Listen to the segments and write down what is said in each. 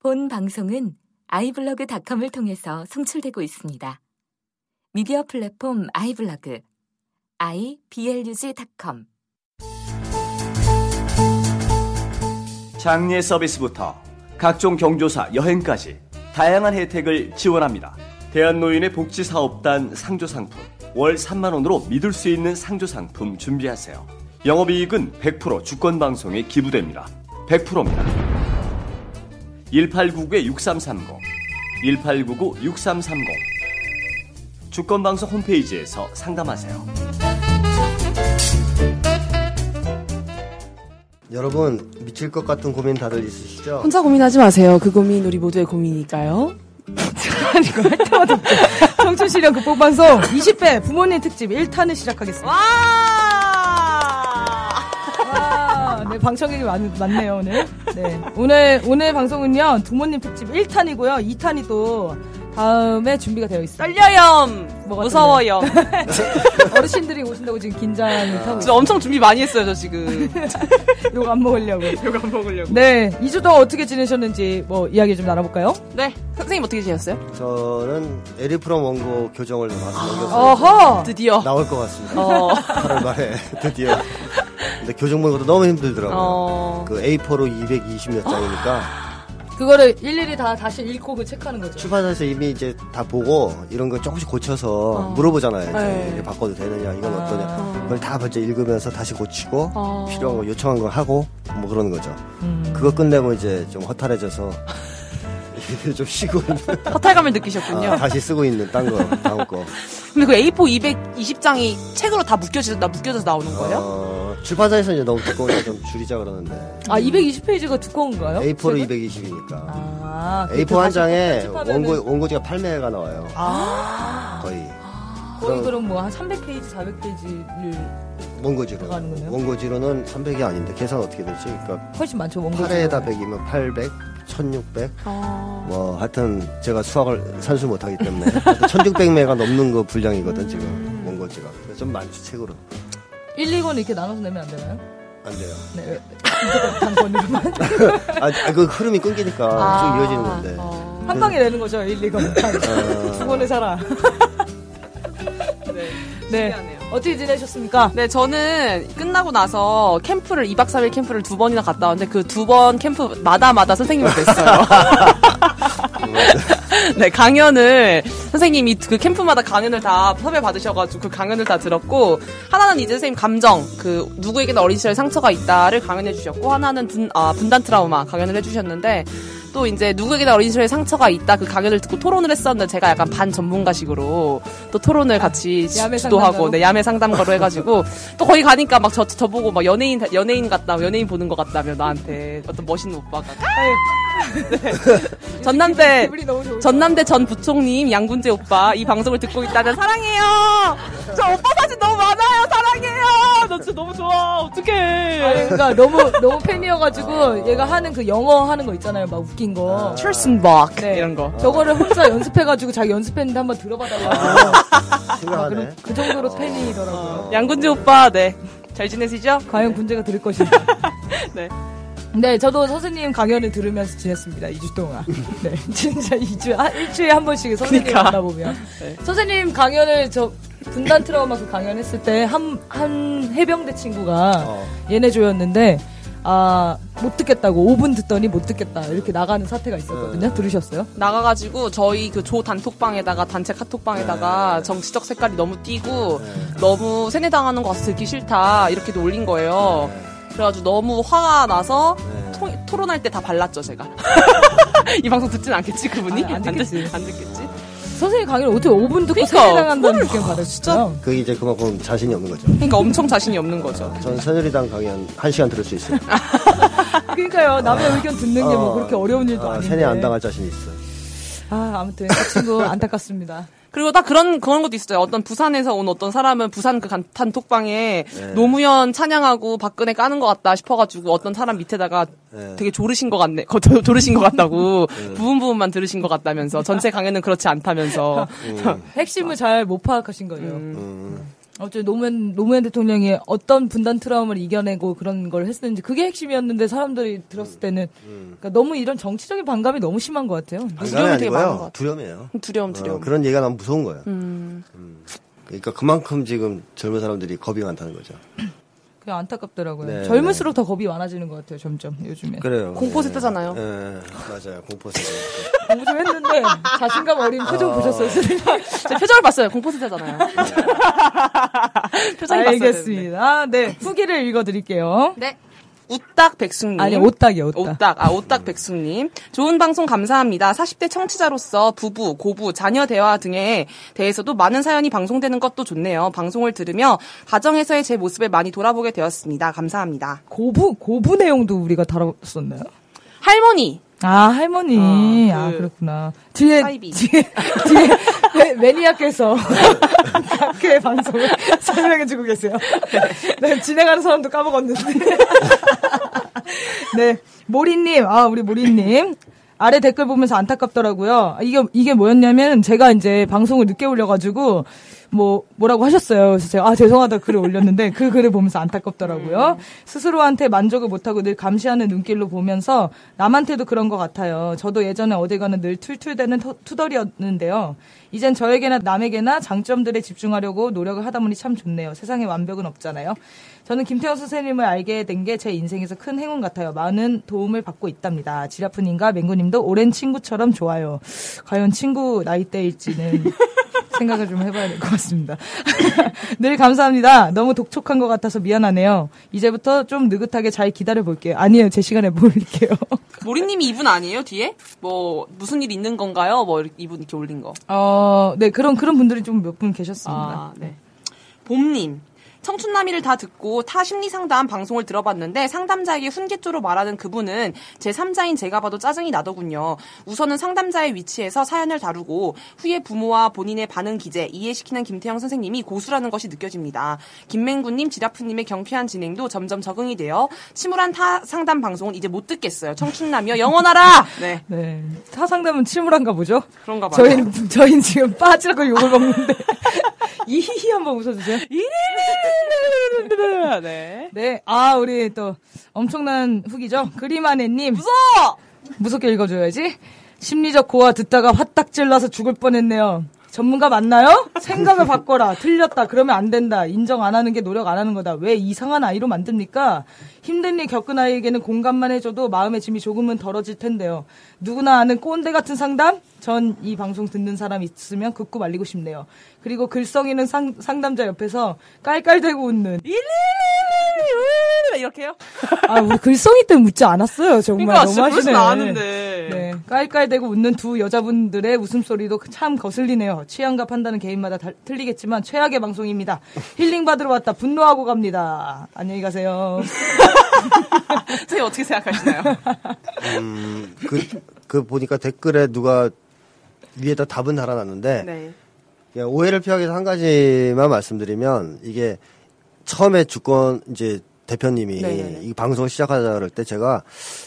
본 방송은 아이블로그닷컴을 통해서 송출되고 있습니다. 미디어 플랫폼 아이블로그 iblog.com 장례 서비스부터 각종 경조사, 여행까지 다양한 혜택을 지원합니다. 대한노인의 복지사업단 상조상품 월 3만 원으로 믿을 수 있는 상조상품 준비하세요. 영업이익은 100% 주권방송에 기부됩니다. 100%입니다. 1899-6330 1899-6330 주권방송 홈페이지에서 상담하세요. 여러분 미칠 것 같은 고민 다들 있으시죠? 혼자 고민하지 마세요. 그 고민 우리 모두의 고민이니까요. 이거 할 때마다 웃겨. 청춘실현 극복 방송 20회 부모님 특집 1탄을 시작하겠습니다. 방청객이 많, 많네요, 오늘. 네. 오늘, 오늘 방송은요, 부모님 특집 1탄이고요. 2탄이 또 다음에 준비가 되어 있습니다. 떨려요. 뭐가 무서워요. 어르신들이 오신다고 지금 긴장을 타고 저 엄청 준비 많이 했어요, 저 지금. 욕 안 먹으려고. 이거 안 먹으려고. 네. 2주 동안 어떻게 지내셨는지 뭐 이야기 좀 나눠볼까요? 네. 선생님 어떻게 지냈어요? 저는 에리프롬 원고 교정을 마저 넘겨서 어허! 드디어. 나올 것 같습니다. 어. 8월 말에 드디어. 근데 교정 보는 것도 너무 힘들더라고요. 어. 그 A4로 220몇 장이니까 그거를 일일이 다 다시 읽고 그 체크하는 거죠. 출판사에서 이미 이제 다 보고 이런 거 조금씩 고쳐서 어. 물어보잖아요. 이제 네. 이게 바꿔도 되느냐, 이건 아. 어떠냐. 그걸 다 먼저 읽으면서 다시 고치고 어. 필요한 거 요청한 거 하고 뭐 그러는 거죠. 음. 그거 끝내고 이제 좀 허탈해져서 좀 쉬고 있는, 허탈감을 느끼셨군요. 아, 다시 쓰고 있는 딴 거, 다음 거. 근데 그 A4 220장이 책으로 다 묶여져서, 나 묶여져서 나오는 거예요? 어, 출판사에서 이제 너무 두꺼우니까 좀 줄이자 그러는데. 아, 220페이지가 두꺼운가요? A4로 책은? 220이니까. 아, A4 그렇게 한 장에 원고, 원고지가 8매가 나와요. 아, 거의. 거의 그럼- 그럼 뭐 한 300페이지, 400페이지를 원고지로. 원고지로는 300이 아닌데, 계산 어떻게 되지? 그러니까 훨씬 많죠, 원고. 8에다 100이면 800, 1600. 어. 뭐, 하여튼 제가 수학을 산수 못하기 때문에. 1600매가 넘는 거 분량이거든, 음. 지금. 원고지가. 그래서 좀 많지, 책으로. 1, 2권 이렇게 나눠서 내면 안 되나요? 안 돼요. 네. 단권으로만. 아, 아, 그 흐름이 끊기니까 아. 쭉 이어지는 건데. 어. 한 방에 내는 거죠, 1, 2권. 어. 두 번을 살아. 네. 네. 신기하네요. 어떻게 지내셨습니까? 네, 저는 끝나고 나서 캠프를, 2박 3일 캠프를 두 번이나 갔다 왔는데 그 두 번 캠프마다마다 선생님을 뵀어요. 네, 강연을, 선생님이 그 캠프마다 강연을 다 섭외 받으셔가지고 그 강연을 다 들었고, 하나는 이제 선생님 감정, 그, 누구에게나 어린 시절에 상처가 있다를 강연해 주셨고, 하나는 분, 아, 분단 트라우마 강연을 해 주셨는데, 또 이제 누구에게나 어린 시절에 상처가 있다. 그 강연을 듣고 토론을 했었는데 제가 약간 반 전문가식으로 또 토론을 같이 주도하고? 네, 야매 상담가로 해가지고 또 거기 가니까 막 저 저보고 막 연예인 연예인 같다 연예인 보는 것 같다며 나한테. 어떤 멋있는 오빠가. 네. 전남대 전남대 전 부총님 양군재 오빠 이 방송을 듣고 있다면 사랑해요. 저 오빠 사진 너무 많아요. 사랑해요. 나 진짜 너무 좋아. 어떡해. 아니, 그러니까 너무 너무 팬이어가지고 얘가 하는 그 영어 하는 거 있잖아요, 막 웃긴 거. 철슨박 네. 이런 거 저거를 혼자 연습해가지고 자기 연습했는데 한번 들어봐달라고. 아, 심각하네. 그럼 그 정도로 팬이더라고요. 양군재 오빠 네 잘 지내시죠? 과연 군제가 들을 것인가. 네. 네, 저도 선생님 강연을 들으면서 지냈습니다. 2주 동안. 네, 진짜 2주, 아, 일주일에 한 번씩 선생님 그러니까. 만나보면. 네. 선생님 강연을 저 분단 트라우마 그 강연했을 때 한, 한 해병대 친구가 어. 얘네 조였는데, 아, 못 듣겠다고 5분 듣더니 못 듣겠다. 이렇게 나가는 사태가 있었거든요. 들으셨어요? 나가가지고 저희 그 조 단톡방에다가 단체 카톡방에다가 정치적 색깔이 너무 띄고 너무 세뇌당하는 거 같아서 듣기 싫다 이렇게도 올린 거예요. 그래가지고 너무 화가 나서 토, 토론할 때 다 발랐죠 제가. 이 방송 듣진 않겠지 그분이? 아, 안 듣겠지. 듣- 안 듣겠지? 선생님 강연을 어떻게 5분 듣고 세뇌 당한다는 그거를- 느낌 받으시죠? 그게 이제 그만큼 자신이 없는 거죠. 그러니까 엄청 자신이 없는 거죠. 전 새누리당 강연 1시간 들을 수 있어요. 그러니까요. 남의 의견 듣는 게뭐 어, 그렇게 어려운 일도 어, 아닌데. 세뇌 안 당할 자신이 있어요. 아, 아무튼 그 친구 안타깝습니다. 그리고 딱 그런 그런 것도 있었어요. 어떤 부산에서 온 어떤 사람은 부산 그 간- 단톡방에 네. 노무현 찬양하고 박근혜 까는 것 같다 싶어가지고 어떤 사람 밑에다가 네. 되게 조르신 것 같네, 거- 조- 조르신 것 같다고 부분 부분만 들으신 것 같다면서 전체 강연은 그렇지 않다면서 음. 핵심을 잘 못 파악하신 거예요. 음. 어째 노무현 노무현 대통령이 어떤 분단 트라우마를 이겨내고 그런 걸 했는지 그게 핵심이었는데 사람들이 들었을 때는 그러니까 너무 이런 정치적인 반감이 너무 심한 것 같아요. 두려움이 되게 많은 것. 같아요. 두려움이에요. 두려움, 어, 두려움. 그런 얘기가 너무 무서운 거예요. 음. 그러니까 그만큼 지금 젊은 사람들이 겁이 많다는 거죠. 그냥 안타깝더라고요. 네, 젊을수록 더 겁이 많아지는 것 같아요. 점점 요즘에. 그래요. 공포 네. 세대잖아요. 예, 맞아요. 공포 세대. 공부 좀 했는데 자신감 어린 표정 보셨어요, 선생님? 제 표정을 봤어요. 공포 세대잖아요. 표정이. 알겠습니다. 네, 후기를 읽어드릴게요. 네. 우딱 백숙님. 아니, 오딱이요, 오딱. 오딱. 아, 오딱 백숙님. 좋은 방송 감사합니다. 40대 청취자로서 부부, 고부, 자녀 대화 등에 대해서도 많은 사연이 방송되는 것도 좋네요. 방송을 들으며 가정에서의 제 모습을 많이 돌아보게 되었습니다. 감사합니다. 고부, 고부 내용도 우리가 다뤘었나요? 할머니. 아, 할머니. 아, 아, 그 그렇구나. 뒤에, 사이비. 뒤에, 뒤에, 매- 매니아께서 그 방송을 설명해주고 계세요. 네, 진행하는 사람도 까먹었는데. 네, 모리님, 아, 우리 모리님. 아래 댓글 보면서 안타깝더라고요. 이게, 이게 뭐였냐면, 제가 이제 방송을 늦게 올려가지고, 뭐, 뭐라고 하셨어요. 그래서 제가, 아, 죄송하다 글을 올렸는데, 그 글을 보면서 안타깝더라고요. 스스로한테 만족을 못하고 늘 감시하는 눈길로 보면서, 남한테도 그런 것 같아요. 저도 예전에 어디 가는 늘 툴툴대는 터- 투덜이었는데요. 이젠 저에게나 남에게나 장점들에 집중하려고 노력을 하다 보니 참 좋네요. 세상에 완벽은 없잖아요. 저는 김태형 선생님을 알게 된 게 제 인생에서 큰 행운 같아요. 많은 도움을 받고 있답니다. 지라프님과 맹구님도 오랜 친구처럼 좋아요. 과연 친구 나이대일지는 생각을 좀 해봐야 될 것 같습니다. 늘 감사합니다. 너무 독촉한 것 같아서 미안하네요. 이제부터 좀 느긋하게 잘 기다려 볼게요. 아니에요. 제 시간에 몰릴게요. 모리님이 이분 아니에요, 뒤에? 뭐, 무슨 일 있는 건가요? 뭐, 이분 이렇게 올린 거. 어, 네, 그런, 그런 분들이 좀 몇 분 계셨습니다. 아, 네. 봄님. 청춘남이를 다 듣고 타 심리 상담 방송을 들어봤는데 상담자에게 훈계조로 말하는 그분은 제 3자인 제가 봐도 짜증이 나더군요. 우선은 상담자의 위치에서 사연을 다루고 후에 부모와 본인의 반응 기재 이해시키는 김태형 선생님이 고수라는 것이 느껴집니다. 김맹구님, 지라프님의 경쾌한 진행도 점점 적응이 되어 침울한 타 상담 방송은 이제 못 듣겠어요. 청춘남이여 영원하라. 네, 네. 사상담은 침울한가 보죠? 그런가 봐요. 저희는, 저희는 지금 빠지라고 욕을 먹는데. 이히히 한번 웃어주세요. 네. 네. 아, 우리 또 엄청난 후기죠? 그리마네님. 무서워. 무섭게 읽어줘야지. 심리적 고와 듣다가 화딱 질러서 죽을 뻔했네요. 전문가 맞나요? 생각을 바꿔라. 틀렸다. 그러면 안 된다. 인정 안 하는 게 노력 안 하는 거다. 왜 이상한 아이로 만듭니까? 힘든 일 겪은 아이에게는 공감만 해줘도 마음의 짐이 조금은 덜어질 텐데요. 누구나 아는 꼰대 같은 상담? 전 이 방송 듣는 사람 있으면 극구 말리고 싶네요. 그리고 글썽이는 상, 상담자 옆에서 깔깔대고 웃는. 이렇게요? 아, 우리 글썽이 때문에 웃지 않았어요. 정말 그러니까 너무 진짜 그럴 줄 하시네. 아는데. 네, 깔깔대고 웃는 두 여자분들의 웃음소리도 참 거슬리네요. 취향과 판단은 개인마다 다, 틀리겠지만 최악의 방송입니다. 힐링 받으러 왔다 분노하고 갑니다. 안녕히 가세요. 선생님 어떻게 생각하시나요? 음, 그, 그 보니까 댓글에 누가 위에다 답은 달아놨는데 네. 그냥 오해를 피하기 위해서 한 가지만 말씀드리면 이게 처음에 주권 이제 대표님이 네네네. 이 방송을 시작하자 그럴 때 제가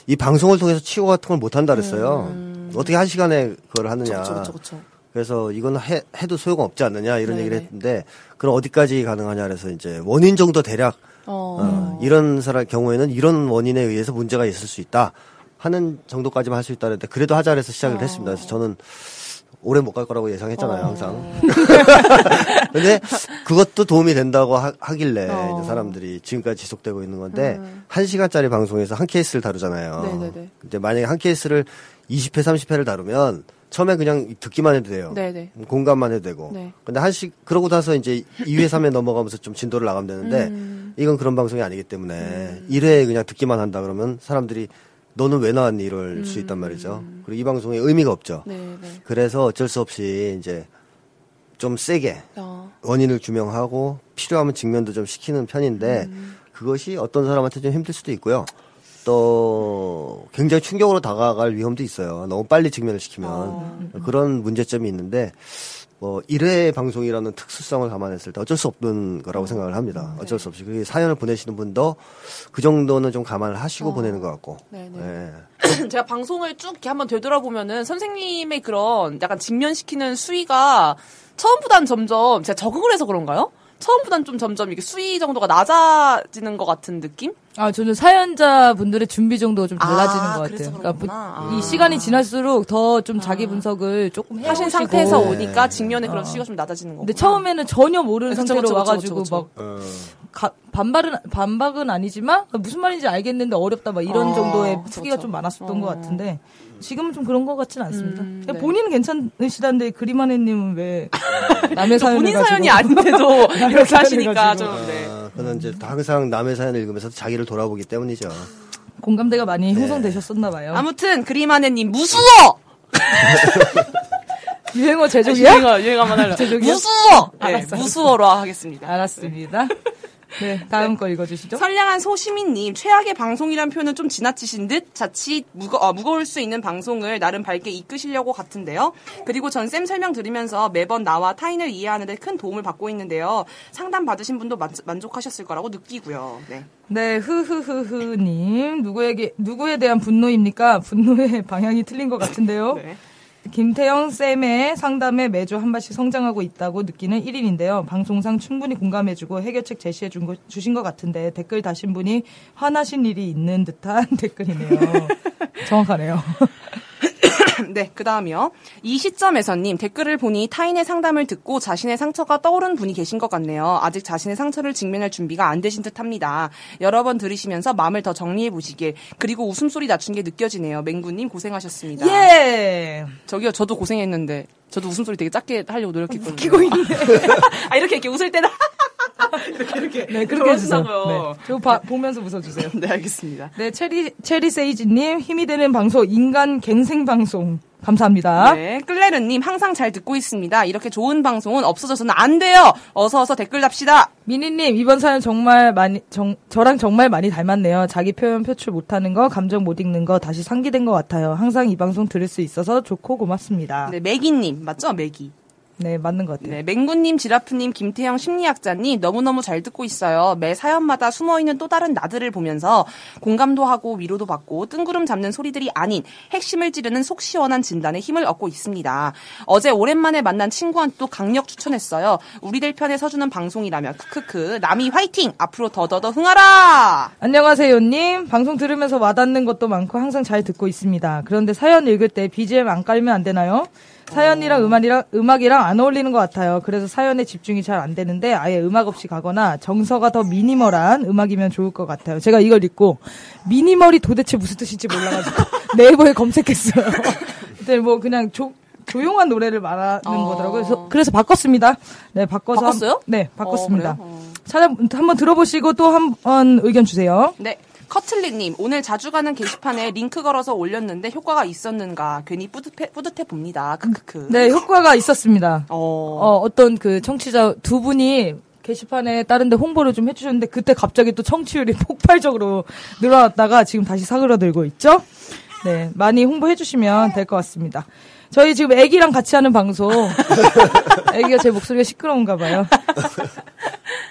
이 방송을 통해서 치고 같은 걸 못 한다 그랬어요. 어떻게 한 시간에 그걸 하느냐. 그렇죠, 그렇죠, 그렇죠. 그래서 이건 해, 해도 소용 없지 않느냐 이런 네네. 얘기를 했는데 그럼 어디까지 가능하냐 그래서 이제 원인 정도 대략 어. 어, 이런 사람 경우에는 이런 원인에 의해서 문제가 있을 수 있다 하는 정도까지만 할 수 있다는데 그래도 하자 해서 시작을 어. 했습니다. 그래서 저는 오래 못 갈 거라고 예상했잖아요, 항상. 근데 그것도 도움이 된다고 하, 길래 어. 음. 사람들이 지금까지 지속되고 있는 건데 한 시간짜리 방송에서 한 케이스를 다루잖아요. 네네네. 근데 만약에 한 케이스를 20회, 30회를 다루면 처음에 그냥 듣기만 해도 돼요. 네네. 공감만 해도 되고. 네. 근데 한 시, 그러고 나서 이제 2회, 3회 넘어가면서 좀 진도를 나가면 되는데, 음. 이건 그런 방송이 아니기 때문에, 1회에 그냥 듣기만 한다 그러면 사람들이 너는 왜 나왔니? 이럴 수 있단 말이죠. 그리고 이 방송에 의미가 없죠. 음. 네네. 그래서 어쩔 수 없이 이제 좀 세게 어. 원인을 규명하고 필요하면 직면도 좀 시키는 편인데, 음. 그것이 어떤 사람한테 좀 힘들 수도 있고요. 또 굉장히 충격으로 다가갈 위험도 있어요. 너무 빨리 직면을 시키면 어. 그런 문제점이 있는데 뭐 1회 방송이라는 특수성을 감안했을 때 어쩔 수 없는 거라고 생각을 합니다. 어쩔 수 없이 그 사연을 보내시는 분도 그 정도는 좀 감안을 하시고 보내는 것 같고. 네네. 예. 제가 방송을 쭉 이렇게 한번 되돌아보면은 선생님의 그런 약간 직면시키는 수위가 처음보다는 점점 제가 적응을 해서 그런가요? 처음보다는 좀 점점 이게 수위 정도가 낮아지는 것 같은 느낌? 아, 저는 사연자 분들의 준비 정도가 좀 달라지는 아, 것 같아요. 그렇구나. 보- 이 아. 시간이 지날수록 더 좀 자기 분석을 조금 해오시고 하신 상태에서 오니까 직면에 그런 수위가 좀 낮아지는 거고. 근데 처음에는 전혀 모르는 그쵸, 상태로 그쵸, 그쵸, 와가지고 그쵸, 막 어. 가- 반발은 반박은 아니지만 무슨 말인지 알겠는데 어렵다 막 이런 어, 정도의 그쵸. 좀 많았었던 어. 것 같은데 지금은 좀 그런 것 같지는 않습니다. 음, 네. 본인은 괜찮으시다는데 그리마네님은 왜 남의 사연을 본인 가지고 사연이 아닌데도 이렇게 하시니까. 좀 네. 아, 그는 이제 항상 남의 사연을 읽으면서 자기를 돌아보기 때문이죠. 공감대가 많이 형성되셨었나 봐요. 아무튼 그리마네님 무수워. 유행어 제조기야? 유행어 유행 한번 할래. 제조기요? 무수워. 네, 무수워로 하겠습니다. 알았습니다. 네, 다음 거 읽어주시죠. 선량한 소시민님 최악의 방송이란 표현은 좀 지나치신 듯 자칫 무거, 어, 무거울 수 있는 방송을 나름 밝게 이끄시려고 같은데요. 그리고 전 쌤 설명 들으면서 매번 나와 타인을 이해하는데 큰 도움을 받고 있는데요. 상담 받으신 분도 만, 만족하셨을 거라고 느끼고요. 네. 네, 흐흐흐흐님 누구에게 누구에 대한 분노입니까? 분노의 방향이 틀린 것 같은데요. 네. 김태영 쌤의 상담에 매주 한 발씩 성장하고 있다고 느끼는 1인인데요. 방송상 충분히 공감해주고 해결책 제시해 준 거, 주신 것 같은데 댓글 다신 분이 화나신 일이 있는 듯한 댓글이네요. 정확하네요. 네, 그 다음이요. 이 시점에서님, 댓글을 보니 타인의 상담을 듣고 자신의 상처가 떠오른 분이 계신 것 같네요. 아직 자신의 상처를 직면할 준비가 안 되신 듯 합니다. 여러 번 들으시면서 마음을 더 정리해 보시길. 그리고 웃음소리 낮춘 게 느껴지네요. 맹구님 고생하셨습니다. 예! 저기요, 저도 고생했는데. 저도 웃음소리 되게 작게 하려고 노력했거든요. 웃기고 있네. 아, 이렇게, 이렇게 웃을 때는. 이렇게, 이렇게. 네, 그렇게 해주세요. 네. 저 봐- 보면서 웃어주세요. 네, 알겠습니다. 네, 체리, 체리 세이지님, 힘이 되는 방송, 인간 갱생 방송. 감사합니다. 네, 클레르님 항상 잘 듣고 있습니다. 이렇게 좋은 방송은 없어져서는 안 돼요. 어서 어서 댓글 답시다. 미니님, 이번 사연 정말 많이, 정, 저랑 정말 많이 닮았네요. 자기 표현 표출 못하는 거, 감정 못 읽는 거 다시 상기된 것 같아요. 항상 이 방송 들을 수 있어서 좋고 고맙습니다. 네, 네, 매기님 맞죠? 매기. 맞는 것 같아요. 네, 맹구님, 지라프님, 김태형 심리학자님 너무너무 잘 듣고 있어요. 매 사연마다 숨어있는 또 다른 나들을 보면서 공감도 하고 위로도 받고 뜬구름 잡는 소리들이 아닌 핵심을 찌르는 속 시원한 진단에 힘을 얻고 있습니다. 어제 오랜만에 만난 친구한테 또 강력 추천했어요. 우리들 편에 서주는 방송이라면 크크크 남이 화이팅! 앞으로 더더더 흥하라! 안녕하세요님. 방송 들으면서 와닿는 것도 많고 항상 잘 듣고 있습니다. 그런데 사연 읽을 때 BGM 안 깔면 안 되나요? 사연이랑 음악이랑, 음악이랑 안 어울리는 것 같아요. 그래서 사연에 집중이 잘 안 되는데 아예 음악 없이 가거나 정서가 더 미니멀한 음악이면 좋을 것 같아요. 제가 이걸 읽고 미니멀이 도대체 무슨 뜻인지 몰라가지고 네이버에 검색했어요. 근데 뭐 그냥 조, 조용한 노래를 말하는 어. 거더라고요. 그래서, 그래서 바꿨습니다. 네, 바꿔서. 한- 바꿨어요? 네, 바꿨습니다. 어? 어. 찾아, 한번 들어보시고 또 한 번 의견 주세요. 네. 커틀리님, 오늘 자주 가는 게시판에 링크 걸어서 올렸는데 효과가 있었는가 괜히 뿌듯해, 뿌듯해 봅니다. 크크크. 네, 효과가 있었습니다. 어. 어, 어떤 그 청취자 두 분이 게시판에 다른데 홍보를 좀 해주셨는데 그때 갑자기 또 청취율이 폭발적으로 늘어났다가 지금 다시 사그라들고 있죠? 네, 많이 홍보해주시면 될 것 같습니다. 저희 지금 애기랑 같이 하는 방송. 애기가 제 목소리가 시끄러운가 봐요.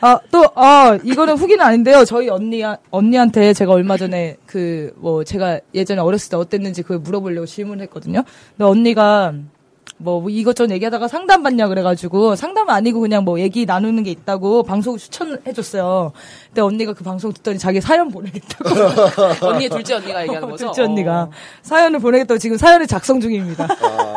아, 또, 아, 이거는 후기는 아닌데요. 저희 언니, 언니한테 제가 얼마 전에 그, 뭐, 제가 예전에 어렸을 때 어땠는지 그걸 물어보려고 질문을 했거든요. 근데 언니가 뭐, 뭐 이것저것 얘기하다가 상담 받냐 그래가지고 상담은 아니고 그냥 뭐 얘기 나누는 게 있다고 방송 추천해줬어요. 근데 언니가 그 방송 듣더니 자기 사연 보내겠다고. 언니의 둘째 언니가 얘기하는 거죠? 둘째 언니가 어. 사연을 보내겠다고 지금 사연을 작성 중입니다.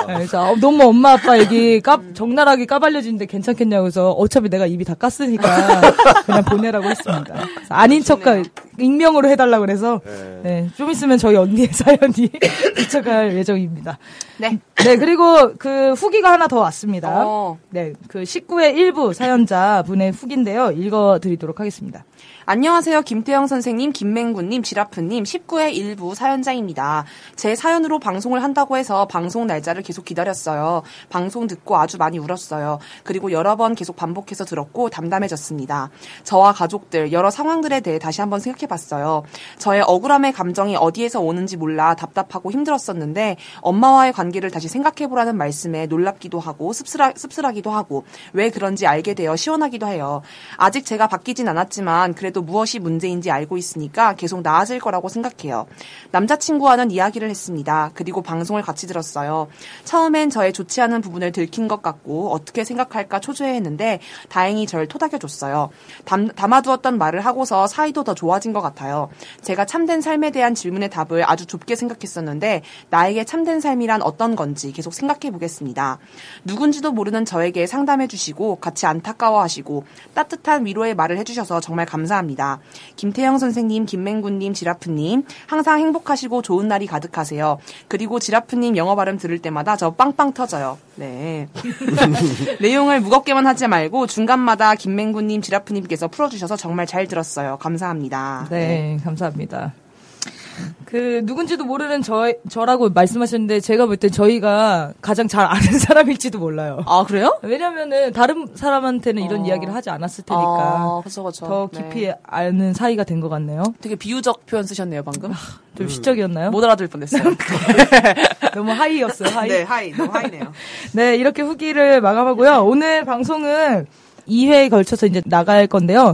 네, 그래서 어, 너무 엄마 아빠 얘기 까, 적나라하게 까발려지는데 괜찮겠냐고 해서 어차피 내가 입이 다 깠으니까 그냥 보내라고 했습니다. 아닌 척과 익명으로 해달라고 그래서 네, 좀 있으면 저희 언니의 사연이 도착할 예정입니다. 네. 네, 그리고 그 후기가 하나 더 왔습니다. 어. 네, 그 19회 일부 사연자 분의 후기인데요. 읽어드리도록 하겠습니다. 안녕하세요. 김태영 선생님, 김맹구님, 지라프님, 19회 일부 사연자입니다. 제 사연으로 방송을 한다고 해서 방송 날짜를 계속 기다렸어요. 방송 듣고 아주 많이 울었어요. 그리고 여러 번 계속 반복해서 들었고 담담해졌습니다. 저와 가족들, 여러 상황들에 대해 다시 한번 생각해 봤어요. 저의 억울함의 감정이 어디에서 오는지 몰라 답답하고 힘들었었는데 엄마와의 관계를 다시 생각해 보라는 말씀에 놀랍기도 하고 씁쓸하, 씁쓸하기도 하고 왜 그런지 알게 되어 시원하기도 해요. 아직 제가 바뀌진 않았지만 그래도 그래도 무엇이 문제인지 알고 있으니까 계속 나아질 거라고 생각해요. 남자친구와는 이야기를 했습니다. 그리고 방송을 같이 들었어요. 처음엔 저의 좋지 않은 부분을 들킨 것 같고 어떻게 생각할까 초조해했는데 다행히 절 토닥여줬어요. 담, 담아두었던 말을 하고서 사이도 더 좋아진 것 같아요. 제가 참된 삶에 대한 질문의 답을 아주 좁게 생각했었는데 나에게 참된 삶이란 어떤 건지 계속 생각해 보겠습니다. 누군지도 모르는 저에게 상담해 주시고 같이 안타까워하시고 따뜻한 위로의 말을 해주셔서 정말 감사합니다. 김태형 선생님, 김맹군님, 지라프님 항상 행복하시고 좋은 날이 가득하세요. 그리고 지라프님 영어 발음 들을 때마다 저 빵빵 터져요. 네. 내용을 무겁게만 하지 말고 중간마다 김맹군님, 지라프님께서 풀어주셔서 정말 잘 들었어요. 감사합니다. 네, 감사합니다. 그 누군지도 모르는 저 저라고 말씀하셨는데 제가 볼 때 저희가 가장 잘 아는 사람일지도 몰라요. 아 그래요? 왜냐면은 다른 사람한테는 이런 어. 이야기를 하지 않았을 테니까 아, 그쵸, 그쵸. 더 네. 깊이 아는 사이가 된 것 같네요. 되게 비유적 표현 쓰셨네요 방금. 좀 시적이었나요? 못 알아들 뻔했어요. 너무 high였어요. high. 네, high 너무 high네요. 네, 이렇게 후기를 마감하고요. 오늘 방송은 2회에 걸쳐서 이제 나갈 건데요.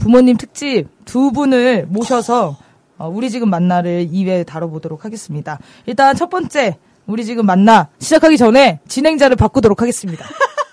부모님 특집 두 분을 모셔서 어, 우리 지금 만나를 2회 다뤄보도록 하겠습니다. 일단 첫 번째, 우리 지금 만나 시작하기 전에 진행자를 바꾸도록 하겠습니다.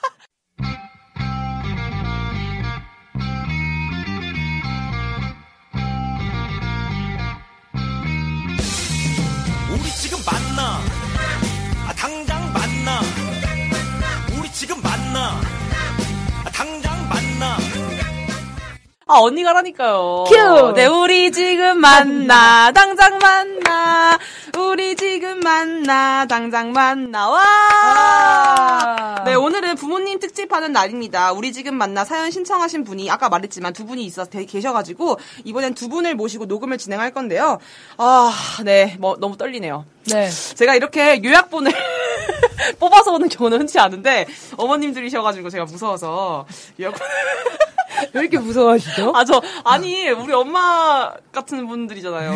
아 언니가 라니까요. 큐! 네, 우리 지금 만나 당장 만나 우리 지금 만나 당장 만나 와. 와. 네 오늘은 부모님 특집하는 날입니다. 우리 지금 만나 사연 신청하신 분이 아까 말했지만 두 분이 있어 대- 계셔가지고 이번엔 두 분을 모시고 녹음을 진행할 건데요. 아 네 뭐 너무 떨리네요. 네. 제가 이렇게 요약본을 뽑아서 오는 경우는 흔치 않은데 어머님들이셔가지고 제가 무서워서 요약본 왜 이렇게 무서워하시죠? 아, 저, 아니, 우리 엄마 같은 분들이잖아요.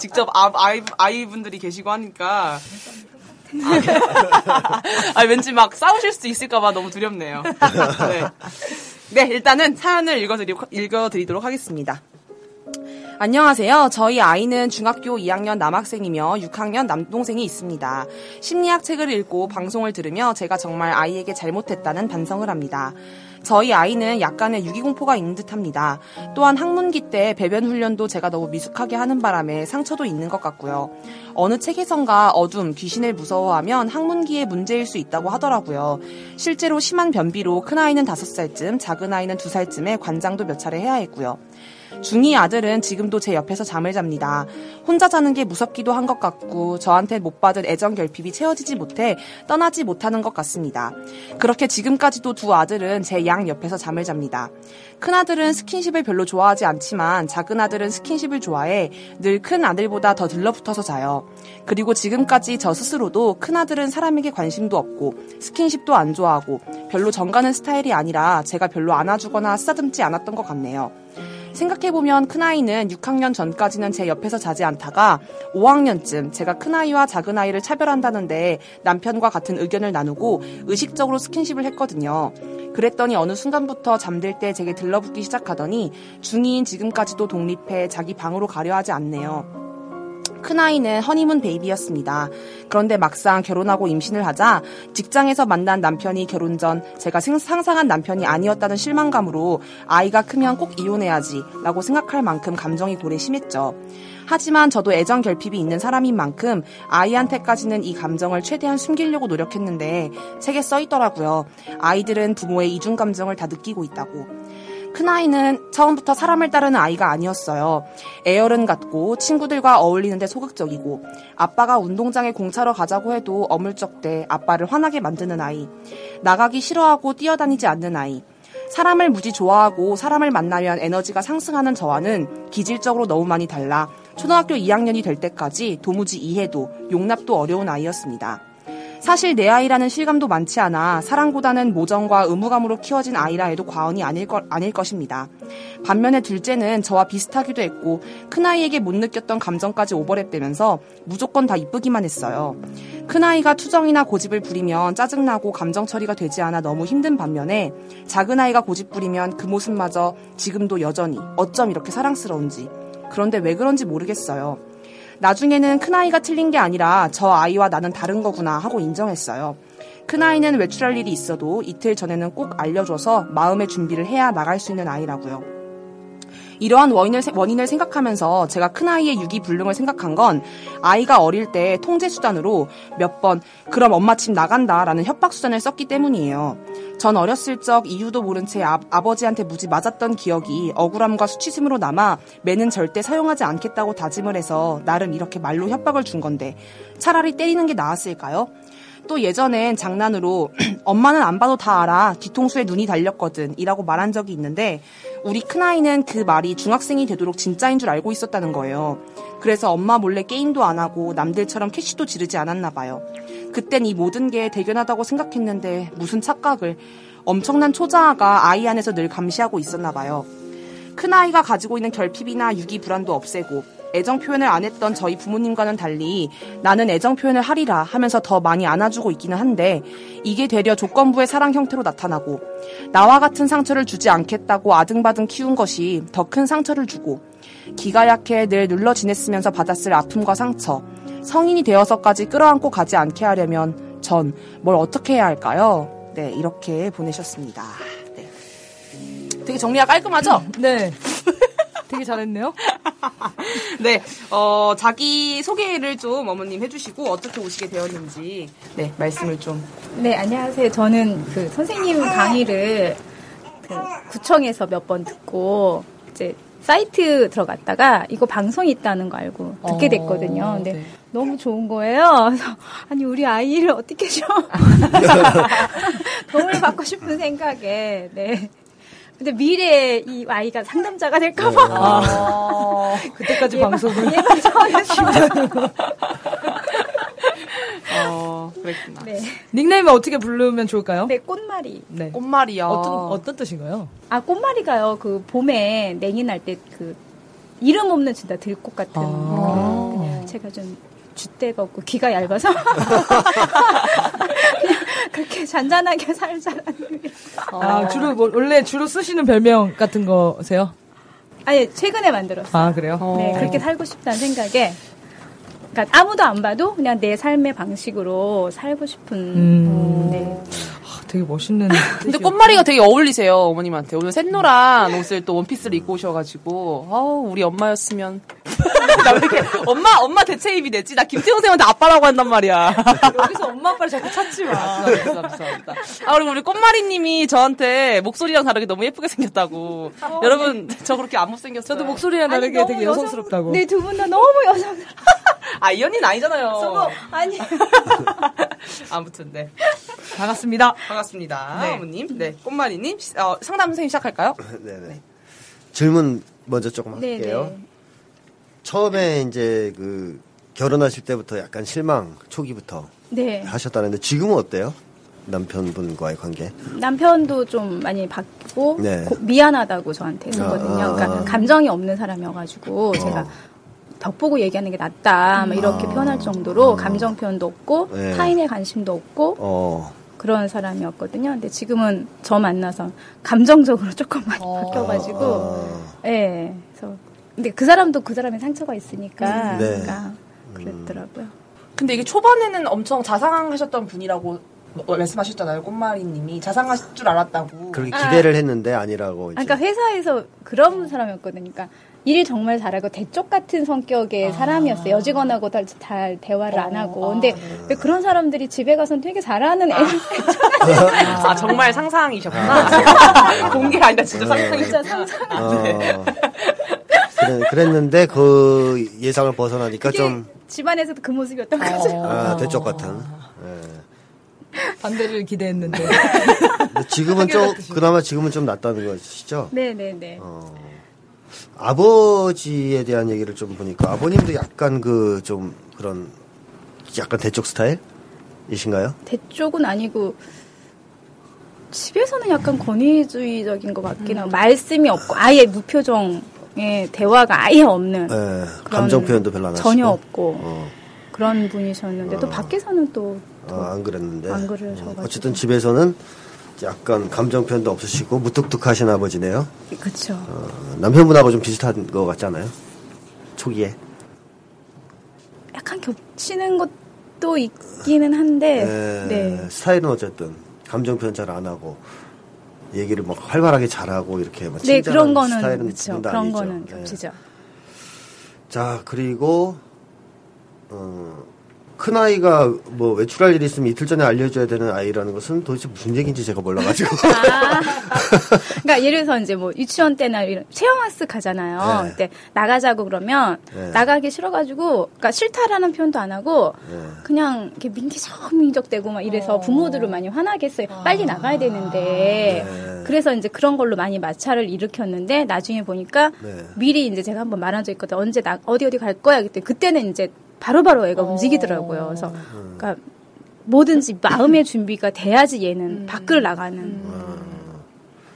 직접 아, 아이, 아이 분들이 계시고 하니까. 아, 아, 왠지 막 싸우실 수도 있을까봐 너무 두렵네요. 네. 네, 일단은 사연을 읽어드리, 읽어드리도록 하겠습니다. 안녕하세요. 저희 아이는 중학교 2학년 남학생이며 6학년 남동생이 있습니다. 심리학 책을 읽고 방송을 들으며 제가 정말 아이에게 잘못했다는 반성을 합니다. 저희 아이는 약간의 유기공포가 있는 듯 합니다. 또한 학문기 때 배변 훈련도 제가 너무 미숙하게 하는 바람에 상처도 있는 것 같고요. 어느 책에선가 어둠, 귀신을 무서워하면 학문기에 문제일 수 있다고 하더라고요. 실제로 심한 변비로 큰아이는 5살쯤, 작은아이는 2살쯤에 관장도 몇 차례 해야 했고요. 중2 아들은 지금도 제 옆에서 잠을 잡니다. 혼자 자는 게 무섭기도 한 것 같고 저한테 못 받은 애정 결핍이 채워지지 못해 떠나지 못하는 것 같습니다. 그렇게 지금까지도 두 아들은 제 양 옆에서 잠을 잡니다. 큰 아들은 스킨십을 별로 좋아하지 않지만 작은 아들은 스킨십을 좋아해 늘 큰 아들보다 더 들러붙어서 자요. 그리고 지금까지 저 스스로도 큰 아들은 사람에게 관심도 없고 스킨십도 안 좋아하고 별로 정가는 스타일이 아니라 제가 별로 안아주거나 쓰다듬지 않았던 것 같네요. 생각해보면 큰아이는 6학년 전까지는 제 옆에서 자지 않다가 5학년쯤 제가 큰아이와 작은아이를 차별한다는데 남편과 같은 의견을 나누고 의식적으로 스킨십을 했거든요. 그랬더니 어느 순간부터 잠들 때 제게 들러붙기 시작하더니 중2인 지금까지도 독립해 자기 방으로 가려 하지 않네요. 큰아이는 허니문 베이비였습니다. 그런데 막상 결혼하고 임신을 하자 직장에서 만난 남편이 결혼 전 제가 생- 상상한 남편이 아니었다는 실망감으로 아이가 크면 꼭 이혼해야지 라고 생각할 만큼 감정이 고래 심했죠. 하지만 저도 애정 결핍이 있는 사람인 만큼 아이한테까지는 이 감정을 최대한 숨기려고 노력했는데 책에 써 있더라고요. 아이들은 부모의 이중 감정을 다 느끼고 있다고. 큰아이는 처음부터 사람을 따르는 아이가 아니었어요. 애열은 같고 친구들과 어울리는데 소극적이고 아빠가 운동장에 공차러 가자고 해도 어물쩍대 아빠를 화나게 만드는 아이. 나가기 싫어하고 뛰어다니지 않는 아이. 사람을 무지 좋아하고 사람을 만나면 에너지가 상승하는 저와는 기질적으로 너무 많이 달라 초등학교 2학년이 될 때까지 도무지 이해도 용납도 어려운 아이였습니다. 사실 내 아이라는 실감도 많지 않아 사랑보다는 모정과 의무감으로 키워진 아이라 해도 과언이 아닐, 거, 아닐 것입니다. 반면에 둘째는 저와 비슷하기도 했고 큰아이에게 못 느꼈던 감정까지 오버랩되면서 무조건 다 이쁘기만 했어요. 큰아이가 투정이나 고집을 부리면 짜증나고 감정 처리가 되지 않아 너무 힘든 반면에 작은아이가 고집 부리면 그 모습마저 지금도 여전히 어쩜 이렇게 사랑스러운지 그런데 왜 그런지 모르겠어요. 나중에는 큰아이가 틀린 게 아니라 저 아이와 나는 다른 거구나 하고 인정했어요. 큰아이는 외출할 일이 있어도 이틀 전에는 꼭 알려줘서 마음의 준비를 해야 나갈 수 있는 아이라고요. 이러한 원인을, 원인을 생각하면서 제가 큰아이의 유기불능을 생각한 건 아이가 어릴 때 통제수단으로 몇 번 그럼 엄마 집 나간다 라는 협박수단을 썼기 때문이에요. 전 어렸을 적 이유도 모른 채 아, 아버지한테 무지 맞았던 기억이 억울함과 수치심으로 남아 매는 절대 사용하지 않겠다고 다짐을 해서 나름 이렇게 말로 협박을 준 건데 차라리 때리는 게 나았을까요? 또 예전엔 장난으로 엄마는 안 봐도 다 알아 뒤통수에 눈이 달렸거든 이라고 말한 적이 있는데 우리 큰아이는 그 말이 중학생이 되도록 진짜인 줄 알고 있었다는 거예요. 그래서 엄마 몰래 게임도 안 하고 남들처럼 캐시도 지르지 않았나 봐요. 그땐 이 모든 게 대견하다고 생각했는데 무슨 착각을 엄청난 초자아가 아이 안에서 늘 감시하고 있었나 봐요. 큰아이가 가지고 있는 결핍이나 유기 불안도 없애고 애정 표현을 안 했던 저희 부모님과는 달리 나는 애정 표현을 하리라 하면서 더 많이 안아주고 있기는 한데 이게 되려 조건부의 사랑 형태로 나타나고 나와 같은 상처를 주지 않겠다고 아등바등 키운 것이 더 큰 상처를 주고 기가 약해 늘 눌러 지냈으면서 받았을 아픔과 상처 성인이 되어서까지 끌어안고 가지 않게 하려면 전 뭘 어떻게 해야 할까요? 네 이렇게 보내셨습니다. 네. 되게 정리가 깔끔하죠? 네. 되게 잘했네요. 네, 어, 자기 소개를 좀 어머님 해주시고 어떻게 오시게 되었는지 네 말씀을 좀. 네, 안녕하세요. 저는 그 선생님 강의를 그 구청에서 몇 번 듣고 이제 사이트 들어갔다가 이거 방송이 있다는 거 알고 듣게 됐거든요. 근데 네. 너무 좋은 거예요. 그래서 아니 우리 아이를 어떻게 좀 도움을 받고 싶은 생각에 네. 근데 미래에 이 아이가 상담자가 될까봐 아, 그때까지 방송을. 예방 차원에서 어, 그랬구나. 네, 닉네임을 어떻게 부르면 좋을까요? 네 꽃말이 네. 꽃말이요. 어떤, 어떤 뜻인가요? 아 꽃말이가요. 그 봄에 냉이 날 때 그 이름 없는 진짜 들꽃 같은. 아. 그런 제가 좀 줏대가 없고 귀가 얇아서 그냥 그렇게 잔잔하게 살자라는. 아, 주로, 뭐, 원래 주로 쓰시는 별명 같은 거세요? 아니 최근에 만들었어요. 아, 그래요? 네 그렇게 살고 싶다는 생각에. 그러니까 아무도 안 봐도 그냥 내 삶의 방식으로 살고 싶은. 음. 네. 아, 되게 멋있는. 근데 꽃말이가 되게 어울리세요 어머님한테 오늘 샛노란 옷을 또 원피스를 입고 오셔가지고 아우 우리 엄마였으면 나 왜 이렇게 엄마 엄마 대체 입이 되지 나 김태형 쌤한테 아빠라고 한단 말이야 여기서 엄마 아빠를 자꾸 찾지 마. 죄송합니다, 죄송합니다. 아 그리고 우리 꽃마리님이 저한테 목소리랑 다르게 너무 예쁘게 생겼다고 여러분 저 그렇게 안 못생겼어요 저도 목소리랑 다르게 아니, 되게 여성스럽다고. 네, 두 분 다 너무 여성. 아 이현이는 아니잖아요 아니. 아무튼 네 반갑습니다. 반갑습니다 네. 어머님 네 꽃마리님 시- 어, 상담 선생님 시작할까요? 네네. 질문 먼저 조금 네, 할게요. 네. 처음에 이제 그 결혼하실 때부터 약간 실망 초기부터 네. 하셨다는데 지금은 어때요? 남편분과의 관계? 남편도 좀 많이 바뀌고 네. 고- 미안하다고 저한테 했거든요. 아, 아, 그러니까 아. 감정이 없는 사람이어가지고 제가 벽 보고 얘기하는 게 낫다 막 이렇게 아. 표현할 정도로 감정 표현도 없고 네. 타인의 관심도 없고 어. 그런 사람이었거든요. 근데 지금은 저 만나서 감정적으로 조금 많이 어. 바뀌어가지고 어. 예. 그래서 근데 그 사람도 그 사람의 상처가 있으니까 네. 그러니까 그랬더라고요. 근데 이게 초반에는 엄청 자상하셨던 분이라고 뭐- 말씀하셨잖아요 꽃마리님이 자상하실 줄 알았다고 그렇게 기대를 했는데 아니라고. 이제. 아, 그러니까 회사에서 그런 사람이었거든요. 그러니까 일 정말 잘하고 대쪽 같은 성격의 사람이었어요. 여직원하고 잘, 잘 대화를 안 하고. 근데 왜 그런 사람들이 집에 가서는 되게 잘하는 애. 아 정말 상상이셨구나 공개가 아니라 진짜 상상이셨구나 진짜 상상. 어. 그래, 그랬는데 그 예상을 벗어나니까 좀 집안에서도 그 모습이었던 거죠. 아, 대쪽 같은. 반대를 기대했는데. 지금은 좀. 그나마 지금은 좀 낫다는 것이죠. 네네네. 어. 아버지에 대한 얘기를 좀 보니까 아버님도 약간 그 좀 그런 약간 대쪽 스타일이신가요? 대쪽은 아니고 집에서는 약간 권위주의적인 것 같긴 하고 말씀이 없고 아예 무표정의 대화가 아예 없는 네. 감정 표현도 별로 안 하시고. 전혀 없고 어. 그런 분이셨는데 또 밖에서는 또 어, 안 그랬는데. 안 그러셔가지고. 어, 어쨌든 집에서는 약간 감정 표현도 없으시고 무뚝뚝하신 아버지네요. 그쵸. 어, 남편분하고 좀 비슷한 것 같지 않아요? 초기에. 약간 겹치는 것도 있기는 한데 에, 네. 스타일은 어쨌든 감정 표현 잘안 하고 얘기를 막 활발하게 잘하고 이렇게 막 네, 그런 거는 스타일은. 분도 그런 아니죠. 거는 네. 겹치죠. 자 그리고 어, 큰 아이가 뭐 외출할 일이 있으면 이틀 전에 알려줘야 되는 아이라는 것은 도대체 무슨 얘기인지 제가 몰라가지고 아, 그러니까 예를 들어서 이제 뭐 유치원 때나 이런 체험학습 가잖아요. 네. 그때 나가자고 그러면 네. 나가기 싫어가지고, 그러니까 싫다라는 표현도 안 하고 네. 그냥 이렇게 민기적 민적대고 막 이래서 부모들을 많이 화나게 했어요. 빨리 나가야 되는데. 네. 그래서 이제 그런 걸로 많이 마찰을 일으켰는데 나중에 보니까 네. 미리 이제 제가 한번 말한 적 있거든요. 언제 나 어디 어디 갈 거야 그때 그때는 이제 바로바로 애가 움직이더라고요. 그래서 그러니까 뭐든지 마음의 준비가 돼야지 얘는 밖을 나가는.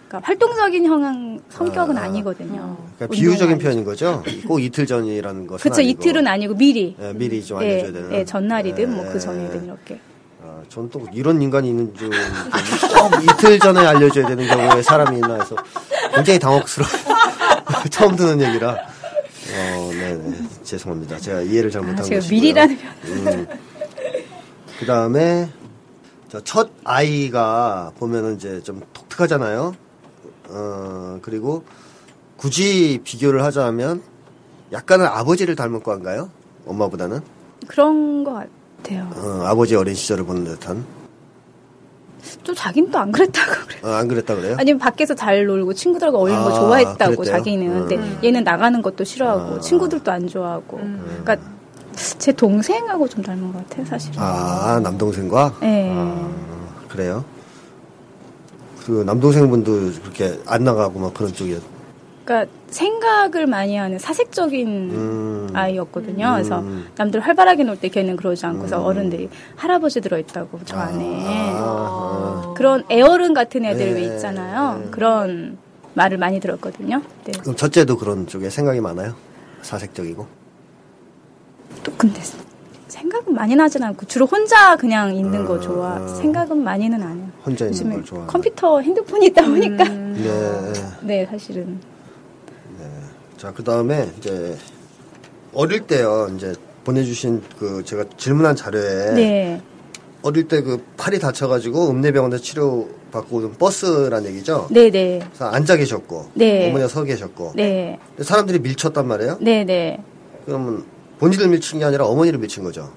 그러니까 활동적인 형황 성격은 아, 니거든요 그러니까 비유적인 표현인 거죠. 꼭 이틀 전이라는 것은 그렇죠. 아니고. 이틀은 아니고 미리. 예, 미리 좀 예, 알려줘야 되는. 예, 전날이든 뭐 예. 그 전이든 이렇게. 아, 저는 또 이런 인간이 있는 줄, 좀 이틀 전에 알려줘야 되는 경우에 사람이 있나 해서 굉장히 당혹스러워. 처음 듣는 얘기라. 어, 네네. 죄송합니다. 제가 이해를 잘못한 아, 것이고요. 제가 미리라는 음. 그 다음에, 첫 아이가 보면은 이제 좀 독특하잖아요. 어, 그리고 굳이 비교를 하자면 약간은 아버지를 닮은 거인가요? 엄마보다는? 그런 것 같아요. 어, 아버지 어린 시절을 보는 듯한. 또 자기는 또 안 그랬다고 그래. 어, 안 그랬다 그래요? 아니면 밖에서 잘 놀고 친구들하고 어울리는 거 아, 좋아했다고 그랬대요? 자기는. 근데 음. 얘는 나가는 것도 싫어하고 아. 친구들도 안 좋아하고. 그러니까 제 동생하고 좀 닮은 것 같아요, 사실. 아, 남동생과? 네. 아, 그래요? 그 남동생분도 그렇게 안 나가고 막 그런 쪽이었. 그러니까 생각을 많이 하는 사색적인 음. 아이였거든요. 그래서 음. 남들 활발하게 놀 때 걔는 그러지 않고서 어른들이 할아버지 들어있다고 저 안에 아, 그런 애어른 같은 애들 왜 네. 있잖아요. 그런 말을 많이 들었거든요. 네. 그럼 첫째도 그런 쪽에 생각이 많아요? 사색적이고? 또 근데 생각은 많이 나진 않고 주로 혼자 그냥 있는 거 좋아. 생각은 많이는 안 해요. 혼자 있는 걸 좋아하는. 컴퓨터, 핸드폰이 있다 보니까 네. 네 사실은 자, 그 다음에 이제 어릴 때요, 이제 보내주신 그 제가 질문한 자료에 네. 어릴 때 그 팔이 다쳐가지고 읍내병원에서 치료 받고 오는 버스란 얘기죠? 네네 그래서 앉아 계셨고 네. 어머니가 서 계셨고 네. 사람들이 밀쳤단 말이에요? 네네. 그러면 본인을 밀친 게 아니라 어머니를 밀친 거죠?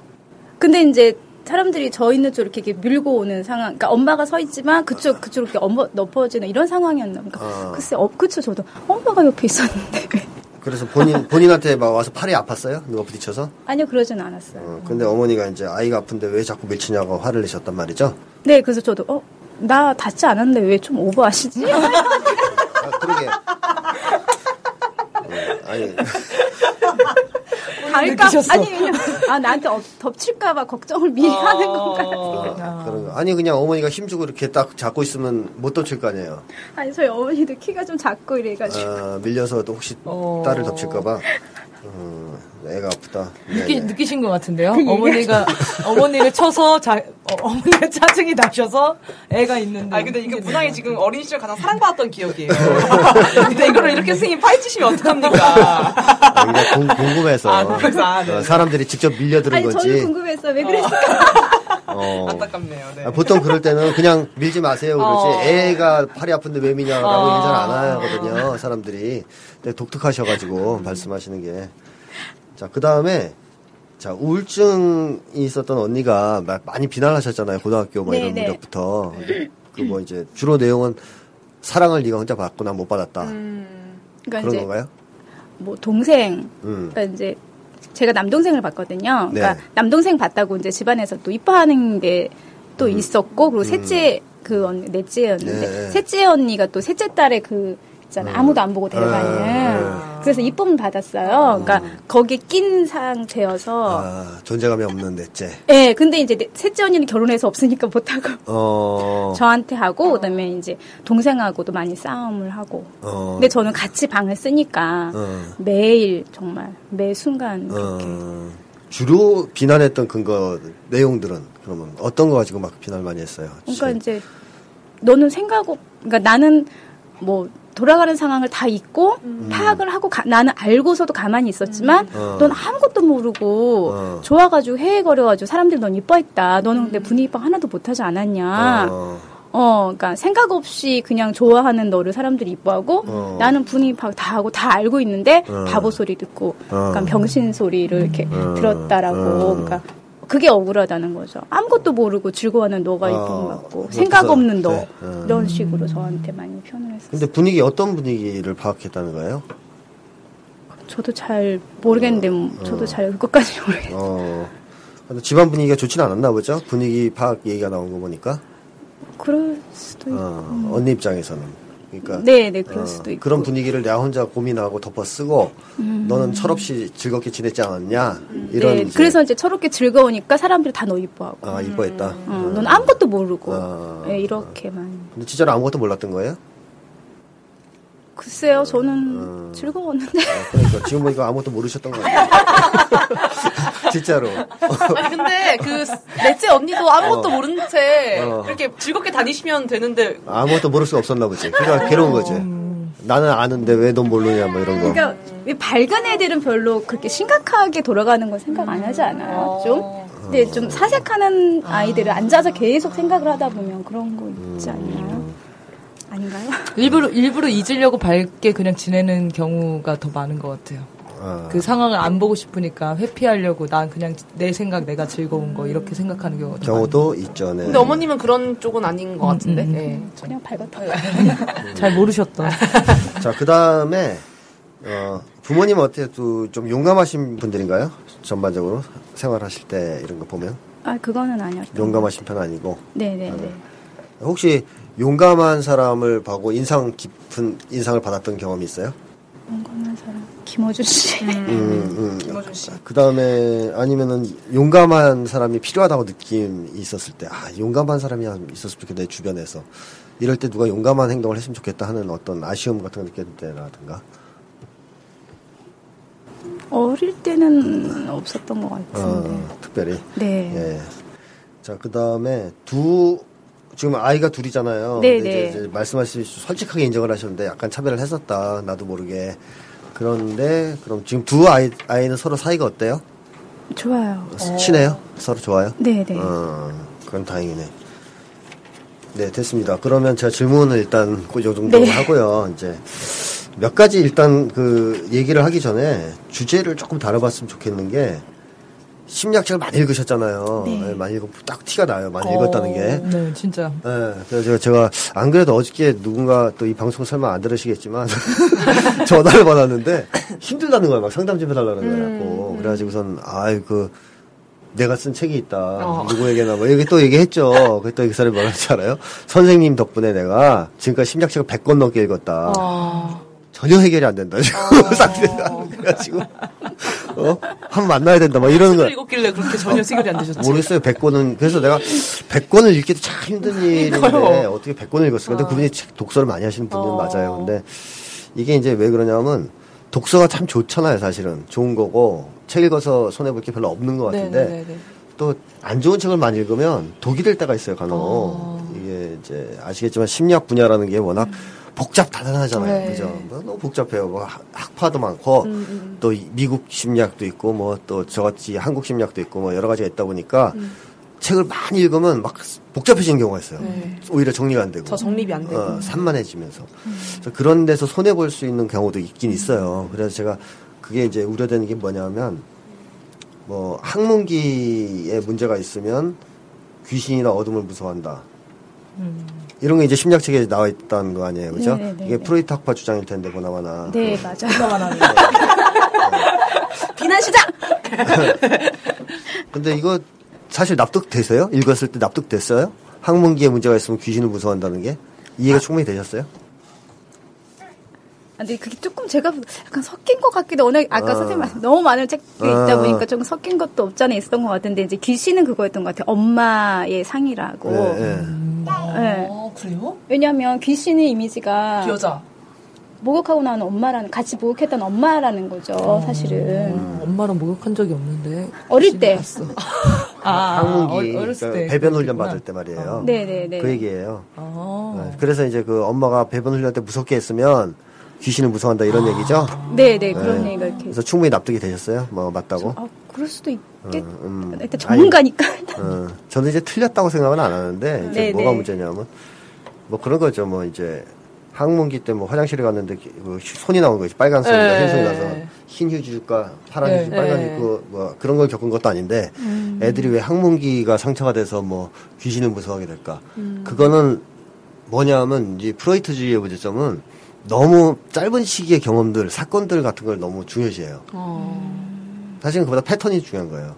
근데 이제 사람들이 저 있는 쪽 이렇게, 이렇게 밀고 오는 상황, 그러니까 엄마가 서 있지만 그쪽 그쪽 이렇게 엄마 넘어지는 이런 상황이었나? 그러니까 아. 글쎄, 어, 그쵸 저도 엄마가 옆에 있었는데 그래서 본인 본인한테 막 와서 팔이 아팠어요? 누가 부딪혀서? 아니요 그러진 않았어요. 어, 근데 어머니가 이제 아이가 아픈데 왜 자꾸 밀치냐고 화를 내셨단 말이죠? 네, 그래서 저도 어. 나 닿지 않았는데 왜 좀 오버하시지? 아, 그러게. 어, 아니 갈까? 아니 그냥 아 나한테 엎, 덮칠까봐 걱정을 미리 하는 건가? 아, 그런 거. 아니 그냥 어머니가 힘주고 이렇게 딱 잡고 있으면 못 덮칠 거 아니에요. 아니 저희 어머니도 키가 좀 작고 이래가지고 아, 밀려서 또 혹시 어. 딸을 덮칠까봐. 어, 애가 아프다. 느끼, 네네. 느끼 신 것 같은데요? 어머니가, 어머니를 쳐서, 자, 어, 어머니가 짜증이 나셔서 애가 있는데. 아 근데 이거 문항이 지금 어린 시절 가장 사랑받았던 기억이에요. 근데 이거를 이렇게 선생님 파헤치시면 어떡합니까? 아, 이거 궁- 궁금해서 아, 궁금해서. 아, 네. 어, 사람들이 직접 밀려드는 아니 거지. 저는 궁금했어 왜 그랬을까? 어. 안타깝네요. 네. 아, 보통 그럴 때는 그냥 밀지 마세요 그러지 어. 애가 팔이 아픈데 왜 미냐라고 어. 얘기 잘안 하거든요 사람들이 근데 독특하셔가지고 말씀하시는 게 자 그 다음에 자 우울증이 있었던 언니가 마- 많이 비난하셨잖아요 고등학교 뭐 이런 네, 네. 무렵부터 그 뭐 이제 주로 내용은 사랑을 네가 혼자 받고 난 못 받았다 그러니까 그런 이제 건가요? 뭐 동생 음. 그러니까 이제 제가 남동생을 봤거든요. 그러니까 네. 남동생 봤다고 이제 집안에서 또 이뻐하는 게또 있었고 그리고 셋째 그 언니 넷째였는데 음. 네. 셋째 언니가 또 셋째 딸의 그 있잖아 아무도 안 보고 데려가는 아, 그래서 이쁨을 받았어요. 그러니까 거기에 낀 상태여서. 아, 존재감이 없는 넷째. 예 근데 이제 넷- 셋째 언니는 결혼해서 없으니까 못하고 어, 저한테 하고 그다음에 이제 동생하고도 많이 싸움을 하고. 어, 근데 저는 같이 방을 쓰니까 어. 매일 정말 매 순간 그렇게. 어, 주로 비난했던 근거 내용들은 그러면 어떤 거 가지고 막 비난을 많이 했어요? 그러니까 이제 너는 생각 없, 그러니까 나는 뭐 돌아가는 상황을 다 잊고 파악을 하고 가- 나는 알고서도 가만히 있었지만 어. 넌 아무것도 모르고 어. 좋아가지고 헤헤거려가지고 사람들이 넌 이뻐했다. 너는 근데 분위기 파악 하나도 못하지 않았냐. 어, 어, 그러니까 생각 없이 그냥 좋아하는 너를 사람들이 이뻐하고 어. 나는 분위기 파악 다 하고 다 알고 있는데 어. 바보 소리 듣고 어. 약간 병신 소리를 이렇게 어. 들었다라고 어. 그러니까 그게 억울하다는 거죠. 아무것도 모르고 즐거워하는 너가 어. 이쁜 것 같고 그래서, 생각 없는 너 네. 어. 이런 식으로 저한테 많이 표현을 했어요. 근데 분위기 어떤 분위기를 파악했다는 거예요? 저도 잘 모르겠는데 뭐 저도 잘 그것까지 모르겠어요. 어. 집안 분위기가 좋지는 않았나 보죠? 분위기 파악 얘기가 나온 거 보니까. 그럴 수도 있고. 어, 언니 입장에서는. 그러니까. 네, 네, 그럴 어, 수도 있고. 그런 분위기를 내가 혼자 고민하고 덮어 쓰고 음. 너는 철없이 즐겁게 지냈지 않았냐? 이런 네, 이제, 그래서 이제 저렇게 즐거우니까 사람들이 다 너 이뻐하고. 아, 이뻐했다. 어, 넌 아무것도 모르고. 아. 네, 이렇게만. 근데 진짜로 아무것도 몰랐던 거예요? 글쎄요, 저는 음. 즐거웠는데. 아, 그러니까 지금 보니까 아무것도 모르셨던 거 같아요. 진짜로. 아니 근데 그 넷째 언니도 아무것도 어. 모르는 채 어. 이렇게 즐겁게 다니시면 되는데 아무것도 모를 수가 없었나 보지. 그러니까 괴로운 거지. 나는 아는데 왜 넌 모르냐 뭐 이런 거. 그러니까 이 밝은 애들은 별로 그렇게 심각하게 돌아가는 건 생각 안 하지 않아요, 좀? 근데 좀 사색하는 아이들은 앉아서 계속 생각을 하다 보면 그런 거 있지 않나요? 아닌가요? 일부러 일부러 잊으려고 밝게 그냥 지내는 경우가 더 많은 것 같아요. 아, 그 상황을 안 보고 싶으니까 회피하려고 난 그냥 내 생각 내가 즐거운 거 이렇게 생각하는 경우가 더 경우도 있죠. 네. 근데 어머님은 그런 쪽은 아닌 것 같은데. 음, 음. 네. 그냥 밝았다. 많아요. 잘 모르셨다. 자, 그 다음에, 어, 부모님은 어때요? 또좀 용감하신 분들인가요? 전반적으로 생활하실 때 이런 거 보면. 아, 그거는 아니었던 용감하신 편 아니고. 네네네. 혹시 용감한 사람을 보고 인상 깊은 인상을 받았던 경험이 있어요? 용감한 사람. 김호준 씨. 음, 음. 그 다음에 아니면은 용감한 사람이 필요하다고 느낌이 있었을 때, 아, 용감한 사람이 있었으면 좋겠다, 내 주변에서. 이럴 때 누가 용감한 행동을 했으면 좋겠다 하는 어떤 아쉬움 같은 거 느꼈을 때라든가. 어릴 때는 없었던 것 어, 같은데. 특별히. 네. 예. 자, 그 다음에 두, 지금 아이가 둘이잖아요. 네, 네. 이제, 이제 말씀하시듯이 솔직하게 인정을 하셨는데 약간 차별을 했었다. 나도 모르게. 그런데, 그럼 지금 두 아이, 아이는 서로 사이가 어때요? 좋아요. 친해요? 서로 좋아요? 네 네. 어, 그건 다행이네. 네, 됐습니다. 그러면 제가 질문을 일단 그 정도 네. 하고요. 이제 몇 가지 일단 그 얘기를 하기 전에 주제를 조금 다뤄봤으면 좋겠는 게 심리학책을 많이 읽으셨잖아요. 네. 네, 많이 읽고 딱 티가 나요. 많이 읽었다는 게. 네, 진짜. 네, 그래서 제가, 제가 안 그래도 어저께 누군가 또 이 방송 설마 안 들으시겠지만 전화를 받았는데 힘들다는 거야. 막 상담 좀 해달라는 거야. 고 그래가지고선 아이 그 내가 쓴 책이 있다. 누구에게나 뭐 여기 또 얘기했죠. 그또 이 사람이 뭐라 했지 알아요? 선생님 덕분에 내가 지금까지 심리학책을 100권 넘게 읽었다. 전혀 해결이 안 된다. 지금 상태가 그래가지고 어? 한번 만나야 된다. 막 이러는 거야. 읽었길래 그렇게 전혀 해결이 안 되셨지. 모르겠어요. 100권은. 그래서 내가 100권을 읽기도 참 힘든 일인데 어떻게 100권을 읽었을까? 근데 그분이 책 독서를 많이 하시는 분은 맞아요. 근데 이게 이제 왜 그러냐면 독서가 참 좋잖아요, 사실은. 좋은 거고 책 읽어서 손해 볼 게 별로 없는 것 같은데 네네네. 또안 좋은 책을 많이 읽으면 독이 될 때가 있어요, 간혹. 이게 이제 아시겠지만 심리학 분야라는 게 워낙 복잡 다단하잖아요. 네. 그죠? 뭐 너무 복잡해요. 뭐 학- 학파도 많고 또 이- 미국 심리학도 있고 뭐 또 저같이 한국 심리학도 있고 뭐 여러 가지가 있다 보니까 책을 많이 읽으면 막 복잡해지는 경우가 있어요. 오히려 정리가 안 되고. 더 정립이 안 되고. 어, 산만해지면서. 그래서 그런 데서 손해 볼 수 있는 경우도 있긴 있어요. 그래서 제가 그게 이제 우려되는 게 뭐냐면, 뭐, 학문기에 문제가 있으면 귀신이나 어둠을 무서워한다. 이런 게 이제 심리학 책에 나와 있다는 거 아니에요. 그죠? 네네네. 이게 프로이트 학파 주장일 텐데, 보나마나. 네, 맞아요. 비난 시작! 근데 이거 사실 납득되세요? 읽었을 때 납득됐어요? 학문기에 문제가 있으면 귀신을 무서워한다는 게? 이해가 충분히 되셨어요? 아, 근데 그게 조금 제가 약간 섞인 것 같기도 워낙 아까 아. 선생님 말씀 너무 많은 책들이 아. 있다 보니까 좀 섞인 것도 없잖아 있었던 것 같은데 이제 귀신은 그거였던 것 같아요. 엄마의 상이라고. 네, 네. 네. 어, 그래요? 왜냐하면 귀신의 이미지가 여자. 목욕하고 나는 엄마라는 같이 목욕했던 엄마라는 거죠 사실은 음. 엄마랑 목욕한 적이 없는데. 어릴 때 아, 항문기 어- 어렸을 그러니까 때 배변 훈련. 받을 때 말이에요. 네네네 그 얘기예요. 아. 네, 그래서 이제 그 엄마가 배변 훈련 때 무섭게 했으면 귀신을 무서워한다 이런 얘기죠. 네 네 그런 네. 얘기가 이렇게 그래서 충분히 납득이 되셨어요? 뭐 맞다고? 아 그럴 수도 있겠 음, 음. 일단 전문가니까 어, 저는 이제 틀렸다고 생각은 안 하는데 이제 네, 뭐가 네. 문제냐면 뭐 그런 거죠. 뭐 이제 항문기 때 뭐 화장실에 갔는데 휴- 손이 나온 거지 빨간 손이나 네. 흰 손이 나서 흰 휴지 줄까 파란 네. 휴지 빨간 네. 입고 뭐 그런 걸 겪은 것도 아닌데 애들이 왜 항문기가 상처가 돼서 뭐 귀신을 무서워하게 될까? 그거는 뭐냐면 이제 프로이트주의의 문제점은 너무 짧은 시기의 경험들 사건들 같은 걸 너무 중요시해요. 사실은 그보다 패턴이 중요한 거예요.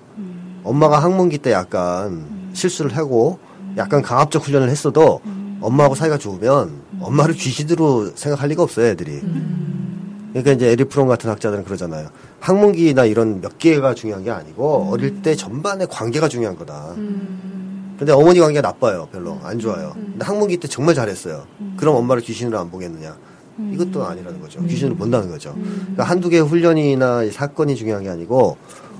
엄마가 항문기 때 약간 실수를 하고 약간 강압적 훈련을 했어도 엄마하고 사이가 좋으면 엄마를 귀신으로 생각할 리가 없어요, 애들이. 그러니까 이제 에리히 프롬 같은 학자들은 그러잖아요. 항문기나 이런 몇 개가 중요한 게 아니고 어릴 때 전반의 관계가 중요한 거다. 근데 어머니 관계가 나빠요, 별로 안 좋아요. 근데 항문기 때 정말 잘했어요. 그럼 엄마를 귀신으로 안 보겠느냐? 이것도 아니라는 거죠. 귀신으로 본다는 거죠. 그러니까 한두 개의 훈련이나 이 사건이 중요한 게 아니고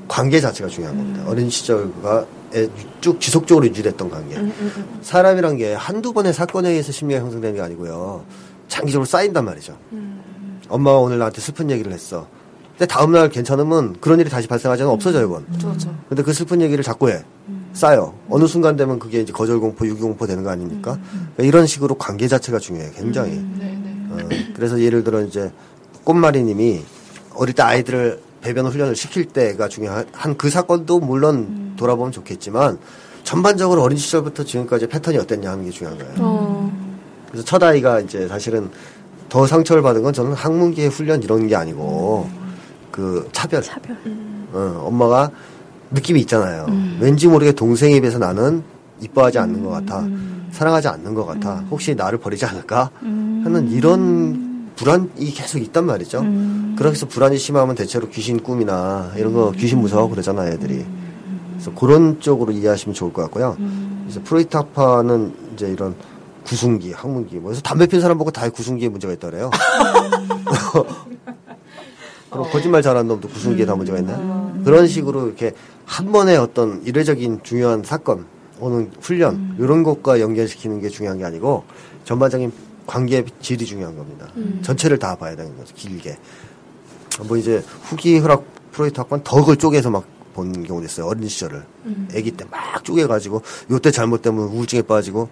관계 자체가 중요한 겁니다. 어린 시절과 에- 쭉 지속적으로 유지됐던 관계. 사람이란 게 한두 번의 사건에 의해서 심리가 형성되는 게 아니고요. 장기적으로 쌓인단 말이죠. 엄마가 오늘 나한테 슬픈 얘기를 했어. 근데 다음날 괜찮으면 그런 일이 다시 발생하지 않으면 없어져요, 그건. 그렇죠. 근데 그 슬픈 얘기를 자꾸 해. 쌓여. 어느 순간 되면 그게 이제 거절공포, 유기공포 되는 거 아닙니까? 그러니까 이런 식으로 관계 자체가 중요해요, 굉장히. 어, 그래서 예를 들어 이제 꽃마리님이 어릴 때 아이들을 배변 훈련을 시킬 때가 중요한 한그 사건도 물론 돌아보면 좋겠지만 전반적으로 어린 시절부터 지금까지 패턴이 어땠냐 하는 게 중요한 거예요. 그래서 첫 아이가 이제 사실은 더 상처를 받은 건 저는 학문기의 훈련 이런 게 아니고 그 차별. 차별 어, 엄마가 느낌이 있잖아요. 왠지 모르게 동생에 비해서 나는 이뻐하지 않는 것 같아. 사랑하지 않는 것 같아. 혹시 나를 버리지 않을까? 하는 이런 불안이 계속 있단 말이죠. 그래서 불안이 심하면 대체로 귀신 꿈이나 이런 거 귀신 무서워 그러잖아요, 애들이. 그래서 그런 쪽으로 이해하시면 좋을 것 같고요. 그래서 프로이타파는 이제 이런 구순기, 항문기, 뭐 그래서 담배 피는 사람 보고 다 구순기에 문제가 있다 그래요. 그럼 거짓말 잘하는 놈도 구순기에 다 문제가 있나요? 그런 식으로 이렇게 한 번의 어떤 이례적인 중요한 사건, 오는 훈련, 이런 것과 연결시키는 게 중요한 게 아니고 전반적인 관계의 질이 중요한 겁니다. 전체를 다 봐야 되는 거죠, 길게. 뭐 이제 후기 혈압 프로이트 학관 덕을 쪼개서 막 본 경우도 있어요. 어린 시절을. 아기 때 막 쪼개가지고 요때 잘못되면 우울증에 빠지고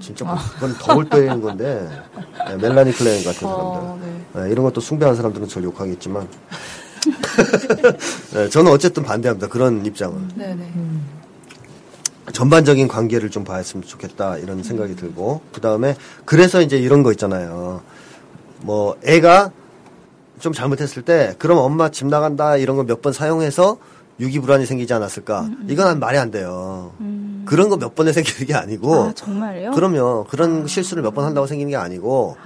진짜 그건 덕을 빼는 건데 네, 멜라니 클레인 같은 사람들. 네, 이런 것도 숭배하는 사람들은 절 욕하겠지만 네, 저는 어쨌든 반대합니다. 그런 입장은. 네네. 전반적인 관계를 좀 봐였으면 좋겠다 이런 생각이 들고 그 다음에 그래서 이제 이런 거 있잖아요. 뭐 애가 좀 잘못했을 때 그럼 엄마 집 나간다 이런 거 몇 번 사용해서 유기불안이 생기지 않았을까? 이건 한 말이 안 돼요. 그런 거 몇 번에 생기는 게 아니고 아 정말요? 그럼요. 그런 실수를 몇 번 한다고 생기는 게 아니고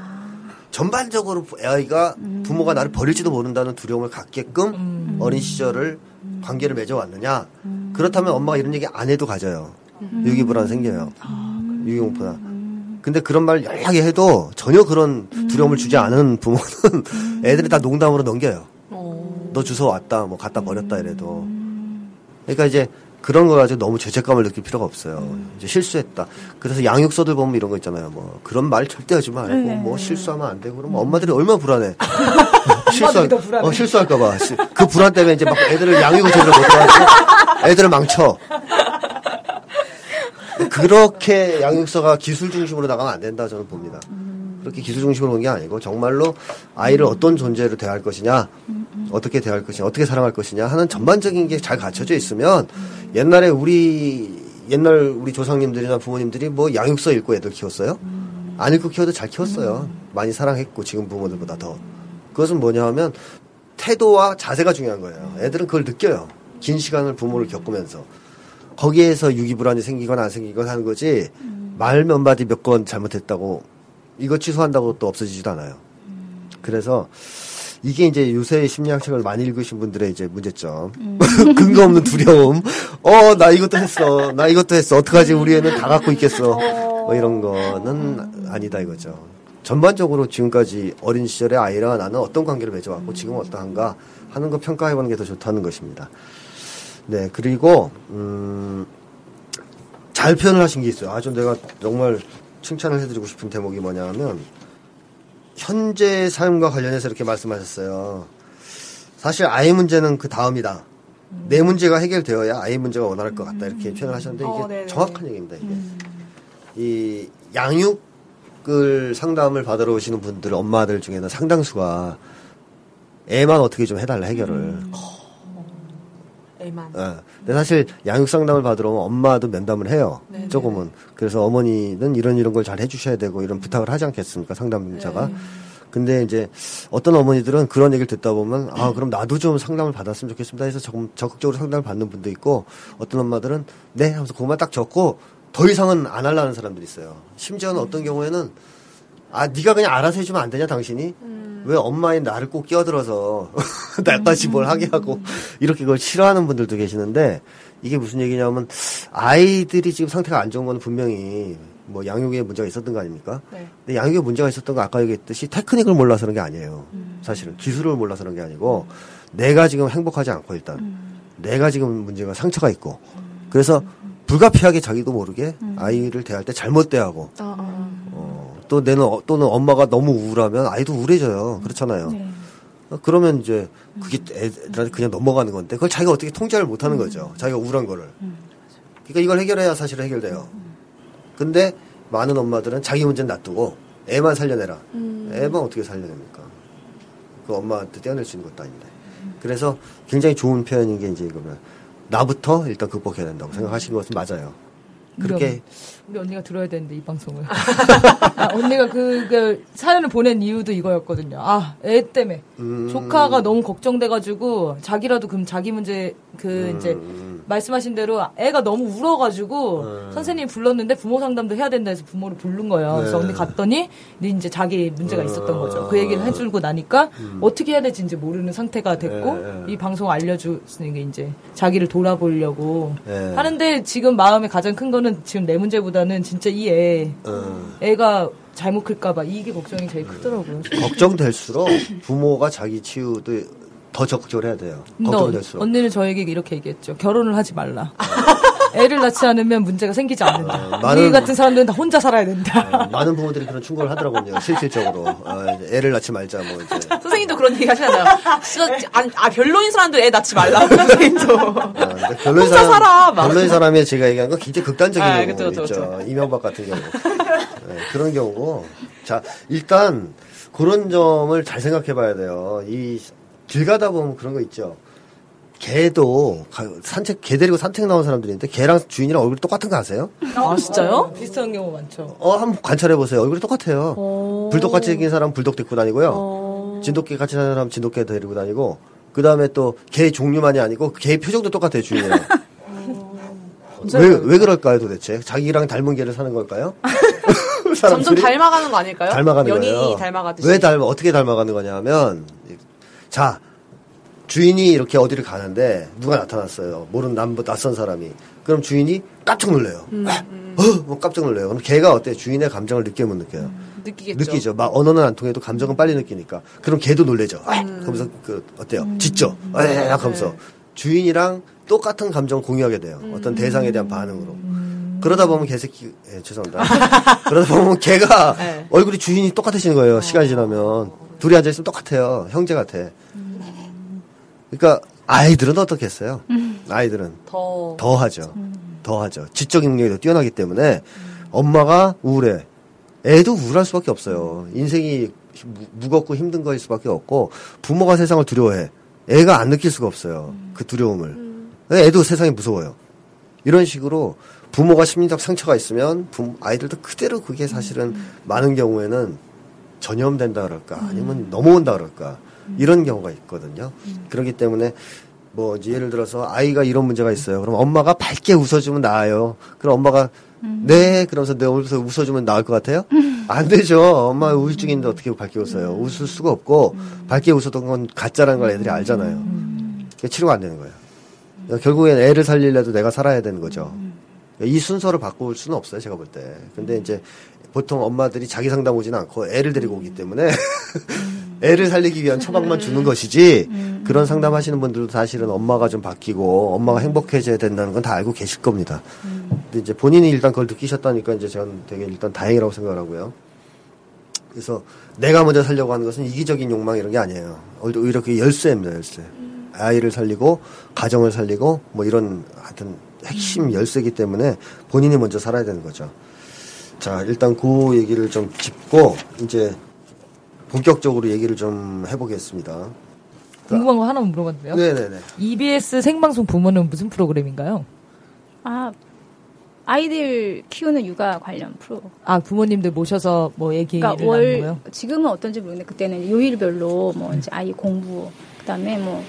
전반적으로 아이가 부모가 나를 버릴지도 모른다는 두려움을 갖게끔 어린 시절을 관계를 맺어왔느냐. 그렇다면 엄마가 이런 얘기 안 해도 가져요. 유기불안 생겨요. 유기공포나. 근데 그런 말 연락에 해도 전혀 그런 두려움을 주지 않은 부모는 애들이 다 농담으로 넘겨요. 너 주워 왔다, 뭐 갖다 버렸다 이래도. 그러니까 이제 그런 거 가지고 너무 죄책감을 느낄 필요가 없어요. 이제 실수했다. 그래서 양육서들 보면 이런 거 있잖아요. 뭐 그런 말 절대 하지 말고 뭐 실수하면 안 되고 그러면 엄마들이 얼마나 불안해. 불안해. 어, 실수할까봐. 시- 그 불안 때문에 이제 막 애들을 양육을 제대로 못해가지고 애들을 망쳐. 그렇게 양육서가 기술 중심으로 나가면 안 된다 저는 봅니다. 그렇게 기술 중심으로 본 게 아니고 정말로 아이를 어떤 존재로 대할 것이냐, 어떻게 대할 것이냐, 어떻게 사랑할 것이냐 하는 전반적인 게 잘 갖춰져 있으면 옛날에 우리 옛날 우리 조상님들이나 부모님들이 뭐 양육서 읽고 애들 키웠어요? 안 읽고 키워도 잘 키웠어요. 많이 사랑했고 지금 부모들보다 더. 그것은 뭐냐 하면 태도와 자세가 중요한 거예요. 애들은 그걸 느껴요. 긴 시간을 부모를 겪으면서. 거기에서 유기불안이 생기거나 안 생기거나 하는 거지 말 몇 마디 몇 건 잘못했다고 이거 취소한다고 또 없어지지도 않아요. 그래서 이게 이제 요새 심리학 책을 많이 읽으신 분들의 이제 문제점. 근거 없는 두려움. 어, 나 이것도 했어. 나 이것도 했어. 어떡하지? 우리 애는 다 갖고 있겠어. 뭐 이런 거는 아니다 이거죠. 전반적으로 지금까지 어린 시절의 아이랑 나는 어떤 관계를 맺어왔고 지금 어떠한가 하는 거 평가해보는 게 더 좋다는 것입니다. 네, 그리고 음, 잘 표현을 하신 게 있어요. 아주 내가 정말 칭찬을 해드리고 싶은 대목이 뭐냐면 현재 삶과 관련해서 이렇게 말씀하셨어요. 사실 아이 문제는 그 다음이다. 내 문제가 해결되어야 아이 문제가 원활할 것 같다 이렇게 표현을 하셨는데 이게 어. 정확한 얘기입니다. 이게 이 양육을 상담을 받으러 오시는 분들 엄마들 중에는 상당수가 애만 어떻게 좀 해달라 해결을. 애만. 예. 근데 사실 양육 상담을 받으러 오면 엄마도 면담을 해요. 조금은. 그래서 어머니는 이런 이런 걸 잘 해주셔야 되고 이런 부탁을 하지 않겠습니까? 상담자가. 근데 이제 어떤 어머니들은 그런 얘기를 듣다 보면 아 그럼 나도 좀 상담을 받았으면 좋겠습니다 해서 조금 적극적으로 상담을 받는 분도 있고 어떤 엄마들은 네 하면서 그것만 딱 적고 더 이상은 안 하려는 사람들이 있어요. 심지어는 어떤 경우에는 아 네가 그냥 알아서 해주면 안 되냐 당신이? 왜 엄마인 나를 꼭 끼어들어서 나까지 뭘 하게 하고 이렇게 그걸 싫어하는 분들도 계시는데 이게 무슨 얘기냐면 아이들이 지금 상태가 안 좋은 건 분명히 뭐 양육에 문제가 있었던 거 아닙니까? 네. 근데 양육에 문제가 있었던 거 아까 얘기했듯이 테크닉을 몰라서 그런 게 아니에요. 사실은 기술을 몰라서 그런 게 아니고 내가 지금 행복하지 않고 일단 내가 지금 문제가 상처가 있고 그래서 불가피하게 자기도 모르게 아이를 대할 때 잘못 대하고 어, 또 내는 어- 또는 엄마가 너무 우울하면 아이도 우울해져요. 그렇잖아요. 어, 그러면 이제 그게 애들한테 그냥 넘어가는 건데 그걸 자기가 어떻게 통제를 못 하는 거죠. 자기가 우울한 거를. 그러니까 이걸 해결해야 사실은 해결돼요. 근데 많은 엄마들은 자기 문제는 놔두고 애만 살려내라. 애만 어떻게 살려냅니까? 그 엄마한테 떼어낼 수 있는 것도 아닌데. 그래서 굉장히 좋은 표현인 게 이제 이거는 나부터 일단 극복해야 된다고 생각하시는 것은 맞아요. 그렇게 우리 언니가 들어야 되는데 이 방송을. 아, 언니가 그, 그 사연을 보낸 이유도 이거였거든요. 아, 애 때문에 음. 조카가 너무 걱정돼가지고 자기라도 그럼 자기 문제 그 음. 이제 말씀하신 대로 애가 너무 울어가지고 음. 선생님 불렀는데 부모 상담도 해야 된다 해서 부모를 부른 거예요. 그래서 네. 언니 갔더니 근데 이제 자기 문제가 음. 있었던 거죠. 그 얘기를 해주고 나니까 어떻게 해야 될지 이제 모르는 상태가 됐고 네, 네. 이 방송 알려주는 게 이제 자기를 돌아보려고 네. 하는데 지금 마음에 가장 큰 거는 지금 내 문제보다 는 진짜 이 애, 어, 애가 잘못 클까봐 이게 걱정이 제일 크더라고요. 걱정될수록 부모가 자기 치유도 더 적극적으로 해야 돼요. 걱정될수록. 언니는 저에게 이렇게 얘기했죠. 결혼을 하지 말라. 애를 낳지 않으면 문제가 생기지 않는다. 어, 많은- 우리 같은 사람들은 다 혼자 살아야 된다. 어, 많은 부모들이 그런 충고를 하더라고요. 실질적으로 어, 애를 낳지 말자 뭐 이제 그런 얘기 하시잖아요. 진짜, 아, 아, 별로인 사람들 애 낳지 말라고, 선생님도. 어, 근데 별로인 사람, 살아, 막. 별로인 사람이 제가 얘기한 건 굉장히 극단적인 아, 경우 그쵸, 그쵸, 있죠. 이명박 같은 경우 네, 그런 경우고 자 일단 그런 점을 잘 생각해 봐야 돼요. 이 길 가다 보면 그런 거 있죠. 개도 가- 산책 개 데리고 산책 나온 사람들인데 개랑 주인이랑 얼굴이 똑같은 거 아세요? 아, 진짜요? 비슷한 경우 많죠. 어 한번 관찰해 보세요. 얼굴이 똑같아요. 불독같이 생긴 사람 은 불독 데리고 다니고요. 진돗개 같이 사는 사람 은 진돗개 데리고 다니고 그 다음에 또 개 종류만이 아니고 개 표정도 똑같아요 주인이랑. 왜, 왜 그럴까요 도대체? 자기랑 닮은 개를 사는 걸까요? 점점? 닮아가는 거 아닐까요? 닮아가는 연인이 거예요. 닮아가듯이. 왜 닮아? 어떻게 닮아가는 거냐면 자 주인이 이렇게 어디를 가는데 누가 나타났어요. 모르는 남, 낯선 사람이. 그럼 주인이 깜짝 놀래요. 음, 어, 뭐 깜짝 놀래요. 그럼 걔가 어때? 주인의 감정을 느끼면 못 느껴요. 느끼겠죠. 느끼죠. 막 언어는 안 통해도 감정은 빨리 느끼니까. 그럼 걔도 놀래죠. 아, 음. 그러면서 그 어때요? 짖죠. 아, 하면서 네. 주인이랑 똑같은 감정 공유하게 돼요. 음. 어떤 대상에 대한 반응으로. 그러다 보면 개새끼, 예, 죄송합니다. 그러다 보면 걔가 네. 얼굴이 주인이 똑같아지는 거예요. 시간이 지나면. 둘이 앉아 있으면 똑같아요. 형제 같아. 그러니까 아이들은 어떻겠어요? 아이들은 더. 더 하죠. 더 하죠. 지적 능력이 더 뛰어나기 때문에 엄마가 우울해. 애도 우울할 수밖에 없어요. 인생이 무- 무겁고 힘든 거일 수밖에 없고 부모가 세상을 두려워해. 애가 안 느낄 수가 없어요. 그 두려움을. 애도 세상이 무서워요. 이런 식으로 부모가 심리적 상처가 있으면 부- 아이들도 그대로 그게 사실은 많은 경우에는 전염된다 그럴까 아니면 넘어온다 그럴까 이런 경우가 있거든요. 그렇기 때문에 뭐 예를 들어서 아이가 이런 문제가 있어요. 그럼 엄마가 밝게 웃어주면 나아요. 그럼 엄마가 네 그러면서 내 얼굴에서 웃어주면 나을 것 같아요? 안 되죠. 엄마 우울증인데 어떻게 밝게 웃어요? 웃을 수가 없고 밝게 웃었던 건 가짜라는 걸 애들이 알잖아요. 그게 치료가 안 되는 거예요. 그러니까 결국엔 애를 살리려도 내가 살아야 되는 거죠. 이 순서를 바꿀 수는 없어요, 제가 볼 때. 근데 이제 보통 엄마들이 자기 상담 오지는 않고 애를 데리고 오기 때문에 애를 살리기 위한 처방만 주는 것이지 그런 상담하시는 분들도 사실은 엄마가 좀 바뀌고 엄마가 행복해져야 된다는 건 다 알고 계실 겁니다. 근데 이제 본인이 일단 그걸 느끼셨다니까 이제 저는 되게 일단 다행이라고 생각을 하고요. 그래서 내가 먼저 살려고 하는 것은 이기적인 욕망 이런 게 아니에요. 오히려 그게 열쇠입니다, 열쇠. 아이를 살리고 가정을 살리고 뭐 이런 하여튼 핵심 열쇠이기 때문에 본인이 먼저 살아야 되는 거죠. 자, 일단 그 얘기를 좀 짚고 이제 본격적으로 얘기를 좀 해보겠습니다. 궁금한 거 하나만 물어봐도 돼요? 네네네. EBS 생방송 부모는 무슨 프로그램인가요? 아, 아이들 키우는 육아 관련 프로. 아 부모님들 모셔서 뭐 얘기를 그러니까 하는 월 거요? 지금은 어떤지 모르겠는데 그때는 요일별로 뭐 이제 아이 공부 그다음에 뭐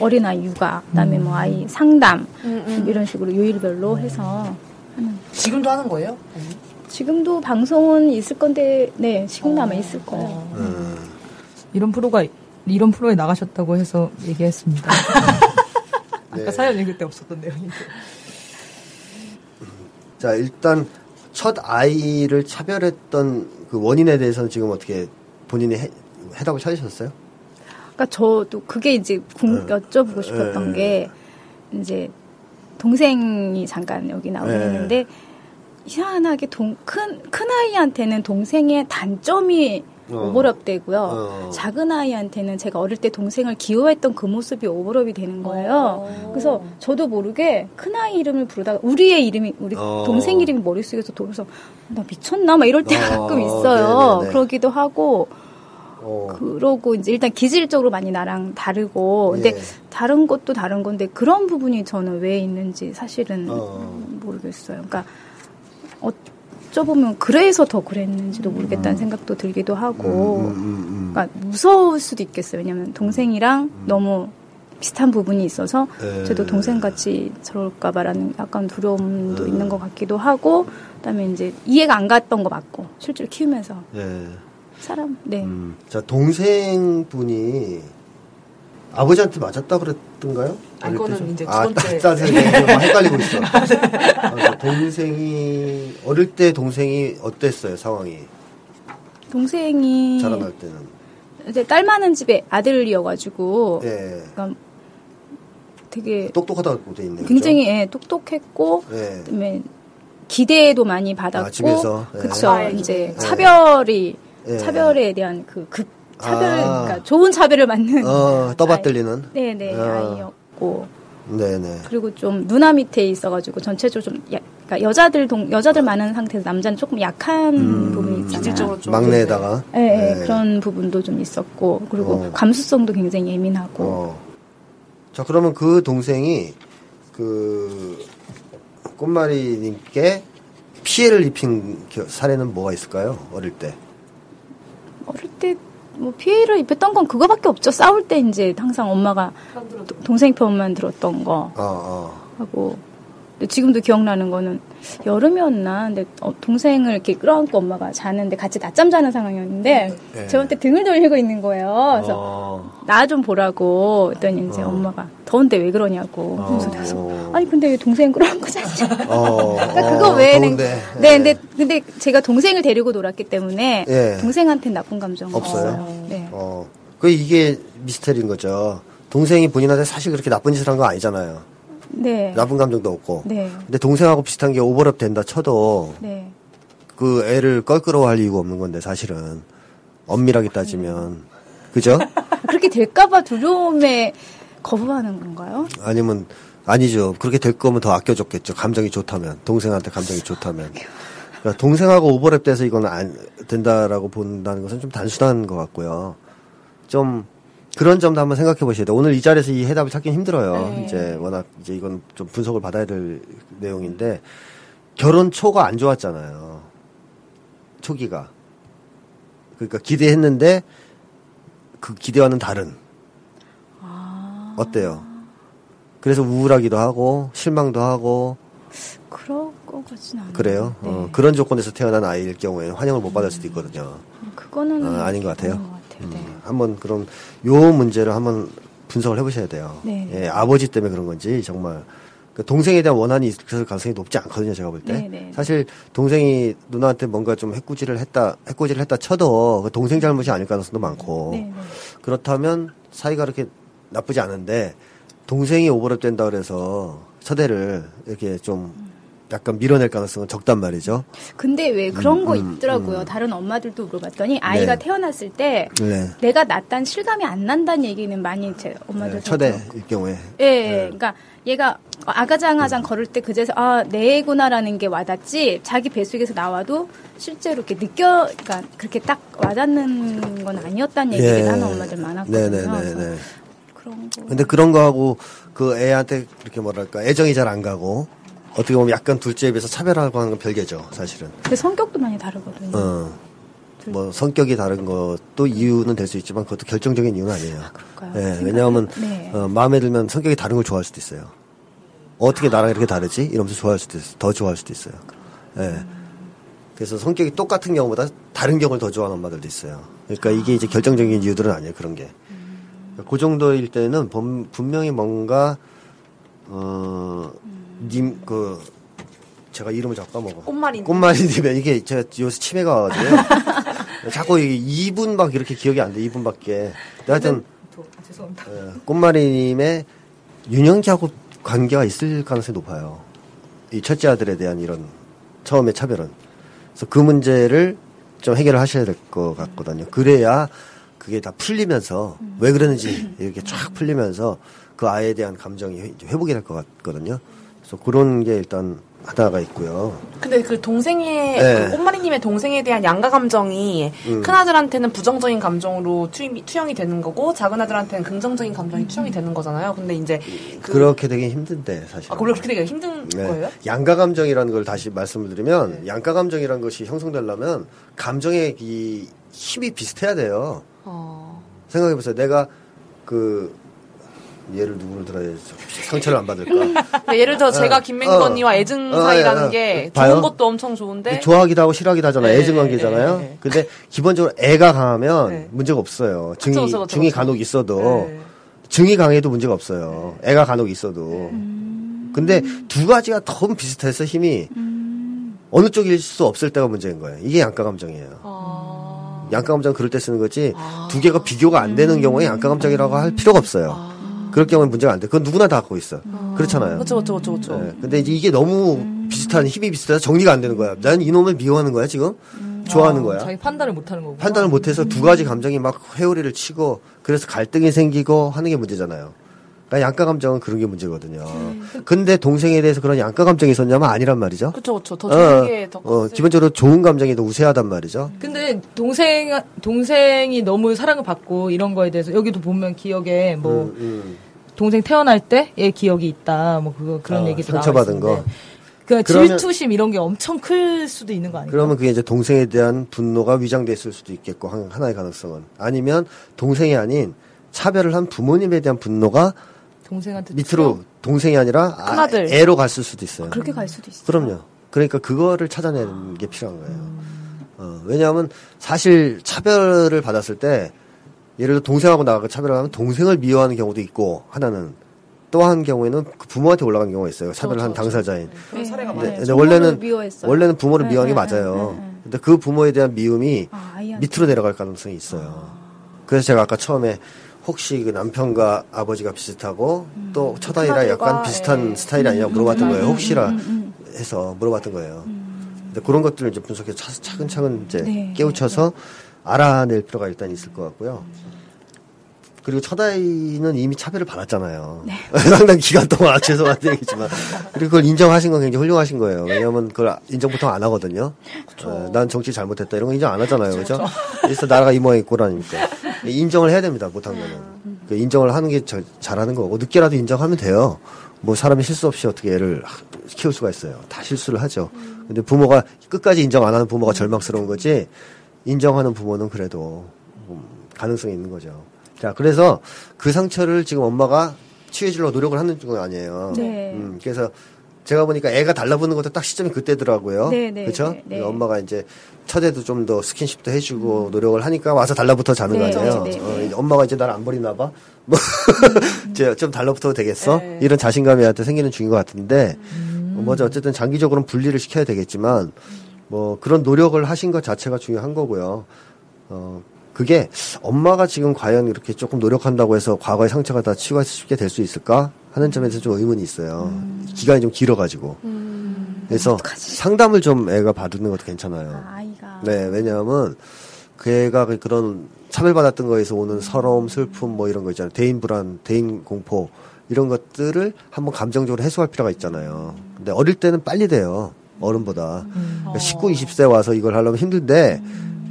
어린아이 육아 그다음에 뭐 아이 상담 이런 식으로 요일별로 해서 하는 지금도 하는 거예요? 지금도 방송은 있을 건데 네 지금 아마 있을 거예요. 음. 이런 프로가 이런 프로에 나가셨다고 해서 얘기했습니다. 아까 네. 사연 읽을 때 없었던 내용인데. 자, 일단 첫 아이를 차별했던 그 원인에 대해서는 지금 어떻게 본인이 해, 해답을 찾으셨어요? 그러니까 저도 그게 이제 궁- 네. 여쭤보고 싶었던 네. 게 이제 동생이 잠깐 여기 나오긴 네. 했는데 희한하게 동, 큰, 큰 아이한테는 동생의 단점이 어. 오버랩되고요. 어. 작은 아이한테는 제가 어릴 때 동생을 귀여워했던 그 모습이 오버랩이 되는 거예요. 그래서 저도 모르게 큰 아이 이름을 부르다가 우리의 이름이 우리 어. 동생 이름이 머릿속에서 돌아서 나 미쳤나 막 이럴 때가 어, 가끔 있어요. 네네네. 그러기도 하고 어. 그러고 이제 일단 기질적으로 많이 나랑 다르고 근데 예. 다른 것도 다른 건데 그런 부분이 저는 왜 있는지 사실은 어. 모르겠어요. 그러니까 어쩌보면 그래서 더 그랬는지도 모르겠다는 생각도 들기도 하고 음, 음, 음. 그러니까 무서울 수도 있겠어요. 왜냐면 동생이랑 너무 비슷한 부분이 있어서 예. 저도 동생 같이 저럴까 봐라는 약간 두려움도 음. 있는 것 같기도 하고 그다음에 이제 이해가 안 갔던 거 맞고 실제로 키우면서 네. 사람 네 음. 자, 동생분이 아버지한테 맞았다 그랬던가요? 아, 그거는 좀? 이제 두 아, 번째. 따, 따, 뭐 헷갈리고 있어. 아, 동생이, 어릴 때 동생이 어땠어요, 상황이? 동생이 자라날 때는. 이제 딸 많은 집에 아들이어가지고 예. 그러니까 되게 똑똑하다고 돼 있네요. 굉장히 예, 똑똑했고? 예. 그다음에 기대도 많이 받았고 아, 집에서? 예. 그쵸 아, 이제 예. 차별이 예. 차별에 대한 그급 차별 아. 그러니까 좋은 차별을 받는 어, 떠받들리는? 네네 아. 아이였고 네네. 그리고 좀 누나 밑에 있어가지고 전체적으로 좀 야, 그러니까 여자들 동 여자들 많은 상태에서 남자는 조금 약한 음. 부분이 있잖아요. 기질적으로 좀 막내에다가. 예, 예, 네. 그런 부분도 좀 있었고 그리고 어. 감수성도 굉장히 예민하고 어. 자, 그러면 그 동생이 그 꽃마리님께 피해를 입힌 겨- 사례는 뭐가 있을까요? 어릴 때. 어릴 때 뭐 피해를 입혔던 건 그거밖에 없죠. 싸울 때 이제 항상 엄마가 도- 동생 편만 들었던 거 어, 어. 하고 지금도 기억나는 거는 여름이었나 근데 어, 동생을 이렇게 끌어안고 엄마가 자는데 같이 낮잠 자는 상황이었는데 네. 저한테 등을 돌리고 있는 거예요. 그래서 어. 나좀 보라고 했더니 이제 어. 엄마가 더운데 왜 그러냐고 어. 그래서 아니 근데 왜 동생 끌어안고 자지? 어, 그러니까 그거 어, 외에는. 네, 예. 근데 근데 제가 동생을 데리고 놀았기 때문에 예. 동생한테 나쁜 감정 없어요? 없어요. 네. 어. 그 이게 미스터리인 거죠. 동생이 본인한테 사실 그렇게 나쁜 짓을 한 거 아니잖아요. 네. 나쁜 감정도 없고. 네. 근데 동생하고 비슷한 게 오버랩 된다 쳐도 네. 그 애를 껄끄러워할 이유가 없는 건데 사실은 엄밀하게 따지면 그죠? 그렇게 될까봐 두려움에 거부하는 건가요? 아니면 아니죠. 그렇게 될 거면 더 아껴줬겠죠. 감정이 좋다면 동생한테 감정이 좋다면. 그러니까 동생하고 오버랩 돼서 이건 안 된다라고 본다는 것은 좀 단순한 것 같고요. 좀 그런 점도 한번 생각해 보셔야 돼요. 오늘 이 자리에서 이 해답을 찾긴 힘들어요. 이제 워낙 이제 이건 좀 분석을 받아야 될 내용인데 결혼 초가 안 좋았잖아요. 초기가. 그러니까 기대했는데 그 기대와는 다른. 어때요? 그래서 우울하기도 하고 실망도 하고 그럴 것 같진 않아요. 그래요. 네. 어, 그런 조건에서 태어난 아이일 경우에는 환영을 못 받을 수도 있거든요. 그거는 어, 아닌 것 같아요. 같아요. 네. 음, 한번 그럼 요 문제를 한번 분석을 해보셔야 돼요. 네. 예, 아버지 때문에 그런 건지 정말 그 동생에 대한 원한이 있을 가능성이 높지 않거든요, 제가 볼 때. 네, 네. 사실 동생이 누나한테 뭔가 좀 해꾸지를 했다, 해꾸지를 했다 쳐도 그 동생 잘못이 아닐 가능성도 많고. 네, 네. 그렇다면 사이가 그렇게 나쁘지 않은데 동생이 오버랩 된다 그래서 처대를 이렇게 좀 약간 밀어낼 가능성은 적단 말이죠. 근데 왜 그런 거 음, 있더라고요. 다른 엄마들도 물어봤더니 아이가 네. 태어났을 때 네. 내가 낳았다는 실감이 안 난다는 얘기는 많이 제 엄마들 네, 처대일 경우에. 예, 예. 그러니까 얘가 아가장아장 걸을 때 그제서 아 내구나라는 게 와닿지 자기 뱃속에서 나와도 실제로 이렇게 느껴 그러니까 그렇게 딱 와닿는 건 아니었다는 얘기를 예. 하는 엄마들 많았거든요. 네네네네. 그래서 그런 거. 근데 그런 거하고 그 애한테 이렇게 뭐랄까 애정이 잘 안 가고 어떻게 보면 약간 둘째에 비해서 차별하고 하는 건 별개죠, 사실은. 근데 성격도 많이 다르거든요. 어. 뭐 성격이 다른 것도 이유는 될 수 있지만 그것도 결정적인 이유는 아니에요. 예, 생각- 왜냐하면 네. 어, 마음에 들면 성격이 다른 걸 좋아할 수도 있어요. 어떻게 나랑 이렇게 다르지? 이러면서 좋아할 수도 있어요. 더 좋아할 수도 있어요. 예. 그래서 성격이 똑같은 경우보다 다른 경우를 더 좋아하는 엄마들도 있어요. 그러니까 이게 이제 결정적인 이유들은 아니에요. 그런 게. 그 정도일 때는 범- 분명히 뭔가 어, 님, 그, 제가 이름을 자꾸 까먹어. 꽃말이. 꽃말이님의 이게 제가 요새 치매가 와가지고 자꾸 이게 2분 막 이렇게 기억이 안 돼. 2분밖에. 하여튼 아, 죄송합니다. 예, 꽃말이님의 윤영기하고 관계가 있을 가능성이 높아요. 이 첫째 아들에 대한 이런 처음의 차별은. 그래서 그 문제를 좀 해결을 하셔야 될 것 같거든요. 그래야 그게 다 풀리면서 왜 그러는지 이렇게 쫙 풀리면서 그 아이에 대한 감정이 회- 회복이 될 것 같거든요. 그래서 그런 게 일단 하나가 있고요. 근데 그 동생의 네. 그 꽃마리님의 동생에 대한 양가 감정이 음. 큰 아들한테는 부정적인 감정으로 투입, 투영이 되는 거고 작은 아들한테는 긍정적인 감정이 투영이 되는 거잖아요. 근데 이제 그, 그렇게 되기 힘든데 사실. 아, 그렇게 되기가 힘든 네. 거예요? 양가 감정이라는 걸 다시 말씀을 드리면 양가 감정이라는 것이 형성되려면 감정의 이 힘이 비슷해야 돼요. 어. 생각해 보세요. 내가 그 얘를 누구를 들어야 상처를 안 받을까? 근데 예를 들어 제가 어, 김맹구 어. 언니와 애증 어, 사이라는 예, 예. 게 봐요? 좋은 것도 엄청 좋은데 좋아하기도 하고 싫어하기도 하잖아요. 네, 애증 관계잖아요. 네, 네. 근데 기본적으로 애가 강하면 네. 문제가 없어요. 증이 그쵸, 그쵸, 증이 그쵸. 간혹 있어도 네. 증이 강해도 문제가 없어요. 애가 간혹 있어도. 근데 두 가지가 너무 비슷해서 힘이 어느 쪽일 수 없을 때가 문제인 거예요. 이게 양가 감정이에요. 아. 양가 감정은 그럴 때 쓰는 거지 두 개가 비교가 안 되는 경우에 양가 감정이라고 할 필요가 없어요. 그럴 경우에 문제가 안 돼. 그건 누구나 다 갖고 있어. 그렇잖아요. 그렇죠, 그렇죠, 그렇죠. 네. 근데 이제 이게 너무 비슷한 힘이 비슷해서 정리가 안 되는 거야. 난 이놈을 미워하는 거야 지금. 좋아하는 거야. 자기 판단을 못하는 거고. 판단을 못해서 두 가지 감정이 막 회오리를 치고 그래서 갈등이 생기고 하는 게 문제잖아요. 그러니까 양가 감정은 그런 게 문제거든요. 근데 동생에 대해서 그런 양가 감정이 있었냐면 아니란 말이죠. 그렇죠, 그렇죠. 더 어, 좋은 게더 어, 기본적으로 좋은 감정이 더 우세하단 말이죠. 근데 동생 동생이 너무 사랑을 받고 이런 거에 대해서 여기도 보면 기억에 뭐 음, 음. 동생 태어날 때의 기억이 있다 뭐 그거 그런 어, 얘기도 상처받은 거. 그 그러면- 질투심 이런 게 엄청 클 수도 있는 거 아닌가? 그러면 그게 이제 동생에 대한 분노가 위장됐을 수도 있겠고 한- 하나의 가능성은 아니면 동생이 아닌 차별을 한 부모님에 대한 분노가 동생한테 밑으로 동생이 아니라 아. 애로 갔을 수도 있어요. 그렇게 갈 수도 있어요. 그럼요. 그러니까 그거를 찾아내는 게 필요한 거예요. 어, 왜냐하면 사실 차별을 받았을 때 예를 들어 동생하고 나하고 차별을 하면 동생을 미워하는 경우도 있고 하나는 또한 경우에는 그 부모한테 올라간 경우가 있어요. 차별을 한 당사자인. 그런 사례가 네, 많아요. 근데 원래는 미워했어요. 원래는 부모를 네, 미워하는 게 네, 맞아요. 네, 네, 네. 근데 그 부모에 대한 미움이 아. 밑으로 내려갈 가능성이 있어요. 그래서 제가 아까 처음에 혹시 그 남편과 아버지가 비슷하고 또 첫아이라 약간 큰아들과, 비슷한 예. 스타일이 아니냐고 물어봤던 거예요. 혹시라 음, 해서 물어봤던 거예요. 근데 그런 것들을 이제 분석해서 차- 차근차근 이제 네, 깨우쳐서 알아낼 필요가 일단 있을 것 같고요. 그리고 첫아이는 이미 차별을 받았잖아요. 네. 상당 기간 동안 죄송한데 얘기지만 그리고 그걸 인정하신 건 굉장히 훌륭하신 거예요. 왜냐하면 그걸 인정 보통 안 하거든요. 어, 난 정치 잘못했다 이런 거 인정 안 하잖아요, 그죠? 그래서 나라가 이 모양이 꼴아니까 인정을 해야 됩니다. 못한 거는 그 인정을 하는 게 저- 잘하는 거고 늦게라도 인정하면 돼요. 뭐 사람이 실수 없이 어떻게 애를 키울 수가 있어요. 다 실수를 하죠. 근데 부모가 끝까지 인정 안 하는 부모가 절망스러운 거지 인정하는 부모는 그래도 음, 가능성이 있는 거죠. 자, 그래서 그 상처를 지금 엄마가 치유해주려고 노력을 하는 건 아니에요. 네. 음, 그래서 제가 보니까 애가 달라붙는 것도 딱 시점이 그때더라고요. 네, 네, 그렇죠? 네, 네. 엄마가 이제 첫애도 좀 더 스킨십도 해주고 노력을 하니까 와서 달라붙어 자는 네, 거 아니에요. 네, 네, 어, 엄마가 이제 날 안 버리나 봐. 뭐 이제 좀 달라붙어도 되겠어? 네. 이런 자신감이 한테 생기는 중인 것 같은데 음. 어, 뭐죠? 어쨌든 장기적으로는 분리를 시켜야 되겠지만 뭐 그런 노력을 하신 것 자체가 중요한 거고요. 어, 그게 엄마가 지금 과연 이렇게 조금 노력한다고 해서 과거의 상처가 다 치유가 쉽게 될 수 있을까 하는 점에서 좀 의문이 있어요. 기간이 좀 길어가지고. 그래서 상담을 좀 애가 받는 것도 괜찮아요. 아. 네, 왜냐하면 그 애가 그- 그런 차별받았던 거에서 오는 서러움, 슬픔 뭐 이런 거 있잖아요. 대인 불안, 대인 공포 이런 것들을 한번 감정적으로 해소할 필요가 있잖아요. 근데 어릴 때는 빨리 돼요. 어른보다. 그러니까 19, 20세 와서 이걸 하려면 힘든데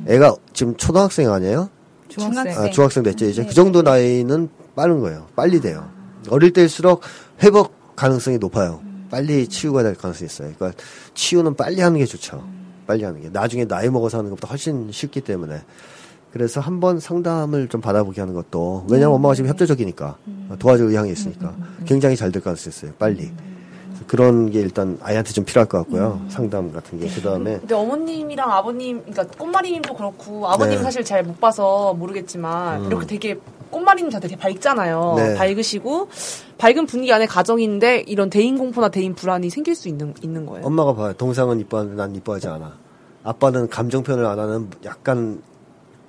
애가 지금 초등학생 아니에요? 중학생. 아, 중학생 됐죠 이제 그 정도 나이는 빠른 거예요. 빨리 돼요. 어릴 때일수록 회복 가능성이 높아요. 빨리 치유가 될 가능성이 있어요. 그러니까 치유는 빨리 하는 게 좋죠. 빨리 하는 게 나중에 나이 먹어서 하는 것보다 훨씬 쉽기 때문에 그래서 한번 상담을 좀 받아보게 하는 것도 왜냐면 엄마가 지금 협조적이니까 도와줄 의향이 있으니까 굉장히 잘 될 가능성이 있어요. 빨리 그런 게 일단 아이한테 좀 필요할 것 같고요. 상담 같은 게 그다음에 근데 어머님이랑 아버님, 그러니까 꽃마리님도 그렇고 아버님 네. 은 사실 잘 못 봐서 모르겠지만 음. 이렇게 되게 꽃마리님 자체 되게 밝잖아요. 네. 밝으시고 밝은 분위기 안에 가정인데 이런 대인 공포나 대인 불안이 생길 수 있는 있는 거예요. 엄마가 봐요. 동상은 이뻐하는데 난 이뻐하지 않아. 아빠는 감정 표현을 안 하는 약간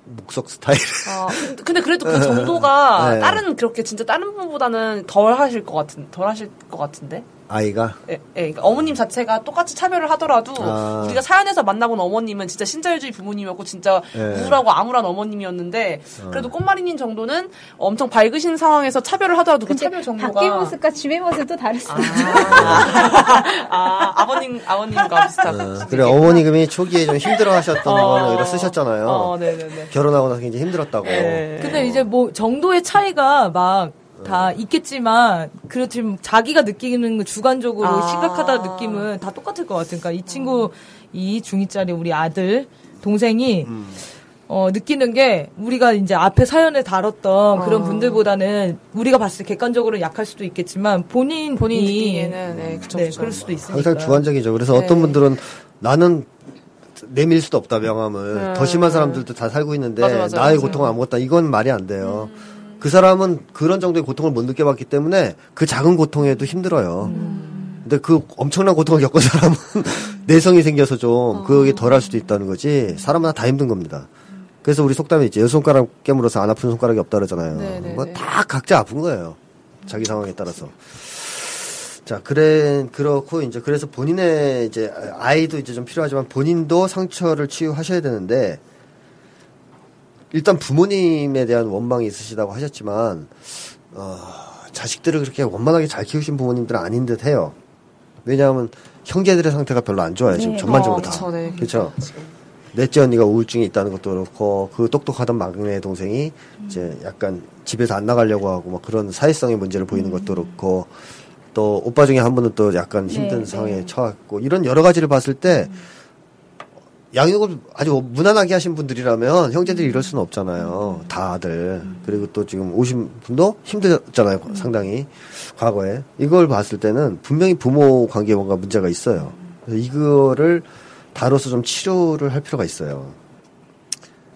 목석 스타일. 아, 근데- 근데 그래도 그 정도가 네. 다른 그렇게 진짜 다른 분보다는 덜 하실 것 같은 덜 하실 것 같은데. 아이가 예, 예, 그러니까 어머님 자체가 똑같이 차별을 하더라도 아. 우리가 사연에서 만나본 어머님은 진짜 신자유주의 부모님이었고 진짜 예. 우울하고 암울한 어머님이었는데 그래도 꽃마리님 정도는 엄청 밝으신 상황에서 차별을 하더라도 그 차별 정도가 밖의 모습과 집의 모습도 다를 수 있어요. 아, 아버님 아버님과 비슷하고 어, 그래 어머님이 초기에 좀 힘들어하셨던 어. 거는 여기다 쓰셨잖아요. 어, 네네네. 결혼하고 나서 굉장히 힘들었다고. 네. 근데 이제 뭐 정도의 차이가 막 다 네. 있겠지만 그렇지만 자기가 느끼는 그 주관적으로 아. 심각하다 느낌은 다 똑같을 것 같으니까 이 친구 이 중2짜리 우리 아들 동생이 음. 어, 느끼는 게 우리가 이제 앞에 사연을 다뤘던 그런 어. 분들보다는 우리가 봤을 때 객관적으로 약할 수도 있겠지만 본인 본인 이 느끼기에는 네, 그쵸, 네. 그럴 수도 있으니까 항상 주관적이죠. 그래서 네. 어떤 분들은 나는 내밀 수도 없다 명함을 음. 더 심한 사람들도 다 살고 있는데 맞아, 맞아, 나의 맞아. 고통은 아무것도 이건 말이 안 돼요. 그 사람은 그런 정도의 고통을 못 느껴봤기 때문에 그 작은 고통에도 힘들어요. 근데 그 엄청난 고통을 겪은 사람은 내성이 생겨서 좀 그게 덜할 수도 있다는 거지 사람마다 다 힘든 겁니다. 그래서 우리 속담에 있지 여 손가락 깨물어서 안 아픈 손가락이 없다 그러잖아요. 네, 네, 뭐 네. 다 각자 아픈 거예요. 자기 상황에 따라서. 자, 그래, 그렇고, 이제, 그래서 본인의, 이제, 아이도 이제 좀 필요하지만 본인도 상처를 치유하셔야 되는데, 일단 부모님에 대한 원망이 있으시다고 하셨지만, 어, 자식들을 그렇게 원만하게 잘 키우신 부모님들은 아닌 듯 해요. 왜냐하면, 형제들의 상태가 별로 안 좋아요, 지금 네. 전반적으로 어, 다. 그쵸, 네. 그쵸? 넷째 언니가 우울증이 있다는 것도 그렇고 그 똑똑하던 막내 동생이 이제 약간 집에서 안 나가려고 하고 막 그런 사회성의 문제를 보이는 것도 그렇고 또 오빠 중에 한 분은 또 약간 힘든 네, 상황에 네. 처했고 이런 여러 가지를 봤을 때 양육을 아주 무난하게 하신 분들이라면 형제들이 이럴 수는 없잖아요. 다들. 그리고 또 지금 오신 분도 힘들었잖아요. 상당히. 과거에. 이걸 봤을 때는 분명히 부모 관계에 뭔가 문제가 있어요. 이거를 다뤄서 좀 치료를 할 필요가 있어요.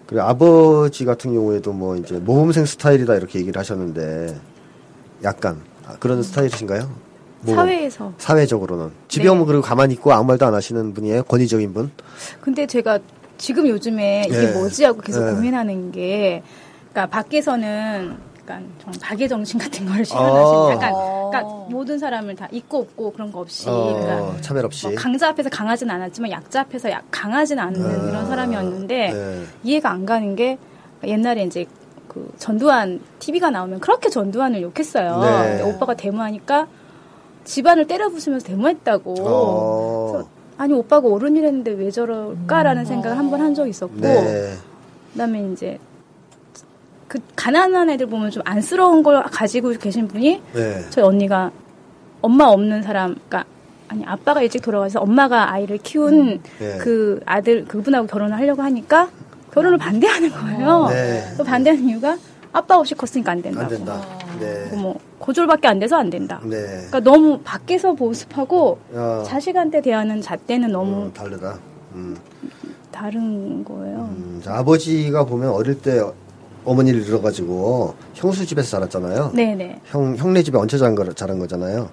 그리고 아버지 같은 경우에도 뭐 이제 모범생 스타일이다 이렇게 얘기를 하셨는데 약간 아, 그런 스타일이신가요? 모범. 사회에서. 사회적으로는 집에 네. 오면 그리고 가만히 있고 아무 말도 안 하시는 분이에요. 권위적인 분. 근데 제가 지금 요즘에 이게 네. 뭐지 하고 계속 네. 고민하는 게, 그러니까 밖에서는 약간 좀 박의 정신 같은 걸 아. 실현하시는, 약간, 어. 그러니까 모든 사람을 다 있고 없고 그런 거 없이, 어, 그러니까 차별 없이. 뭐 강자 앞에서 강하진 않았지만 약자 앞에서 약, 강하진 않는 아, 이런 사람이었는데 네. 이해가 안 가는 게 옛날에 이제 그 전두환 TV가 나오면 그렇게 전두환을 욕했어요. 네. 근데 오빠가 데모하니까 집안을 때려 부수면서 데모했다고. 어, 그래서 아니 오빠가 어른이랬는데 왜 저럴까라는 생각을 한 번 한 적이 있었고 네. 그다음에 이제 그 가난한 애들 보면 좀 안쓰러운 걸 가지고 계신 분이 네. 저희 언니가 엄마 없는 사람, 그러니까 아니 아빠가 일찍 돌아가서 엄마가 아이를 키운 네. 그 아들 그분하고 결혼을 하려고 하니까 결혼을 반대하는 거예요. 네. 또 반대하는 이유가 아빠 없이 컸으니까 안 된다고. 안 된다. 네. 뭐 고졸밖에 안 돼서 안 된다. 네. 그러니까 너무 밖에서 모습하고 어, 자식한테 대하는 잣대는 너무 어, 다르다. 음. 다른 거예요. 음, 자, 아버지가 보면 어릴 때 어머니를 잃어가지고 형수 집에서 자랐잖아요. 네네. 형, 형네 집에 얹혀 자란, 거, 자란 거잖아요.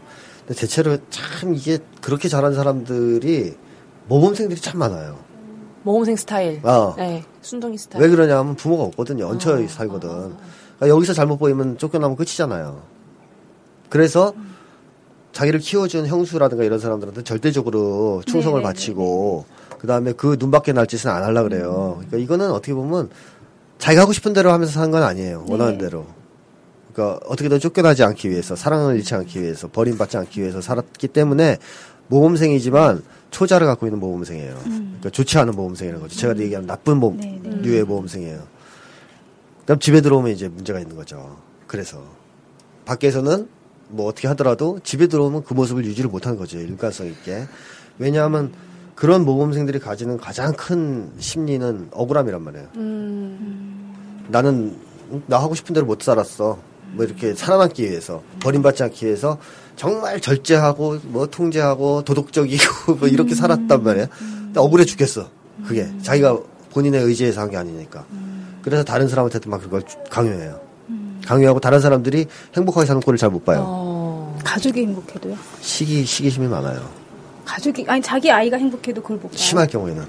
근데 대체로 참 이게 그렇게 자란 사람들이 모범생들이 참 많아요. 모범생 스타일. 아. 네. 순둥이 스타일. 왜 그러냐면 부모가 없거든요. 얹혀 살거든. 그러니까 여기서 잘못 보이면 쫓겨나면 끝이잖아요. 그래서 자기를 키워준 형수라든가 이런 사람들한테 절대적으로 충성을 네네네. 바치고 그 다음에 그 눈밖에 날 짓은 안 하려 그래요. 그러니까 이거는 어떻게 보면 자기가 하고 싶은 대로 하면서 사는 건 아니에요. 원하는 네. 대로. 그러니까 어떻게든 쫓겨나지 않기 위해서 사랑을 잃지 않기 위해서 버림받지 않기 위해서 살았기 때문에 모범생이지만 초자를 갖고 있는 모범생이에요. 그러니까 좋지 않은 모범생이라는 거죠. 제가 얘기하는 나쁜 모, 음. 네, 네. 류의 모범생이에요. 그다음 집에 들어오면 이제 문제가 있는 거죠. 그래서 밖에서는 뭐 어떻게 하더라도 집에 들어오면 그 모습을 유지를 못하는 거죠. 일관성 있게. 왜냐하면 그런 모범생들이 가지는 가장 큰 심리는 억울함이란 말이에요. 나는 나 하고 싶은 대로 못 살았어. 뭐 이렇게 살아남기 위해서 버림받지 않기 위해서 정말 절제하고 뭐 통제하고 도덕적이고 뭐 이렇게 살았단 말이에요. 근데 억울해 죽겠어. 그게 자기가 본인의 의지에서 한 게 아니니까. 그래서 다른 사람한테도 막 그걸 주- 강요해요. 강요하고 다른 사람들이 행복하게 사는 꼴을 잘 못 봐요. 어. 가족이 행복해도요. 시기 시기심이 많아요. 가족이 아니 자기 아이가 행복해도 그걸 못 봐요. 심할 경우에는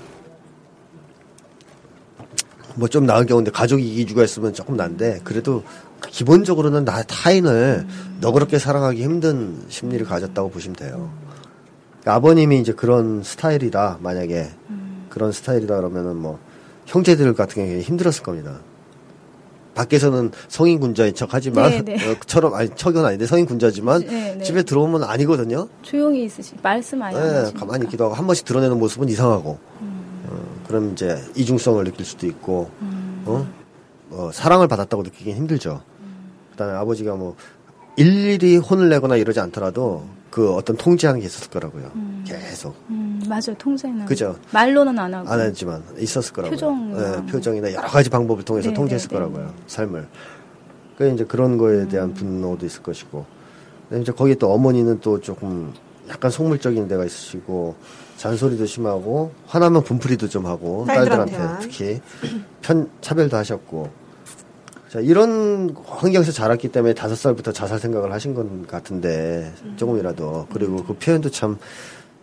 뭐 좀 나은 경우인데 가족이 이기주가 있으면 조금 난데 그래도 기본적으로는 나 타인을 너그럽게 사랑하기 힘든 심리를 가졌다고 보시면 돼요. 그러니까 아버님이 이제 그런 스타일이다 만약에 그런 스타일이다 그러면은 뭐 형제들 같은 경우에 힘들었을 겁니다. 밖에서는 성인 군자인 척 하지만 네, 네. 어, 처럼 아니 척은 아닌데 성인 군자지만 네, 네. 집에 들어오면 아니거든요. 조용히 있으시 말씀 안 네, 하시고. 가만히 있기도 하고 한 번씩 드러내는 모습은 이상하고 어, 그럼 이제 이중성을 느낄 수도 있고 어? 어, 사랑을 받았다고 느끼긴 힘들죠. 그다음에 아버지가 뭐 일일이 혼을 내거나 이러지 않더라도 그 어떤 통제하는 게 있었을 거라고요. 계속 음, 맞아요. 통제는. 그죠. 말로는 안 하고. 안 했지만 있었을 거라고요. 표정이나 네, 표정이나 여러 가지 방법을 통해서 네, 통제했을 네, 네. 거라고요. 삶을. 그 이제 그런 거에 대한 분노도 있을 것이고. 근데 이제 거기 또 어머니는 또 조금 약간 속물적인 데가 있으시고 잔소리도 심하고 화나면 분풀이도 좀 하고 딸들한테 딸들한테만. 특히 편 차별도 하셨고 자 이런 환경에서 자랐기 때문에 다섯 살부터 자살 생각을 하신 건 같은데 조금이라도 그리고 그 표현도 참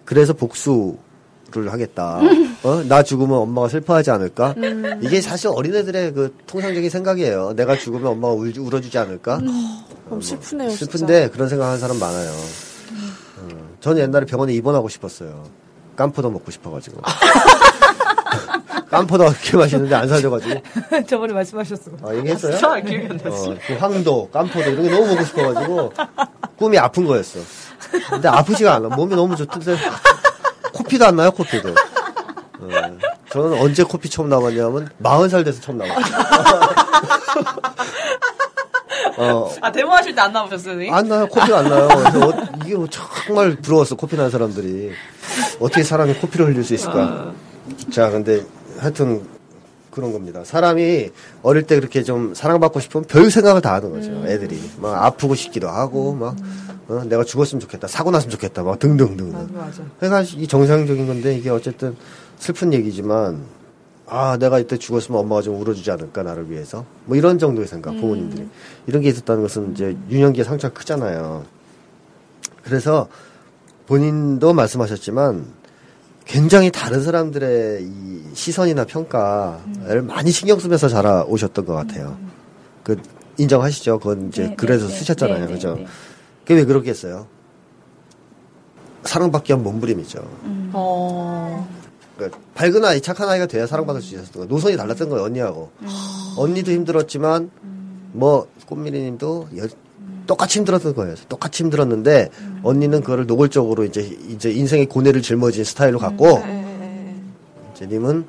그래서 복수를 하겠다. 어? 나 죽으면 엄마가 슬퍼하지 않을까? 이게 사실 어린애들의 그 통상적인 생각이에요. 내가 죽으면 엄마가 울, 울어주지 않을까? 너무 슬프네요. 진짜. 슬픈데 그런 생각하는 사람 많아요. 어, 저는 옛날에 병원에 입원하고 싶었어요. 깜포도 먹고 싶어가지고. 깜포도 그렇게 맛있는데 안 살려가지고. 저번에 말씀하셨어. 아, 얘기했어요? 아, 기억이 안 나지. 어, 그 황도, 깜포도 이런 게 너무 먹고 싶어가지고 꿈이 아픈 거였어. 근데 아프지가 않아. 몸이 너무 좋던데 코피도 안 나요, 코피도. 어, 저는 언제 코피 처음 나왔냐면 마흔 살 돼서 처음 나왔어요. 어, 아, 데모하실 때 안 나오셨어요, 선생님? 안 나요. 코피가 안 나요. 그래서 어, 이게 뭐 정말 부러웠어. 코피 나는 사람들이. 어떻게 사람이 코피를 흘릴 수 있을까. 자, 근데 하여튼 그런 겁니다. 사람이 어릴 때 그렇게 좀 사랑받고 싶으면 별 생각을 다 하는 거죠. 애들이. 막 아프고 싶기도 하고, 막, 어, 내가 죽었으면 좋겠다. 사고 났으면 좋겠다. 막 등등등. 맞아. 그러니까 이 정상적인 건데 이게 어쨌든 슬픈 얘기지만 아 내가 이때 죽었으면 엄마가 좀 울어주지 않을까 나를 위해서 뭐 이런 정도의 생각 부모님들이 이런 게 있었다는 것은 이제 유년기에 상처가 크잖아요. 그래서 본인도 말씀하셨지만 굉장히 다른 사람들의 이 시선이나 평가를 많이 신경 쓰면서 자라오셨던 것 같아요. 그 인정하시죠? 그건 이제 네, 글에서 네, 네. 쓰셨잖아요, 네, 네, 그죠? 네. 그게 왜 그렇겠어요? 사랑받기 위한 몸부림이죠. 어. 그러니까 밝은 아이, 착한 아이가 돼야 사랑받을 수 있었던 거예요. 노선이 달랐던 거예요, 언니하고. 언니도 힘들었지만, 뭐, 꽃미리님도 여- 똑같이 힘들었던 거예요. 똑같이 힘들었는데, 언니는 그거를 노골적으로 이제, 이제 인생의 고뇌를 짊어진 스타일로 갖고, 이제 님은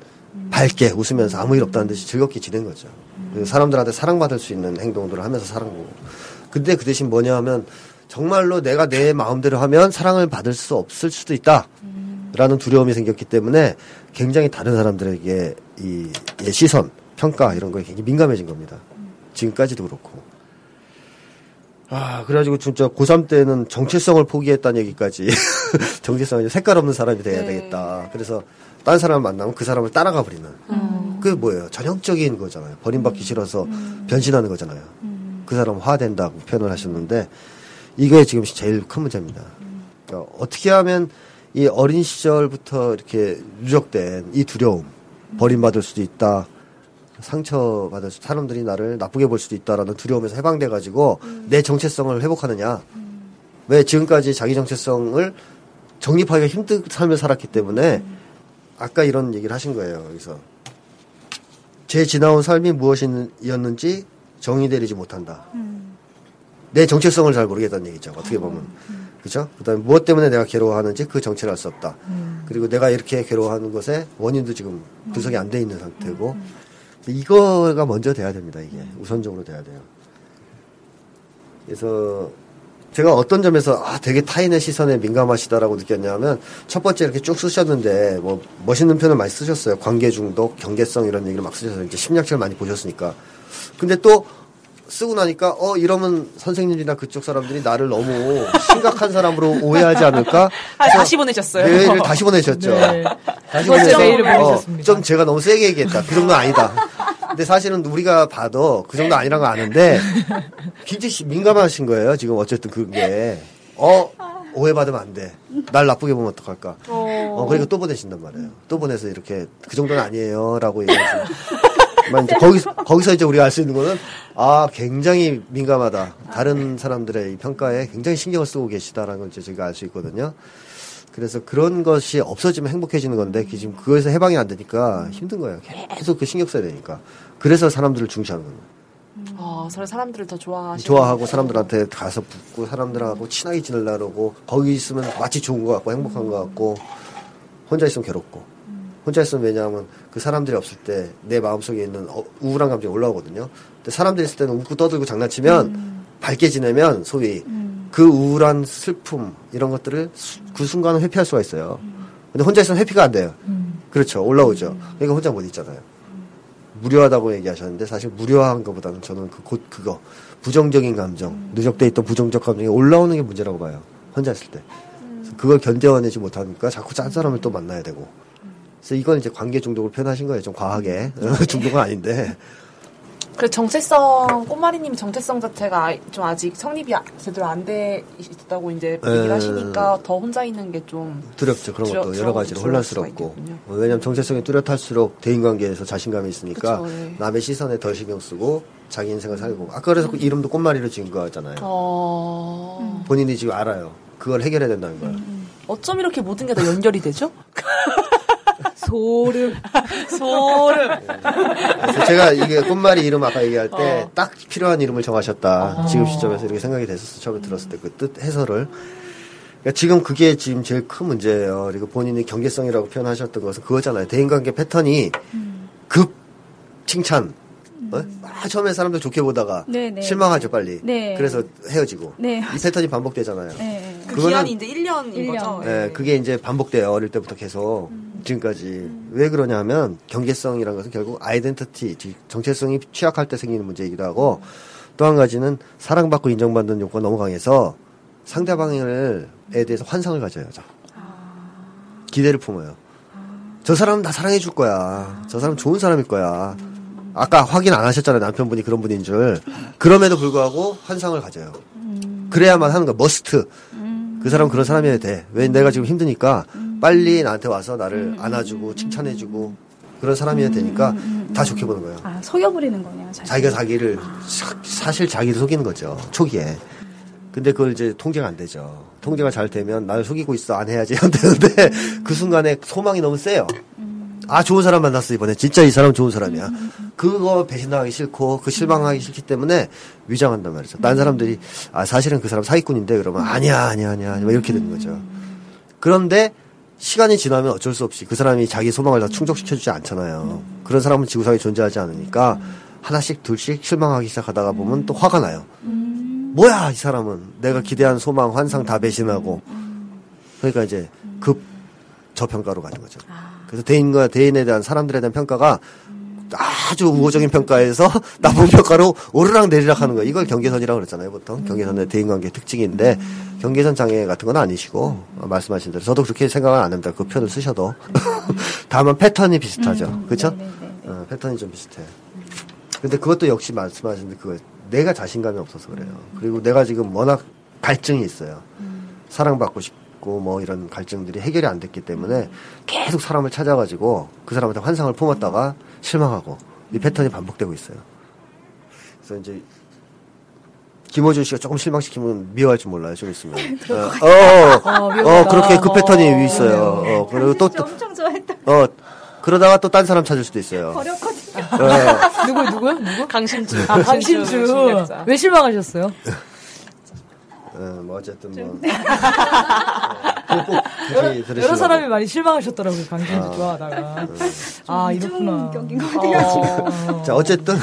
밝게 웃으면서 아무 일 없다는 듯이 즐겁게 지낸 거죠. 그리고 사람들한테 사랑받을 수 있는 행동들을 하면서 사랑하고. 근데 그 대신 뭐냐 하면, 정말로 내가 내 마음대로 하면 사랑을 받을 수 없을 수도 있다. 라는 두려움이 생겼기 때문에 굉장히 다른 사람들에게 이, 이 시선, 평가 이런 거에 굉장히 민감해진 겁니다. 지금까지도 그렇고. 아, 그래가지고 진짜 고3 때는 정체성을 포기했다는 얘기까지. 정체성은 이제 색깔 없는 사람이 돼야 네. 되겠다. 그래서 딴 사람을 만나면 그 사람을 따라가 버리는. 음. 그게 뭐예요? 전형적인 거잖아요. 버림받기 싫어서 변신하는 거잖아요. 그 사람 화된다고 표현을 하셨는데 이게 지금 제일 큰 문제입니다. 그러니까 어떻게 하면 이 어린 시절부터 이렇게 누적된 이 두려움, 버림받을 수도 있다. 상처받을 수, 사람들이 나를 나쁘게 볼 수도 있다라는 두려움에서 해방돼 가지고 내 정체성을 회복하느냐. 왜 지금까지 자기 정체성을 정립하기가 힘든 삶을 살았기 때문에 아까 이런 얘기를 하신 거예요. 그래서 제 지나온 삶이 무엇이었는지 정의되리지 못한다. 내 정체성을 잘 모르겠다는 얘기죠. 어떻게 보면. 그죠? 그 다음에 무엇 때문에 내가 괴로워하는지 그 정체를 알 수 없다. 그리고 내가 이렇게 괴로워하는 것에 원인도 지금 분석이 안 돼 있는 상태고. 이거가 먼저 돼야 됩니다, 이게. 우선적으로 돼야 돼요. 그래서 제가 어떤 점에서 아 되게 타인의 시선에 민감하시다라고 느꼈냐면 첫 번째 이렇게 쭉 쓰셨는데 뭐 멋있는 표현을 많이 쓰셨어요. 관계 중독, 경계성 이런 얘기를 막 쓰셔서 이제 심리학책을 많이 보셨으니까. 근데 또 쓰고 나니까 어 이러면 선생님이나 그쪽 사람들이 나를 너무 심각한 사람으로 오해하지 않을까? 아, 다시 보내셨어요. 메일을 다시 보내셨죠. 네. 다시 보내서, 메일을 어, 보내셨습니다. 좀 제가 너무 세게 얘기했다. 그 정도는 아니다. 근데 사실은 우리가 봐도 그 정도 아니란 거 아는데 굉장히 시- 민감하신 거예요. 지금 어쨌든 그게 어 오해받으면 안 돼. 날 나쁘게 보면 어떡할까. 어, 그러니까 또 보내신단 말이에요. 또 보내서 이렇게 그 정도는 아니에요라고 얘기하시면 이제 거기서 거기서 이제 우리가 알 수 있는 거는 아 굉장히 민감하다. 다른 사람들의 이 평가에 굉장히 신경을 쓰고 계시다라는 걸 이제 저희가 알 수 있거든요. 그래서 그런 것이 없어지면 행복해지는 건데 그 지금 그거에서 해방이 안 되니까 힘든 거예요. 계속 그 신경 써야 되니까. 그래서 사람들을 중시하는 거예요. 아, 서로 사람들을 더 좋아하시는 좋아하고 사람들한테 가서 붙고 사람들하고 친하게 지내려고 거기 있으면 마치 좋은 것 같고 행복한 것 같고 혼자 있으면 괴롭고 혼자 있으면 왜냐하면 그 사람들이 없을 때 내 마음속에 있는 어- 우울한 감정이 올라오거든요. 근데 사람들이 있을 때는 웃고 떠들고 장난치면 밝게 지내면 소위 그 우울한 슬픔 이런 것들을 수- 그 순간은 회피할 수가 있어요. 근데 혼자 있으면 회피가 안 돼요. 그렇죠. 올라오죠. 그러니까 혼자 못 있잖아요. 무료하다고 얘기하셨는데 사실 무료한 것보다는 저는 그 곧 그거 부정적인 감정 누적돼 있던 부정적 감정이 올라오는 게 문제라고 봐요 혼자 있을 때 그걸 견뎌내지 못하니까 자꾸 짠 사람을 또 만나야 되고 그래서 이건 이제 관계 중독을 표현하신 거예요. 좀 과하게. 중독은 아닌데. 그 정체성 꽃마리님 정체성 자체가 좀 아직 성립이 아- 제대로 안 돼 있다고 이제 얘기를 에. 하시니까 더 혼자 있는 게 좀 두렵죠. 그런 두려- 것도. 여러 가지로 혼란스럽고. 왜냐하면 정체성이 뚜렷할수록 대인관계에서 자신감이 있으니까 그쵸, 네. 남의 시선에 더 신경 쓰고 자기 인생을 살고. 아까 그래서 그 이름도 꽃마리로 지은 거잖아요. 어... 본인이 지금 알아요. 그걸 해결해야 된다는 거예요. 어쩜 이렇게 모든 게 다 연결이 되죠? 소름. 소름. 제가 이게 꽃말이 이름 아까 얘기할 때 어. 딱 필요한 이름을 정하셨다. 지금 시점에서 이렇게 생각이 됐었어. 처음에 들었을 때 그 뜻 해설을. 그러니까 지금 그게 지금 제일 큰 문제예요. 그리고 본인이 경계성이라고 표현하셨던 것은 그거잖아요. 대인관계 패턴이 급 칭찬. 어? 아, 처음에 사람들 좋게 보다가 네, 네. 실망하죠 빨리. 네. 그래서 헤어지고. 네. 이 패턴이 반복되잖아요. 네, 네. 그 기간이 이제 1년인 일 년. 거죠? 예, 그게 이제 반복돼요. 어릴 때부터 계속 지금까지. 왜 그러냐면 경계성이라는 것은 결국 아이덴티티, 즉 정체성이 취약할 때 생기는 문제이기도 하고 또한 가지는 사랑받고 인정받는 욕구가 너무 강해서 상대방에 대해서 환상을 가져요. 저. 기대를 품어요. 저 사람은 나 사랑해 줄 거야. 저 사람 좋은 사람일 거야. 아까 확인 안 하셨잖아요. 남편분이 그런 분인 줄. 그럼에도 불구하고 환상을 가져요. 그래야만 하는 거야. 머스트. 그 사람은 그런 사람이어야 돼. 왜 내가 지금 힘드니까 빨리 나한테 와서 나를 안아주고 칭찬해주고 그런 사람이어야 되니까 다 좋게 보는 거예요. 아, 속여버리는 거네요. 자신. 자기가 자기를 사- 사실 자기를 속이는 거죠. 초기에. 근데 그걸 이제 통제가 안 되죠. 통제가 잘 되면 나를 속이고 있어 안 해야지 안 되는데 그 순간에 소망이 너무 세요. 아 좋은 사람 만났어 이번에 진짜 이 사람 좋은 사람이야. 그거 배신당하기 싫고 그 실망하기 싫기 때문에 위장한단 말이죠. 다른 사람들이 아 사실은 그 사람 사기꾼인데 그러면 아니야 아니야 아니야 아니야 이렇게 되는 거죠. 그런데 시간이 지나면 어쩔 수 없이 그 사람이 자기 소망을 다 충족시켜주지 않잖아요. 그런 사람은 지구상에 존재하지 않으니까 하나씩 둘씩 실망하기 시작하다가 보면 또 화가 나요. 뭐야 이 사람은 내가 기대한 소망 환상 다 배신하고 그러니까 이제 급 저평가로 가는 거죠. 그래서 대인과 대인에 대한 사람들에 대한 평가가 아주 우호적인 평가에서 나쁜 평가로 오르락 내리락 하는 거 이걸 경계선이라고 그랬잖아요 보통. 경계선의 대인관계 특징인데 경계선 장애 같은 건 아니시고 어, 말씀하신 대로 저도 그렇게 생각은 안 합니다. 그 표현을 쓰셔도. 다만 패턴이 비슷하죠. 그렇죠 어, 패턴이 좀 비슷해요. 근데 그것도 역시 말씀하신 그 내가 자신감이 없어서 그래요. 그리고 내가 지금 워낙 갈증이 있어요. 사랑받고 싶고 뭐 이런 갈증들이 해결이 안 됐기 때문에 계속 사람을 찾아가지고 그 사람한테 환상을 품었다가 실망하고 이 패턴이 반복되고 있어요. 그래서 이제 김호준 씨가 조금 실망시키면 미워할 줄 몰라요. 좀 있으면. 어, 어, 어, 미워하다. 그렇게 그 패턴이 어, 있어요. 어, 그리고 또, 또, 엄청 좋아했다. 어, 그러다가 또 딴 사람 찾을 수도 있어요. 버렸거든요. 어, 누구 누구 누구? 강신주. 아 강신주. 왜 실망하셨어요? 어, 뭐 어쨌든 뭐. 어, 꼭 다시 들으시려고. 여러 사람이 많이 실망하셨더라고요. 강신주 아. 좋아하다가. 아 이렇구나. 격인 것 같아요. 어. 자, 어쨌든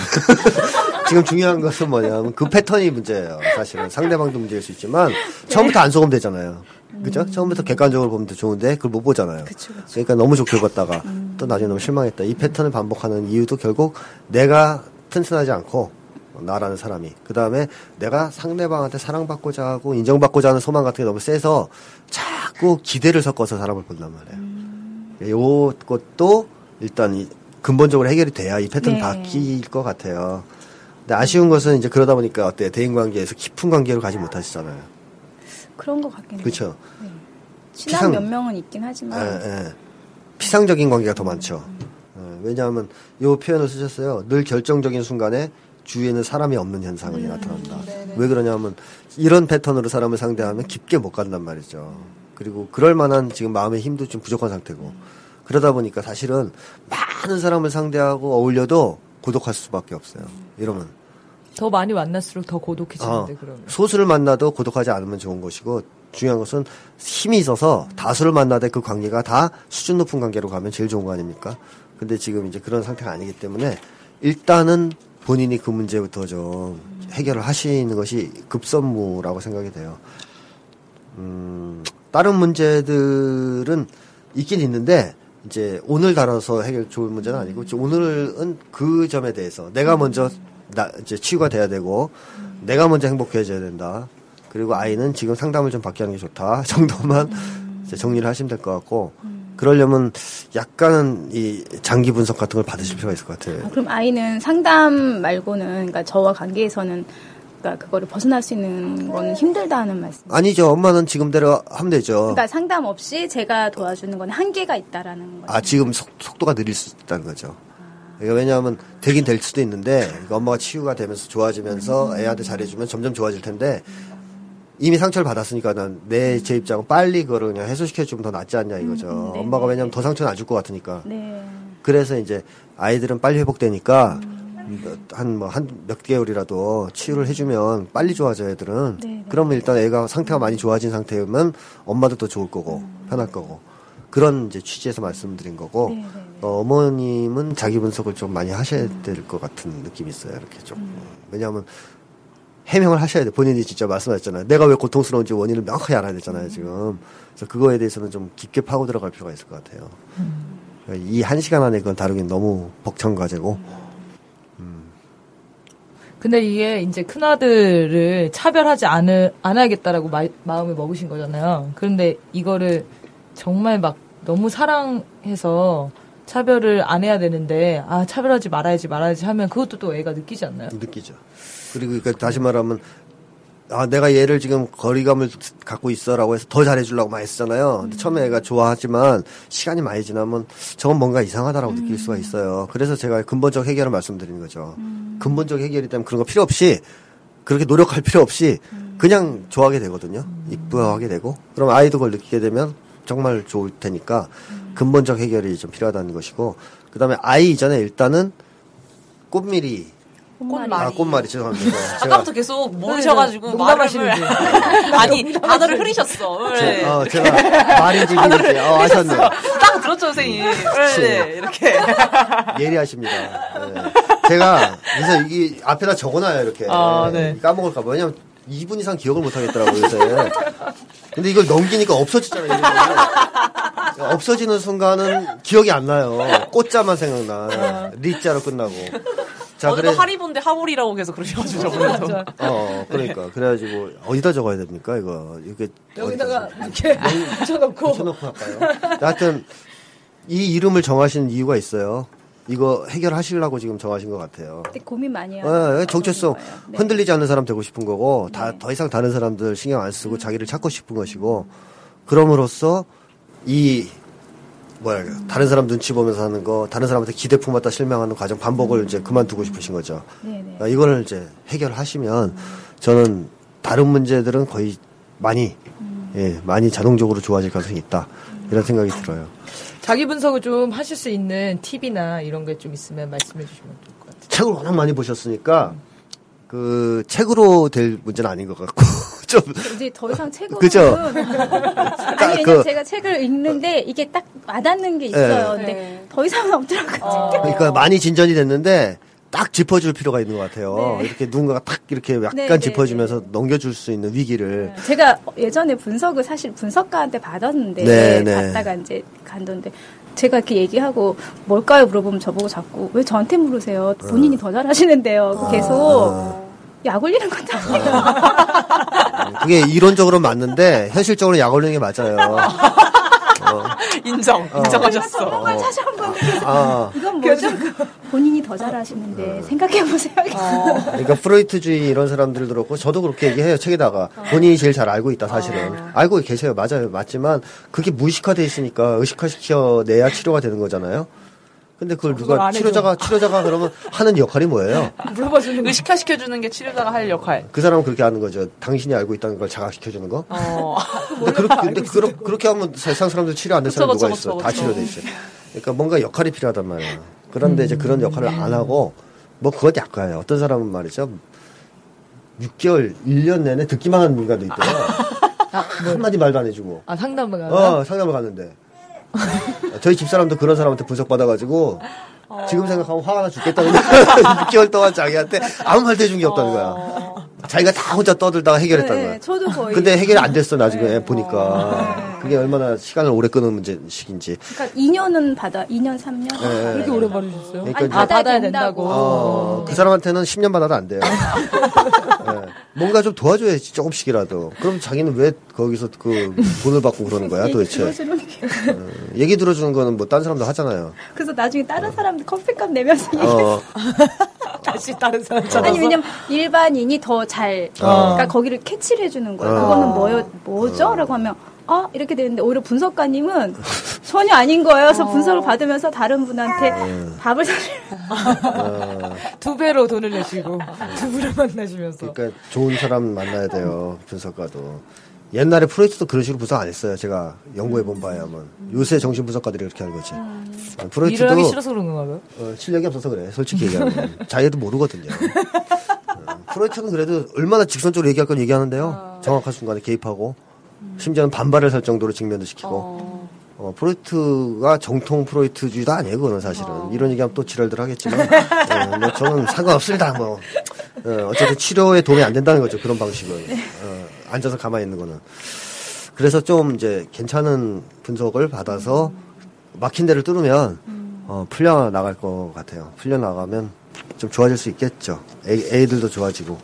지금 중요한 것은 뭐냐면 그 패턴이 문제예요. 사실은 상대방도 문제일 수 있지만 처음부터 안 속으면 되잖아요. 그죠? 처음부터 객관적으로 보면 더 좋은데 그걸 못 보잖아요. 그러니까 너무 좋게 봤다가 또 나중에 너무 실망했다. 이 패턴을 반복하는 이유도 결국 내가 튼튼하지 않고 나라는 사람이 그 다음에 내가 상대방한테 사랑받고자 하고 인정받고자 하는 소망 같은 게 너무 세서 자꾸 기대를 섞어서 사람을 본단 말이에요. 요것도 일단 이 근본적으로 해결이 돼야 이 패턴 이 네. 바뀔 것 같아요. 근데 아쉬운 것은 이제 그러다 보니까 어때 대인 관계에서 깊은 관계를 가지 못하시잖아요. 그런 것 같긴 해요. 그렇죠. 친한 피상- 몇 명은 있긴 하지만 예, 예. 피상적인 관계가 더 많죠. 예, 왜냐하면 요 표현을 쓰셨어요. 늘 결정적인 순간에 주위에는 사람이 없는 현상이 나타난다. 왜 그러냐면 이런 패턴으로 사람을 상대하면 깊게 못 간단 말이죠. 그리고 그럴 만한 지금 마음의 힘도 좀 부족한 상태고 그러다 보니까 사실은 많은 사람을 상대하고 어울려도 고독할 수밖에 없어요. 이러면 더 많이 만날수록 더 고독해지는데 어, 그러면. 소수를 만나도 고독하지 않으면 좋은 것이고 중요한 것은 힘이 있어서 다수를 만나되 그 관계가 다 수준 높은 관계로 가면 제일 좋은 거 아닙니까? 근데 지금 이제 그런 상태가 아니기 때문에 일단은 본인이 그 문제부터 좀 해결을 하시는 것이 급선무라고 생각이 돼요. 음, 다른 문제들은 있긴 있는데 이제 오늘 다뤄서 해결 좋은 문제는 아니고 오늘은 그 점에 대해서 내가 먼저 나 이제 치유가 돼야 되고 내가 먼저 행복해져야 된다. 그리고 아이는 지금 상담을 좀 받게 하는 게 좋다 정도만 이제 정리를 하시면 될 것 같고 그러려면 약간은 이 장기 분석 같은 걸 받으실 필요가 있을 것 같아요. 아, 그럼 아이는 상담 말고는 그러니까 저와 관계에서는 그러니까 그거를 벗어날 수 있는 거는 힘들다는 말씀. 아니죠. 엄마는 지금대로 하면 되죠. 그러니까 상담 없이 제가 도와주는 건 한계가 있다라는 거죠. 아, 지금 속, 속도가 느릴 수 있다는 거죠. 그러니까 왜냐하면 되긴 될 수도 있는데 그러니까 엄마가 치유가 되면서 좋아지면서 애한테 잘해주면 점점 좋아질 텐데 이미 상처를 받았으니까 난 내 제 입장은 빨리 그거를 그냥 해소시켜 주면 더 낫지 않냐 이거죠. 음, 네, 엄마가 네, 왜냐면 더 상처는 안 줄 것 같으니까. 네. 그래서 이제 아이들은 빨리 회복되니까 한 뭐 한 몇 개월이라도 치유를 해주면 빨리 좋아져 애들은. 네, 네. 그러면 일단 애가 상태가 많이 좋아진 상태면 엄마도 더 좋을 거고 편할 거고 그런 이제 취지에서 말씀드린 거고 네. 어, 어머님은 자기 분석을 좀 많이 하셔야 될 것 같은 느낌이 있어요. 이렇게 좀 왜냐하면 해명을 하셔야 돼. 본인이 진짜 말씀하셨잖아요. 내가 왜 고통스러운지 원인을 명확하게 알아야 되잖아요. 지금 그래서 그거에 대해서는 좀 깊게 파고 들어갈 필요가 있을 것 같아요. 이한 시간 안에 그건 다루긴 너무 벅찬 과제고 근데 이게 이제 큰아들을 차별하지 않을, 않아야겠다라고 마, 마음을 먹으신 거잖아요. 그런데 이거를 정말 막 너무 사랑해서 차별을 안 해야 되는데, 아, 차별하지 말아야지 말아야지 하면 그것도 또 애가 느끼지 않나요? 느끼죠. 그리고 그 다시 말하면 아 내가 얘를 지금 거리감을 갖고 있어라고 해서 더 잘해주려고 많이 했잖아요. 근데 처음에 애가 좋아하지만 시간이 많이 지나면 저건 뭔가 이상하다라고 느낄 수가 있어요. 그래서 제가 근본적 해결을 말씀드리는 거죠. 근본적 해결이 되면 그런 거 필요 없이 그렇게 노력할 필요 없이 그냥 좋아하게 되거든요. 이쁘하게 되고 그럼 아이도 그걸 느끼게 되면 정말 좋을 테니까 근본적 해결이 좀 필요하다는 것이고 그다음에 아이 이전에 일단은 꽃미리 꽃말이. 아 꽃말이 죄송합니다. 제가 아까부터 계속 모르셔가지고 농담하시는지. 말을 아니 단어를 흐리셨어. 제, 네. 어, 제가 말인지 미인지 어, 아셨네. 딱 들었죠 선생님. 네, 이렇게. 예리하십니다. 네. 제가 그래서 이게 앞에다 적어놔요 이렇게. 아, 네. 까먹을까 봐. 왜냐면 2분 이상 기억을 못 하겠더라고요 요새. 근데 이걸 넘기니까 없어지잖아요. 없어지는 순간은 기억이 안 나요. 꽃자만 생각나. 리자로 끝나고. 자, 어제도 그래. 하리본데 하볼이라고 계속 그러셔가지고 저번에도. 어, 그러니까. 그래가지고, 어디다 적어야 됩니까, 이거? 이게. 여기다가 이렇게 붙여놓고 붙여놓고 할까요? 하여튼, 이 이름을 정하신 이유가 있어요. 이거 해결하시려고 지금 정하신 것 같아요. 고민 많이 해요. 어, 정체성 거예요. 네. 흔들리지 않는 사람 되고 싶은 거고 다더 이상 다른 사람들 신경 안 쓰고 자기를 찾고 싶은 것이고 그럼으로써 이 뭐야 다른 사람 눈치 보면서 하는 거 다른 사람한테 기대 품었다 실망하는 과정 반복을 이제 그만두고 싶으신 거죠. 네네. 아, 이거를 이제 해결하시면 저는 다른 문제들은 거의 많이 예 많이 자동적으로 좋아질 가능성이 있다 이런 생각이 들어요. 자기 분석을 좀 하실 수 있는 팁이나 이런 게 좀 있으면 말씀해 주시면 좋을 것 같아요. 책을 워낙 많이 보셨으니까 그 책으로 될 문제는 아닌 것 같고 좀 이제 더 이상 책으로는 그죠? 아니 왜냐면 그- 제가 책을 읽는데 이게 딱 와닿는 게 있어요. 네. 근데 더 이상은 없더라고요. 그러니까 많이 진전이 됐는데 딱 짚어줄 필요가 있는 것 같아요. 네. 이렇게 누군가가 딱 이렇게 약간 네, 네, 짚어주면서 넘겨줄 수 있는 위기를 제가 예전에 분석을 사실 분석가한테 받았는데 네, 네. 받다가 이제 간던데 제가 이렇게 얘기하고 뭘까요 물어보면 저보고 자꾸 왜 저한테 물으세요 어. 본인이 더 잘하시는데요 아. 계속 약 올리는 것도 아니에요. 그게 이론적으로 맞는데 현실적으로 약 올리는 게 맞아요. 인정, 인정하셨어. 정말 다시 한번 아, 이건 뭐죠? 본인이 더 잘하시는데 생각해 보세요. 그러니까 프로이트주의 이런 사람들 그렇고 저도 그렇게 얘기해요 책에다가. 본인이 제일 잘 알고 있다 사실은. 알고 계세요. 맞아요. 맞지만 그게 무의식화돼 있으니까 의식화시켜 내야 치료가 되는 거잖아요. 근데 그걸 누가. 치료자가 치료자가 그러면 하는 역할이 뭐예요? 물어봐 주는 거. 의식화 시켜 주는 게 치료자가 할 역할. 그 사람은 그렇게 하는 거죠. 당신이 알고 있다는 걸 자각시켜 주는 거. 어. 근데, 그렇게, 근데 그러, 그렇게 하면 세상 사람들 치료 안 될 사람 누가 있어? 다. 치료돼 있어. 그러니까 뭔가 역할이 필요하단 말이야. 그런데 이제 그런 역할을 안 하고 뭐 그건 약간이에요. 어떤 사람은 말이죠. 6개월, 1년 내내 듣기만 하는 인간도 있대요. 한마디 말도 안 해주고. 아 상담을 가요? 어, 상담을 갔는데. 저희 집사람도 그런 사람한테 분석받아가지고 지금 생각하면 화가 나 죽겠다는 거야. 6개월 동안 자기한테 아무 말도 해준 게 없다는 거야. 자기가 다 혼자 떠들다가 해결했다는 거야. 네, 저도 거의 근데 해결이 안 됐어 나중에 보니까 그게 얼마나 시간을 오래 끄는 문제식인지 그러니까 2년은 받아 2년 3년 네. 그렇게 오래 받으셨어요? 그러니까 아니, 받아야 받아야 된다고. 어, 그 사람한테는 10년 받아도 안 돼요. 네. 뭔가 좀 도와줘야지 조금씩이라도. 그럼 자기는 왜 거기서 그 돈을 받고 그러는 거야 도대체? 어, 얘기 들어주는 거는 뭐딴 사람도 하잖아요. 그래서 나중에 다른 사람들 커피값 내면서 어, 다시 다른 사람 찾아서. 아니 왜냐면 일반인이 더잘 그러니까 거기를 캐치를 해주는 거예요. 어. 그거는 뭐요 뭐죠?라고 하면 아 이렇게 되는데 오히려 분석가님은 전혀 아닌 거예요. 그래서 분석을 받으면서 다른 분한테 밥을 사주. 두 배로 돈을 내시고 두 분을 만나시면서. 그러니까 좋은 사람 만나야 돼요 분석가도. 옛날에 프로이트도 그런 식으로 분석 안 했어요. 제가 연구해 본 바야만. 요새 정신 분석가들이 그렇게 하는 거지. 어, 프로이트도 하기 싫어서 그런 건가 봐요. 어, 실력이 없어서 그래. 솔직히 얘기하면. 자기도 모르거든요. 어, 프로이트는 그래도 얼마나 직선적으로 얘기할 건 얘기하는데요. 정확한 순간에 개입하고, 심지어는 반발을 살 정도로 직면도 시키고. 어, 프로이트가 정통 프로이트주의도 아니에요, 그거는 사실은. 이런 얘기하면 또 지랄들 하겠지만, 어, 뭐 저는 상관없습니다, 뭐. 어, 어쨌든 치료에 도움이 안 된다는 거죠, 그런 방식은. 어, 앉아서 가만히 있는 거는. 그래서 좀 이제 괜찮은 분석을 받아서 막힌 데를 뚫으면 어, 풀려 나갈 것 같아요. 풀려 나가면 좀 좋아질 수 있겠죠. 애, 애들도 좋아지고.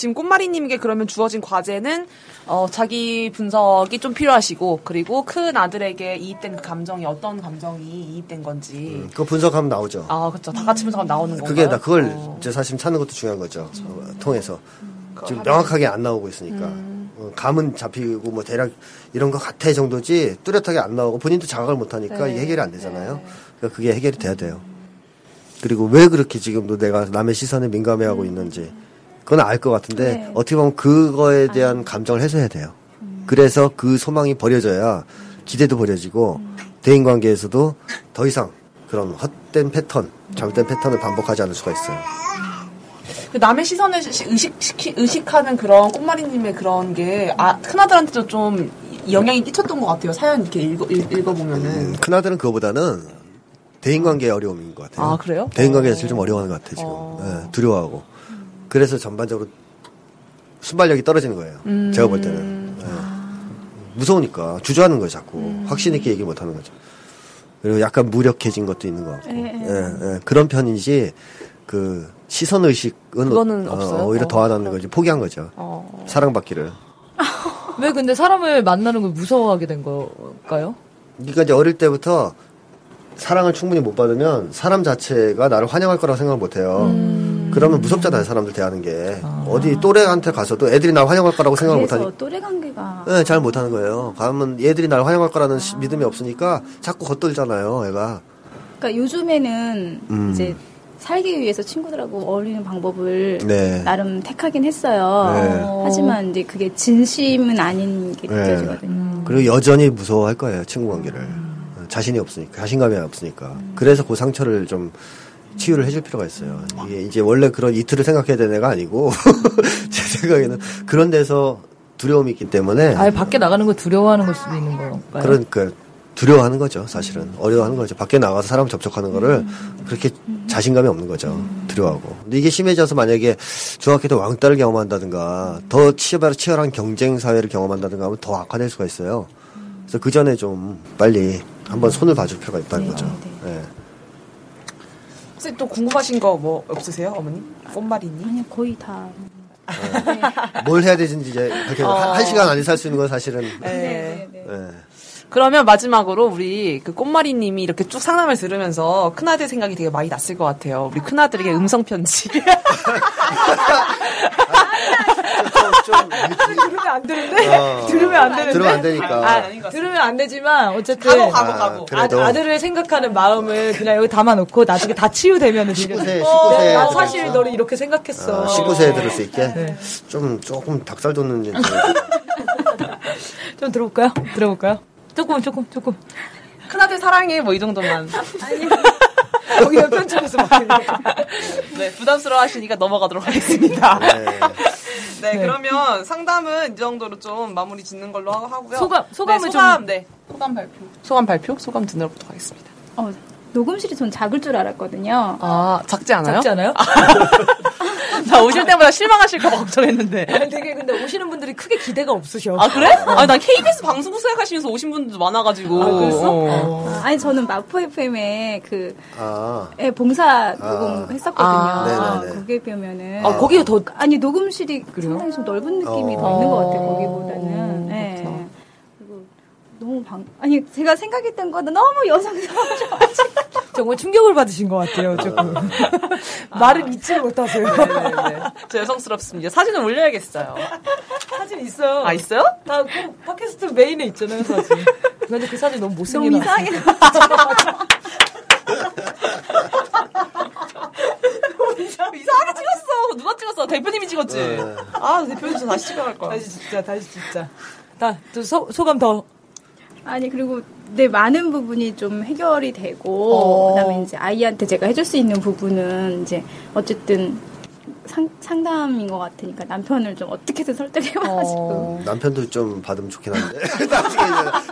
지금 꽃마리님에게 그러면 주어진 과제는 어, 자기 분석이 좀 필요하시고 그리고 큰 아들에게 이입된 그 감정이 어떤 감정이 이입된 건지 그 분석하면 나오죠. 아 그렇죠 다 같이 분석하면 나오는 건가요? 그게 나 그걸 어. 이제 사실 찾는 것도 중요한 거죠. 어, 통해서 지금 명확하게 안 나오고 있으니까 어, 감은 잡히고 뭐 대략 이런 것 같아 정도지 뚜렷하게 안 나오고 본인도 자각을 못 하니까 이게 해결이 안 되잖아요. 그러니까 그게 해결이 돼야 돼요. 그리고 왜 그렇게 지금도 내가 남의 시선에 민감해하고 있는지 그건 알 것 같은데 네. 어떻게 보면 그거에 대한 감정을 해소해야 돼요. 그래서 그 소망이 버려져야 기대도 버려지고 대인 관계에서도 더 이상 그런 헛된 패턴, 잘못된 패턴을 반복하지 않을 수가 있어요. 그 남의 시선을 시- 의식시키, 의식하는 그런 꽃마리님의 그런 게 아, 큰아들한테도 좀 영향이 끼쳤던 것 같아요. 사연 이렇게 읽어, 읽, 읽어보면은. 음, 큰아들은 그거보다는 대인관계의 어려움인 것 같아요. 아, 그래요? 어. 제일 좀 어려워하는 것 같아요, 지금. 어. 예, 두려워하고. 그래서 전반적으로 순발력이 떨어지는 거예요. 음. 제가 볼 때는. 예. 무서우니까 주저하는 거예요 자꾸 음. 확신 있게 얘기 못 하는 거죠. 그리고 약간 무력해진 것도 있는 것 같고 예, 예. 예, 예. 그런 편이지 그 시선 의식은 그거는 어, 없어요? 오히려 어. 더안 하는 거지 포기한 거죠. 어. 사랑받기를. 왜 근데 사람을 만나는 걸 무서워하게 된 걸까요? 그러니까 이제 어릴 때부터 사랑을 충분히 못 받으면 사람 자체가 나를 환영할 거라고 생각을 못 해요. 음. 그러면 무섭잖아요, 사람들 대하는 게. 어디 또래한테 가서도 애들이 날 환영할 거라고 생각을 못 그래서 하니까. 또래 관계가 네, 잘 못 하는 거예요. 가면 얘들이 날 환영할 거라는 시- 믿음이 없으니까 자꾸 겉돌잖아요, 애가. 그러니까 요즘에는 음. 이제 살기 위해서 친구들하고 어울리는 방법을 네. 나름 택하긴 했어요. 네. 하지만 이제 그게 진심은 아닌 게 네. 느껴지거든요. 그리고 여전히 무서워할 거예요, 친구 관계를. 자신이 없으니까, 자신감이 없으니까. 그래서 그 상처를 좀 치유를 해줄 필요가 있어요. 이게 이제 원래 그런 이틀을 생각해야 되는 애가 아니고, 제 생각에는 그런 데서 두려움이 있기 때문에. 아예 밖에 나가는 걸 두려워하는 걸 수도 있는 건가요? 그러니까 두려워하는 거죠, 사실은. 어려워하는 거죠. 밖에 나가서 사람 접촉하는 거를 그렇게 자신감이 없는 거죠. 두려워하고. 근데 이게 심해져서 만약에 중학교 때 왕따를 경험한다든가 더 치열한 경쟁 사회를 경험한다든가 하면 더 악화될 수가 있어요. 그래서 그 전에 좀 빨리 한번 손을 봐줄 필요가 있다는 거죠. 예. 혹시 또 궁금하신 거 뭐 없으세요, 어머니? 꽃말이니? 아니요, 거의 다. 뭘 해야 되는지 이제 그렇게 한, 한 시간 안에 살 수 있는 건 사실은. 네. 예. 그러면 마지막으로 우리 그 꽃마리님이 이렇게 쭉 상담을 들으면서 큰아들 생각이 되게 많이 났을 것 같아요. 우리 큰아들에게 음성 편지. 좀, 좀, 들으면 안 되는데? 어, 들으면 안 되는데? 들으면 안 되니까. 아. 들으면 안 되지만 어쨌든 가고 가고 가고. 아, 그래도. 아, 아들을 생각하는 마음을 그냥 여기 담아놓고 나중에 다 치유되면 19세, 어, 19세. 나 사실 너를 이렇게 생각했어. 19세에 들을 수 있게. 네. 좀, 조금 닭살 돋는. 좀 들어볼까요? 들어볼까요? 조금, 조금, 조금. 큰아들 사랑해 뭐 이 정도만. 거기가 편집해서 막. 네, 부담스러워 하시니까 넘어가도록 하겠습니다. 네. 네, 그러면 상담은 이 정도로 좀 마무리 짓는 걸로 하- 하고요. 소감, 소감을 네, 소감, 좀- 네. 소감 발표. 소감 발표? 소감 듣도록 하겠습니다. 어, 녹음실이 전 작을 줄 알았거든요. 아, 작지 않아요? 작지 않아요? 나 오실 때마다 실망하실까봐 걱정했는데. 아니, 되게 근데 오시는 분들이 크게 기대가 없으셔. 아, 그래? 아니, 난 KBS 방송국 생각하시면서 오신 분들도 많아가지고. 아, 그랬어? 어. 아, 아니 저는 마포 FM에 그 아. 예, 봉사 녹음했었거든요. 아, 네네네. 거기에 비하면은 아, 거기가 더 아니 녹음실이 상당히 좀 넓은 느낌이 더 있는 것 같아요. 어, 거기보다는. 네. 너무 방 아니 제가 생각했던 거는 너무 여성스러워가지고 정말 충격을 받으신 것 같아요, 조금. 말을 잊지를 못하세요. 네네네. 저 여성스럽습니다. 사진을 올려야겠어요. 사진 있어요. 아, 있어요? 다그 팟캐스트 메인에 있잖아요, 사진. 근데 그 사진 너무 못생긴 너무 이상하게 이상하게 찍었어. 누가 찍었어? 대표님이 찍었지? 네. 아, 대표님 저 다시 찍어갈 거야. 다시 진짜, 다시 진짜. 소, 소감 더. 아니 그리고 네 많은 부분이 좀 해결이 되고 어. 그다음에 이제 아이한테 제가 해줄 수 있는 부분은 이제 어쨌든 상, 상담인 것 같으니까 남편을 좀 어떻게든 설득해가지고 남편도 좀 받으면 좋긴 한데. 나중에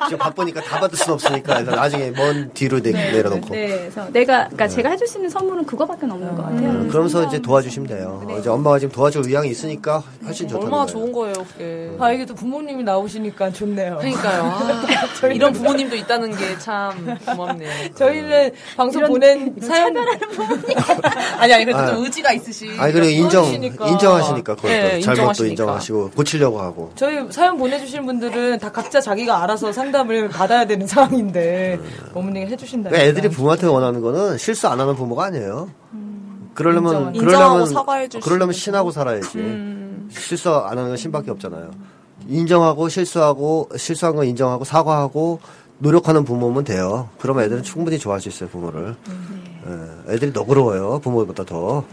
지금 바쁘니까 다 받을 순 없으니까 나중에 먼 뒤로 내, 내려놓고. 네, 그래서 내가 그러니까 제가 해줄 수 있는 선물은 그거밖에 없는 것 같아요. 음, 그러면서 이제 도와주시면 돼요. 이제 엄마가 지금 도와줄 의향이 있으니까 훨씬 좋다는 얼마나 거예요. 좋은 거예요, 그게. 아, 이게 또 부모님이 나오시니까 좋네요. 그러니까요. 아, 이런 부모님도 있다는 게 참 고맙네요. 저희는 방송 보낸 사연. 아니, 아니, 그래도 아. 좀 의지가 있으시. 아니 그 리고 인정 도와주시니까. 인정하시니까 그것도 네, 잘못도. 인정하시고 고치려고 하고. 저희 사연 보내주신 분들은 다 각자 자기가 알아서 상담을 받아야 되는 상황인데, 어머니가 해주신다. 그러니까 애들이 부모한테 원하는 거는 실수 안 하는 부모가 아니에요. 그러려면 인정하는. 인정하고 그러려면 사과해 주시는 그러려면. 신하고 살아야지. 음. 실수 안 하는 건 신밖에 없잖아요. 인정하고 실수하고 실수한 거 인정하고 사과하고 노력하는 부모면 돼요. 그러면 애들은 충분히 좋아할 수 있어요 부모를. 예, 애들이 너그러워요 부모보다 더.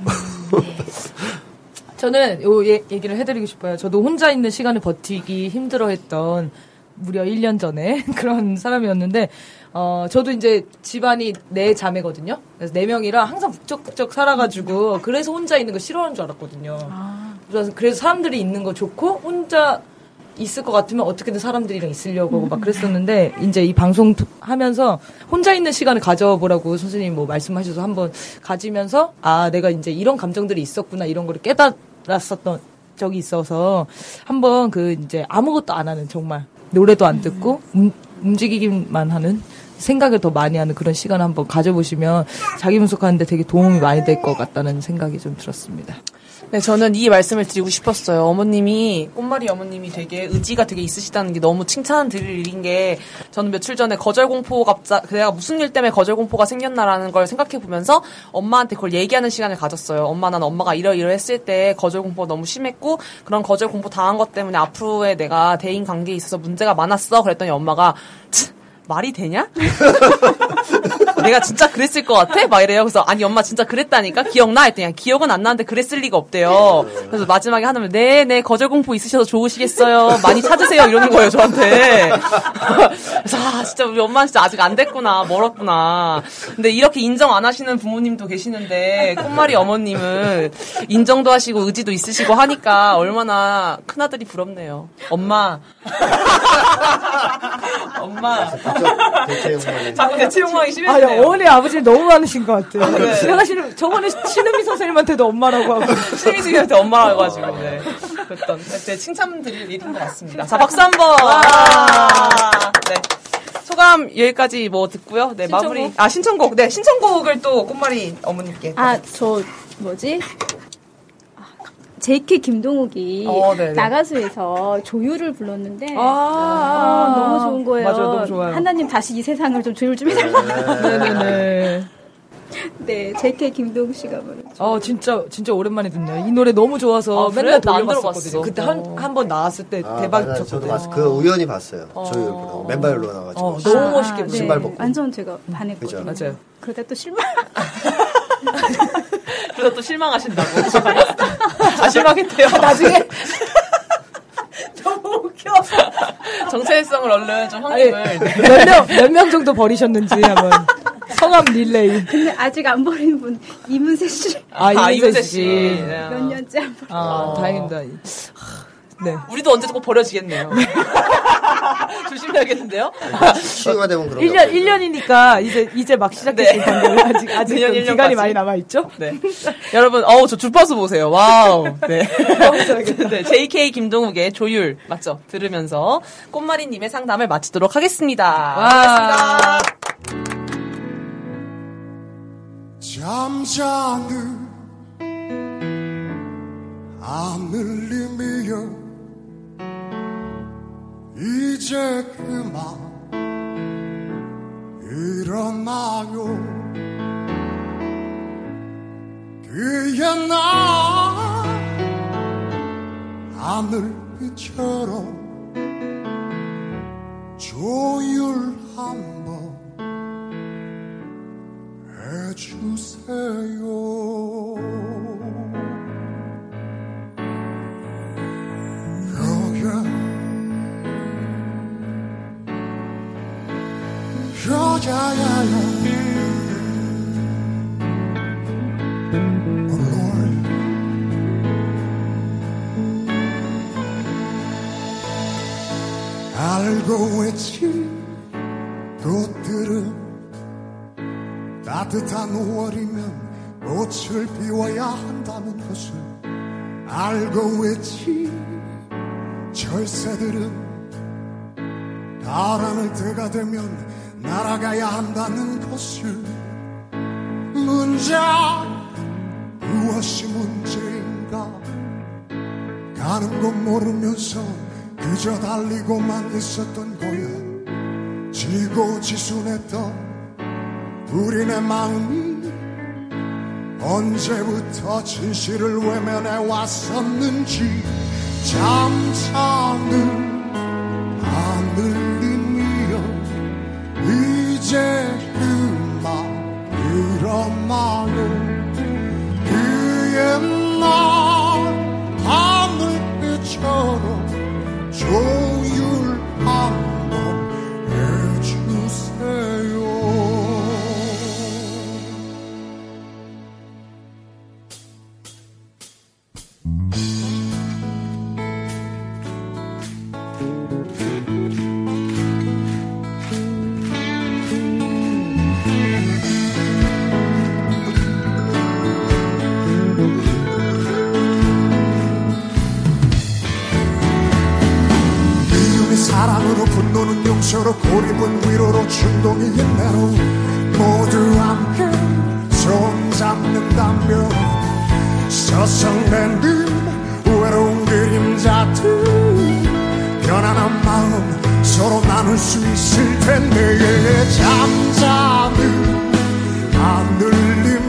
저는 요 얘- 얘기를 해드리고 싶어요. 저도 혼자 있는 시간을 버티기 힘들어했던 무려 1년 전에 그런 사람이었는데, 어, 저도 이제 집안이 네 자매거든요. 그래서 네 명이라 항상 북적북적 살아가지고, 그래서 혼자 있는 거 싫어하는 줄 알았거든요. 그래서, 그래서 사람들이 있는 거 좋고, 혼자 있을 것 같으면 어떻게든 사람들이랑 있으려고 막 그랬었는데, 이제 이 방송 도- 하면서 혼자 있는 시간을 가져보라고 선생님 뭐 말씀하셔서 한번 가지면서, 아, 내가 이제 이런 감정들이 있었구나, 이런 거를 깨달았었던 적이 있어서, 한번 그 이제 아무것도 안 하는 정말, 노래도 안 듣고 움, 움직이기만 하는 생각을 더 많이 하는 그런 시간을 한번 가져보시면 자기 분석하는데 되게 도움이 많이 될 것 같다는 생각이 좀 들었습니다. 네, 저는 이 말씀을 드리고 싶었어요. 어머님이, 꽃말이 어머님이 되게 의지가 되게 있으시다는 게 너무 칭찬 드릴 일인 게, 저는 며칠 전에 거절 공포 갑자, 내가 무슨 일 때문에 거절 공포가 생겼나라는 걸 생각해 보면서 엄마한테 그걸 얘기하는 시간을 가졌어요. 엄마, 난 엄마가 이러이러했을 때 거절 공포가 너무 심했고, 그런 거절 공포 당한 것 때문에 앞으로의 내가 대인 관계에 있어서 문제가 많았어. 그랬더니 엄마가, 치, 말이 되냐? 내가 진짜 그랬을 것 같아? 막 이래요. 그래서 아니 엄마 진짜 그랬다니까 기억나? 했더니 기억은 안 나는데 그랬을 리가 없대요. 그래서 마지막에 하나면 네네 거절 공포 있으셔서 좋으시겠어요. 많이 찾으세요 이러는 거예요 저한테. 그래서 아 진짜 우리 엄마는 진짜 아직 안 됐구나 멀었구나. 근데 이렇게 인정 안 하시는 부모님도 계시는데 꽃말이 어머님은 인정도 하시고 의지도 있으시고 하니까 얼마나 큰 아들이 부럽네요. 엄마. 엄마. 대체 욕망이. 자꾸 대체 욕망이 아, 심해지네요. 야, 어머니 아버지 너무 많으신 것 같아요. 네. 제가 신음, 저번에 신은미 선생님한테도 엄마라고 하고. 신미승한테 엄마라고 해가지고, 네. 그랬던, 그때 칭찬 드릴 일인 것 같습니다. 자, 박수 한 번! 네. 소감 여기까지 뭐 듣고요. 네, 마무리. 아, 신청곡. 네, 신청곡을 또 꽃말이 어머님께. 아, 저 뭐지? 아, JK 김동욱이 어, 네네. 나가수에서 조율을 불렀는데 아, 아, 너무 좋은 거예요. 맞아요, 너무 좋아요. 하나님 다시 이 세상을 좀 조율 좀 해달라. 네네네. 네, JK 김동욱 씨가 부른. 어, 진짜, 진짜 오랜만에 듣네요. 이 노래 너무 좋아서 아? 맨날 돌려봤었거든요. 그때 한, 한 번 나왔을 때 아, 대박 맞아요. 저도. 봤어요. 그 우연히 봤어요. 조율 부르고 맨발로 나와가지고. 어, 너무 멋있게 네, 신발 벗고. 완전 제가 반했거든요. 그죠. 맞아요. 그러다 또 실망. 그래서 또 실망하신다고. 아, 실망했대요. 나중에. 너무 웃겨. 정체성을 얼른 좀 확립을. 네. 몇 명, 몇 명 정도 버리셨는지 한번. 성함 릴레이. 근데 아직 안 버린 분 이문세 씨. 아, 아, 이문세 씨. 씨. 네. 몇 년째 안 버린. 아, 다행입니다. 네. 우리도 언제 꼭 버려지겠네요. 조심해야겠는데요? 치유가 되면 그런 1년, 1년이니까 이제, 이제 막 시작했을 네. 건데, 아직, 아직 내년 좀 1년 기간이 까지. 많이 남아있죠? 네. 여러분, 어우, 저 주파수 보세요. Wow. 네. 네. JK 김동욱의 조율, 맞죠? 들으면서 꽃마리님의 상담을 마치도록 하겠습니다. 와. 잠자는 하늘님이여 이제 그만 일어나요 그의 나 하늘빛처럼 조율 한번 해주세요. 여자야야. Oh Lord. 알고 있지 꽃들은 따뜻한 5월이면 꽃을 피워야 한다는 것을 알고 있지 철새들은 가을하늘 때가 되면 날아가야 한다는 것을 문제 무엇이 문제인가? 가는 건 모르면서 그저 달리고만 있었던 거야. 지고 지순했던 우리네 마음이 언제부터 진실을 외면해 왔었는지 잠자는 제 그만 일어나요 그의 날 하늘빛처럼 마음으로 고립은 위로로 충동이 있네로 모두 함께 손잡는다면 서성된 듯 외로운 그림자들 편안한 마음 서로 나눌 수 있을 텐데. 잠자는 하늘님